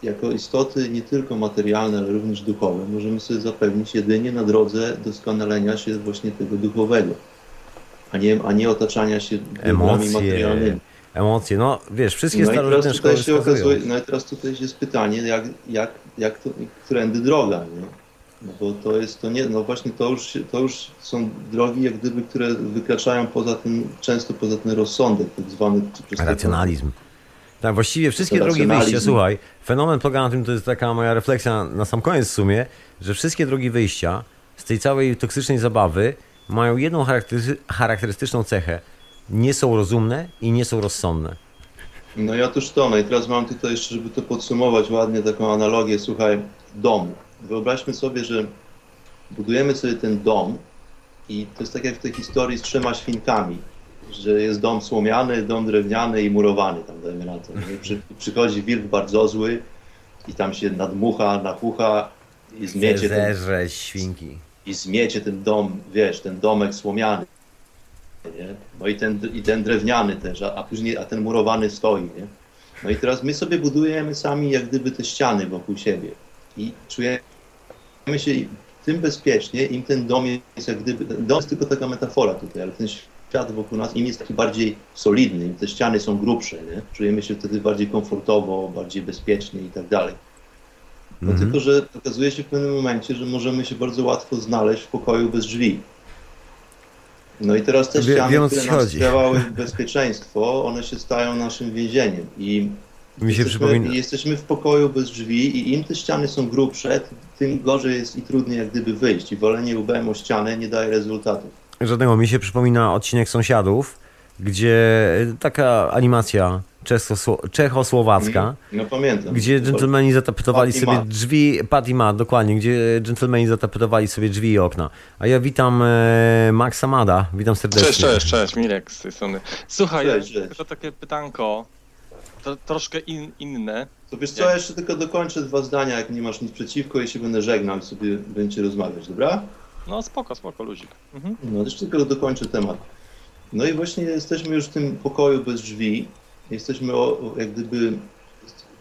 jako istoty nie tylko materialne, ale również duchowe możemy sobie zapewnić jedynie na drodze doskonalenia się właśnie tego duchowego, a nie, a nie otaczania się Emocje, materialnymi. Emocje. No wiesz, wszystkie No starożytne szkoły się wskazują. okazuje, no i teraz tutaj jest pytanie, jak, jak, jak to, którędy droga, nie? No bo to jest, to nie, no właśnie to już, to już są drogi, jak gdyby, które wykraczają poza ten, często poza ten rozsądek, tak zwany Racjonalizm. Tak, właściwie wszystkie drogi wyjścia, słuchaj, fenomen polega na tym, to jest taka moja refleksja na sam koniec w sumie, że wszystkie drogi wyjścia z tej całej toksycznej zabawy mają jedną charaktery- charakterystyczną cechę. Nie są rozumne i nie są rozsądne. No i otóż to, no i teraz mam tutaj jeszcze, żeby to podsumować ładnie, taką analogię, słuchaj, domu. Wyobraźmy sobie, że budujemy sobie ten dom i to jest tak jak w tej historii z trzema świnkami, że jest dom słomiany, dom drewniany i murowany, tam dajmy na to. Przy, przychodzi wilk bardzo zły i tam się nadmucha, nachucha i zmiecie ten, Zerze świnki. i zmiecie ten dom, wiesz, ten domek słomiany. Nie? No i ten, i ten drewniany też, a, a później, a ten murowany stoi, nie? No i teraz my sobie budujemy sami jak gdyby te ściany wokół siebie i czujemy się tym bezpiecznie, im ten dom jest jak gdyby, dom jest tylko taka metafora tutaj, ale ten świat wokół nas, im jest taki bardziej solidny, im te ściany są grubsze, nie? Czujemy się wtedy bardziej komfortowo, bardziej bezpiecznie i tak dalej. No Mhm. tylko, że okazuje się w pewnym momencie, że możemy się bardzo łatwo znaleźć w pokoju bez drzwi. No i teraz te Wie- ściany, wiem, które nam sprawiały bezpieczeństwo, one się stają naszym więzieniem. I Mi się jesteśmy, jesteśmy w pokoju bez drzwi i im te ściany są grubsze, tym gorzej jest i trudniej jak gdyby wyjść. I wolenie łbem o ścianę nie daje rezultatów. Żadnego. Mi się przypomina odcinek Sąsiadów, gdzie taka animacja czesosło- czechosłowacka, No pamiętam. Gdzie dżentelmeni zatapetowali sobie drzwi, pat i mat, dokładnie, gdzie dżentelmeni zatapetowali sobie drzwi i okna. A ja witam e, Maxa Mada, witam serdecznie. Cześć, cześć, cześć, Mirek z tej strony. Słuchaj, Cześć, cześć. to takie pytanko, to troszkę in, inne. To wiesz co, ja jeszcze tylko dokończę dwa zdania, jak nie masz nic przeciwko i się będę żegnał i sobie będziecie rozmawiać, dobra? No spoko, spoko, luzik. Mhm. No, jeszcze tylko dokończę temat. No i właśnie jesteśmy już w tym pokoju bez drzwi. Jesteśmy o, jak gdyby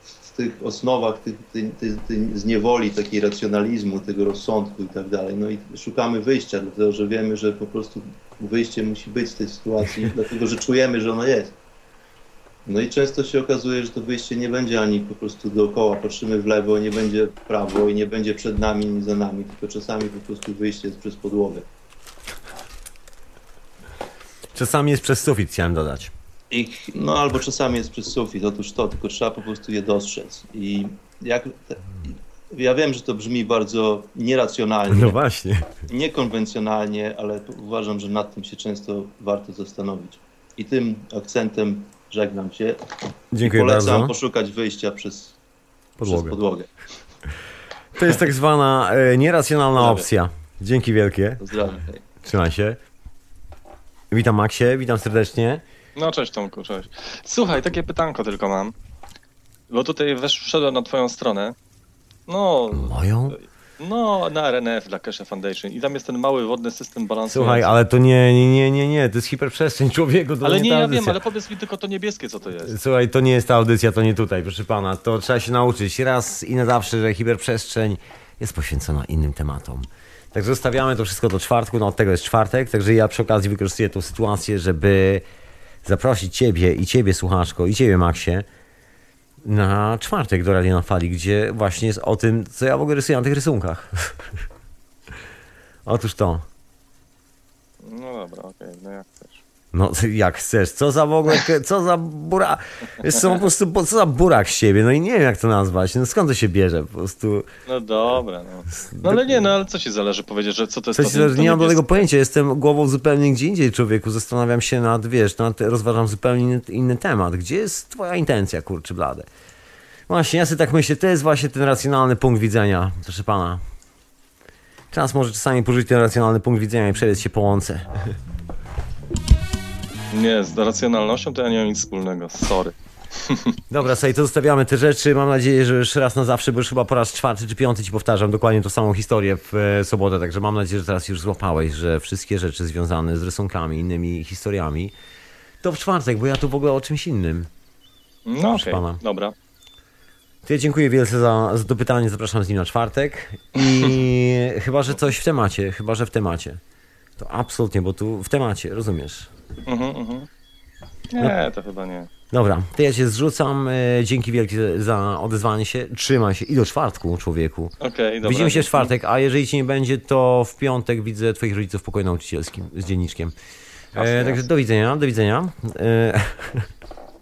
w tych osnowach tych, tej, tej, tej zniewoli, takiej racjonalizmu, tego rozsądku i tak dalej. No i szukamy wyjścia, dlatego że wiemy, że po prostu wyjście musi być z tej sytuacji, dlatego że czujemy, że ono jest. No i często się okazuje, że to wyjście nie będzie ani po prostu dookoła, patrzymy w lewo, nie będzie w prawo i nie będzie przed nami, ni za nami, tylko czasami po prostu wyjście jest przez podłogę. Czasami jest przez sufit, chciałem dodać. Ich, no albo czasami jest przez sufit, otóż to, tylko trzeba po prostu je dostrzec. I jak, ja wiem, że to brzmi bardzo nieracjonalnie, No właśnie. niekonwencjonalnie, ale uważam, że nad tym się często warto zastanowić. I tym akcentem żegnam się. Dziękuję Polecam bardzo. poszukać wyjścia przez Podłogę. Przez podłogę. To jest tak zwana e, nieracjonalna Pozdrawiam. opcja. Dzięki wielkie. Pozdrawiam. Trzymaj się. Witam Maxie, witam serdecznie. No cześć Tomku, cześć. Słuchaj, takie pytanko tylko mam. Bo tutaj wesz, wszedłem na twoją stronę. No, Moją? no na RNF dla Cache Foundation i tam jest ten mały wodny system balansujący. Słuchaj, ale to nie, nie, nie, nie, nie, to jest hiperprzestrzeń człowieku, to Ale nie nie, ja wiem, ale powiedz mi tylko to niebieskie, co to jest. Słuchaj, to nie jest ta audycja, to nie tutaj, proszę pana. To trzeba się nauczyć raz i na zawsze, że hiperprzestrzeń jest poświęcona innym tematom. Także zostawiamy to wszystko do czwartku, no od tego jest czwartek, także ja przy okazji wykorzystuję tą sytuację, żeby zaprosić ciebie i ciebie, słuchaczko, i ciebie, Maxie, na czwartek do Radia na Fali, gdzie właśnie jest o tym, co ja w ogóle rysuję na tych rysunkach. Otóż to. No dobra, okej, no jak chcesz. No jak chcesz, co za w ogóle, co za bura, jest po prostu, co za burak z siebie, no i nie wiem jak to nazwać, no skąd to się bierze, po prostu, No dobra, no. No ale nie, no ale co ci zależy powiedzieć, że co to jest coś, to, to nie mam do tego pojęcia, jestem głową zupełnie gdzie indziej człowieku, zastanawiam się nad, wiesz, nad, rozważam zupełnie inny, inny temat, gdzie jest twoja intencja, kurczy blade. Właśnie, ja sobie tak myślę, to jest właśnie ten racjonalny punkt widzenia, proszę pana. Czas może czasami pożyć ten racjonalny punkt widzenia i przebiec się po łące. Nie, z racjonalnością to ja nie mam nic wspólnego, sorry. Dobra, sobie to zostawiamy te rzeczy. Mam nadzieję, że już raz na zawsze, bo już chyba po raz czwarty czy piąty ci powtarzam dokładnie tą samą historię w e, sobotę, także mam nadzieję, że teraz już złapałeś, że wszystkie rzeczy związane z rysunkami, innymi historiami, to w czwartek, bo ja tu w ogóle o czymś innym. No okej, pana. dobra. To ja dziękuję wielce za, za to pytanie, zapraszam z nim na czwartek i chyba, że coś w temacie, chyba, że w temacie. To absolutnie, bo tu w temacie, rozumiesz? Mhm, mhm. Nie, to chyba nie. Dobra, to ja cię zrzucam. e, Dzięki wielkie za odezwanie się. Trzymaj się i do czwartku, człowieku. Okej, dobra. Widzimy się w czwartek, a jeżeli ci nie będzie, to w piątek widzę twoich rodziców w pokoju nauczycielskim z dzienniczkiem. E, także do widzenia, do widzenia. E,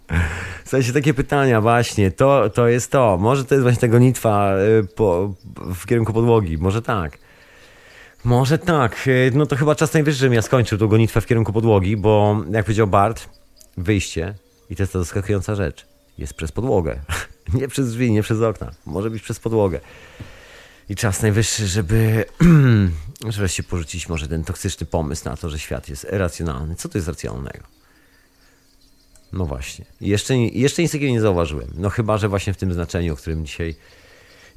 Słuchajcie, takie pytania właśnie, to, to jest to. Może to jest właśnie ta gonitwa e, po, w kierunku podłogi, może tak. Może tak, E, no to chyba czas najwyższy, żebym ja skończył tą gonitwę w kierunku podłogi, bo jak powiedział Bart, wyjście, i to jest ta zaskakująca rzecz, jest przez podłogę. Nie przez drzwi, nie przez okna, może być przez podłogę. I czas najwyższy, żeby żeby się porzucić może ten toksyczny pomysł na to, że świat jest racjonalny. Co to jest racjonalnego? No właśnie. Jeszcze, jeszcze nic takiego nie zauważyłem. No chyba, że właśnie w tym znaczeniu, o którym dzisiaj,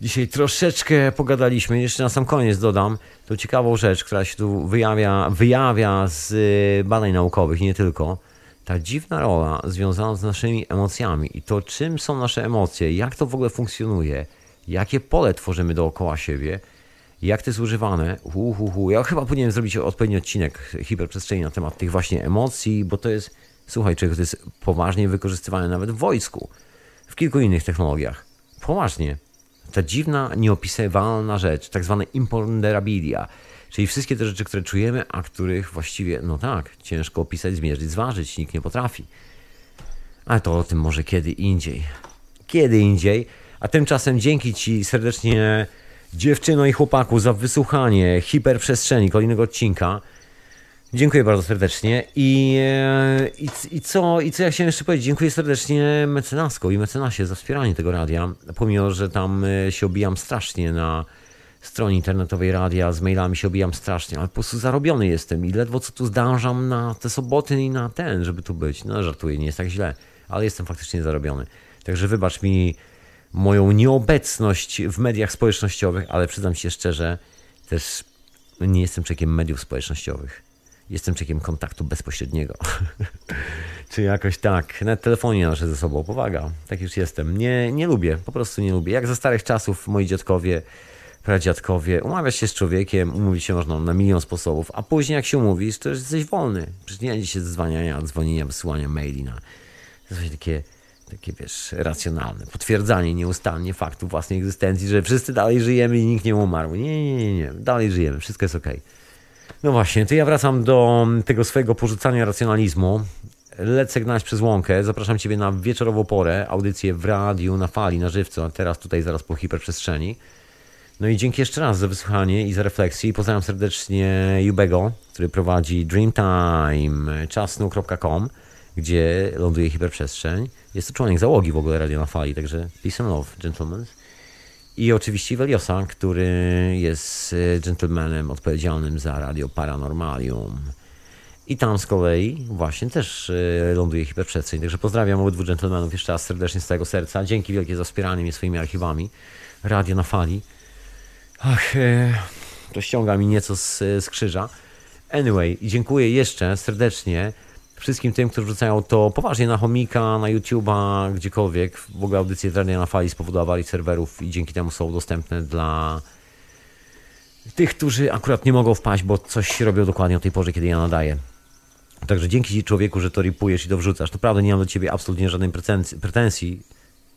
dzisiaj troszeczkę pogadaliśmy. Jeszcze na sam koniec dodam tą ciekawą rzecz, która się tu wyjawia, wyjawia z y, badań naukowych, nie tylko. Ta dziwna rola związana z naszymi emocjami i to, czym są nasze emocje, jak to w ogóle funkcjonuje, jakie pole tworzymy dookoła siebie, jak to jest używane. Hu, hu, hu. Ja chyba powinienem zrobić odpowiedni odcinek hiperprzestrzeni na temat tych właśnie emocji, bo to jest, słuchaj, czego to jest poważnie wykorzystywane nawet w wojsku, w kilku innych technologiach. Poważnie. Ta dziwna, nieopisywalna rzecz, tak zwane imponderabilia, czyli wszystkie te rzeczy, które czujemy, a których właściwie, no tak, ciężko opisać, zmierzyć, zważyć, nikt nie potrafi. Ale to o tym może kiedy indziej. Kiedy indziej. A tymczasem dzięki Ci serdecznie, dziewczyno i chłopaku, za wysłuchanie hiperprzestrzeni kolejnego odcinka. Dziękuję bardzo serdecznie. I, e, i, i, co, I co ja chciałem jeszcze powiedzieć? Dziękuję serdecznie mecenasko i mecenasie za wspieranie tego radia. Pomimo, że tam e, się obijam strasznie na stronie internetowej radia, z mailami się obijam strasznie, ale po prostu zarobiony jestem i ledwo co tu zdążam na te soboty i na ten, żeby tu być. No żartuję, nie jest tak źle, ale jestem faktycznie zarobiony. Także wybacz mi moją nieobecność w mediach społecznościowych, ale przyznam się szczerze, też nie jestem człowiekiem mediów społecznościowych. Jestem człowiekiem kontaktu bezpośredniego. Czy jakoś tak. Nawet telefonie nasze ze sobą. Powaga. Tak już jestem. Nie, nie lubię. Po prostu nie lubię. Jak za starych czasów moi dziadkowie, pradziadkowie, umawiać się z człowiekiem, umówić się można na milion sposobów, a później jak się umówisz, to już jesteś wolny. Przecież nie będzie się dzwonienia, dzwonienia, wysyłania maili na... To jest takie, takie, wiesz, racjonalne. Potwierdzanie nieustannie faktu własnej egzystencji, że wszyscy dalej żyjemy i nikt nie umarł. Nie, nie, nie, nie. Dalej żyjemy. Wszystko jest okej. No właśnie, to ja wracam do tego swojego porzucania racjonalizmu. Lecę gnać przez łąkę. Zapraszam Ciebie na wieczorową porę, audycję w radiu, na fali, na żywcu, a teraz tutaj zaraz po hiperprzestrzeni. No i dzięki jeszcze raz za wysłuchanie i za refleksję. Pozdrawiam serdecznie Jubego, który prowadzi Dreamtime, czasnu.com, gdzie ląduje hiperprzestrzeń. Jest to członek załogi w ogóle Radio na Fali, także peace and love, gentlemen. I oczywiście Veliosa, który jest e, gentlemanem odpowiedzialnym za Radio Paranormalium. I tam z kolei właśnie też e, ląduje hiperprzestrzeń. Także pozdrawiam obydwu dżentelmenów jeszcze raz serdecznie z całego serca. Dzięki wielkie za wspieranie mnie swoimi archiwami. Radio na fali. Ach, e, to ściąga mi nieco z, z krzyża. Anyway, dziękuję jeszcze serdecznie wszystkim tym, którzy wrzucają to poważnie na chomika, na YouTube'a, gdziekolwiek. W ogóle audycje z Radia na Fali spowodowali serwerów i dzięki temu są dostępne dla tych, którzy akurat nie mogą wpaść, bo coś robią dokładnie o tej porze, kiedy ja nadaję. Także dzięki Ci człowieku, że to ripujesz i to wrzucasz. Naprawdę nie mam do Ciebie absolutnie żadnej pretensji. pretensji.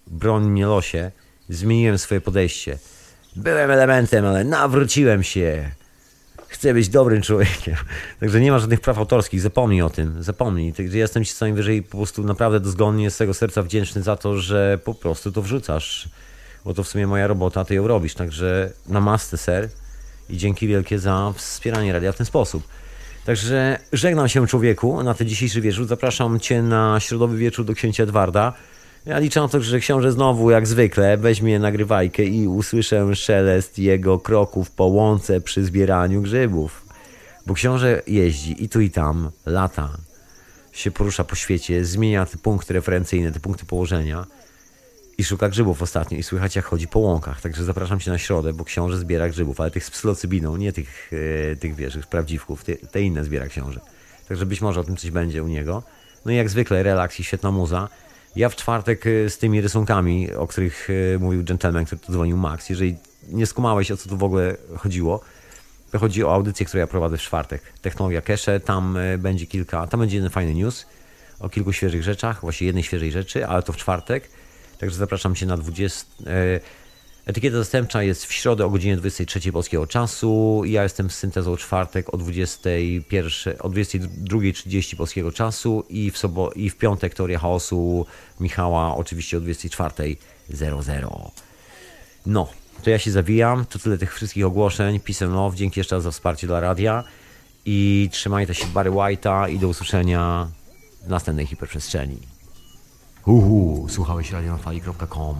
Broń mnie losie. Zmieniłem swoje podejście. Byłem elementem, ale nawróciłem się. Chcę być dobrym człowiekiem. Także nie ma żadnych praw autorskich, zapomnij o tym, zapomnij. Także jestem ci co najwyżej po prostu naprawdę dozgonnie z tego serca wdzięczny za to, że po prostu to wrzucasz. Bo to w sumie moja robota, ty ją robisz. Także namaste, ser. I dzięki wielkie za wspieranie radia w ten sposób. Także żegnam się człowieku na ten dzisiejszy wieczór. Zapraszam cię na środowy wieczór do księcia Edwarda. Ja liczę na to, że książę znowu, jak zwykle, weźmie nagrywajkę i usłyszę szelest jego kroków po łące przy zbieraniu grzybów. Bo książę jeździ i tu i tam, lata, się porusza po świecie, zmienia te punkty referencyjne, te punkty położenia i szuka grzybów ostatnio i słychać jak chodzi po łąkach. Także zapraszam cię na środę, bo książę zbiera grzybów, ale tych z psylocybiną, nie tych, e, tych wiesz, prawdziwków, te, te inne zbiera książę. Także być może o tym coś będzie u niego. No i jak zwykle relaks i świetna muza. Ja w czwartek e, z tymi rysunkami, o których e, mówił gentleman, który tu dzwonił Max, jeżeli nie skumałeś o co tu w ogóle chodziło, to chodzi o audycję, którą ja prowadzę w czwartek. Technologia Cache, tam e, będzie kilka, tam będzie jeden fajny news o kilku świeżych rzeczach, właśnie jednej świeżej rzeczy, ale to w czwartek. Także zapraszam Cię na 20. Etykieta zastępcza jest w środę o godzinie 23 polskiego czasu. Ja jestem z syntezą czwartek o 21, o 22.30 polskiego czasu i w, sobo, i w piątek teoria chaosu Michała oczywiście o 24.00. No, to ja się zawijam. To tyle tych wszystkich ogłoszeń. Peace love. Dzięki jeszcze raz za wsparcie dla radia. I trzymajcie się Barry White'a i do usłyszenia w następnej hiperprzestrzeni. Uhu, słuchałeś radionafali.com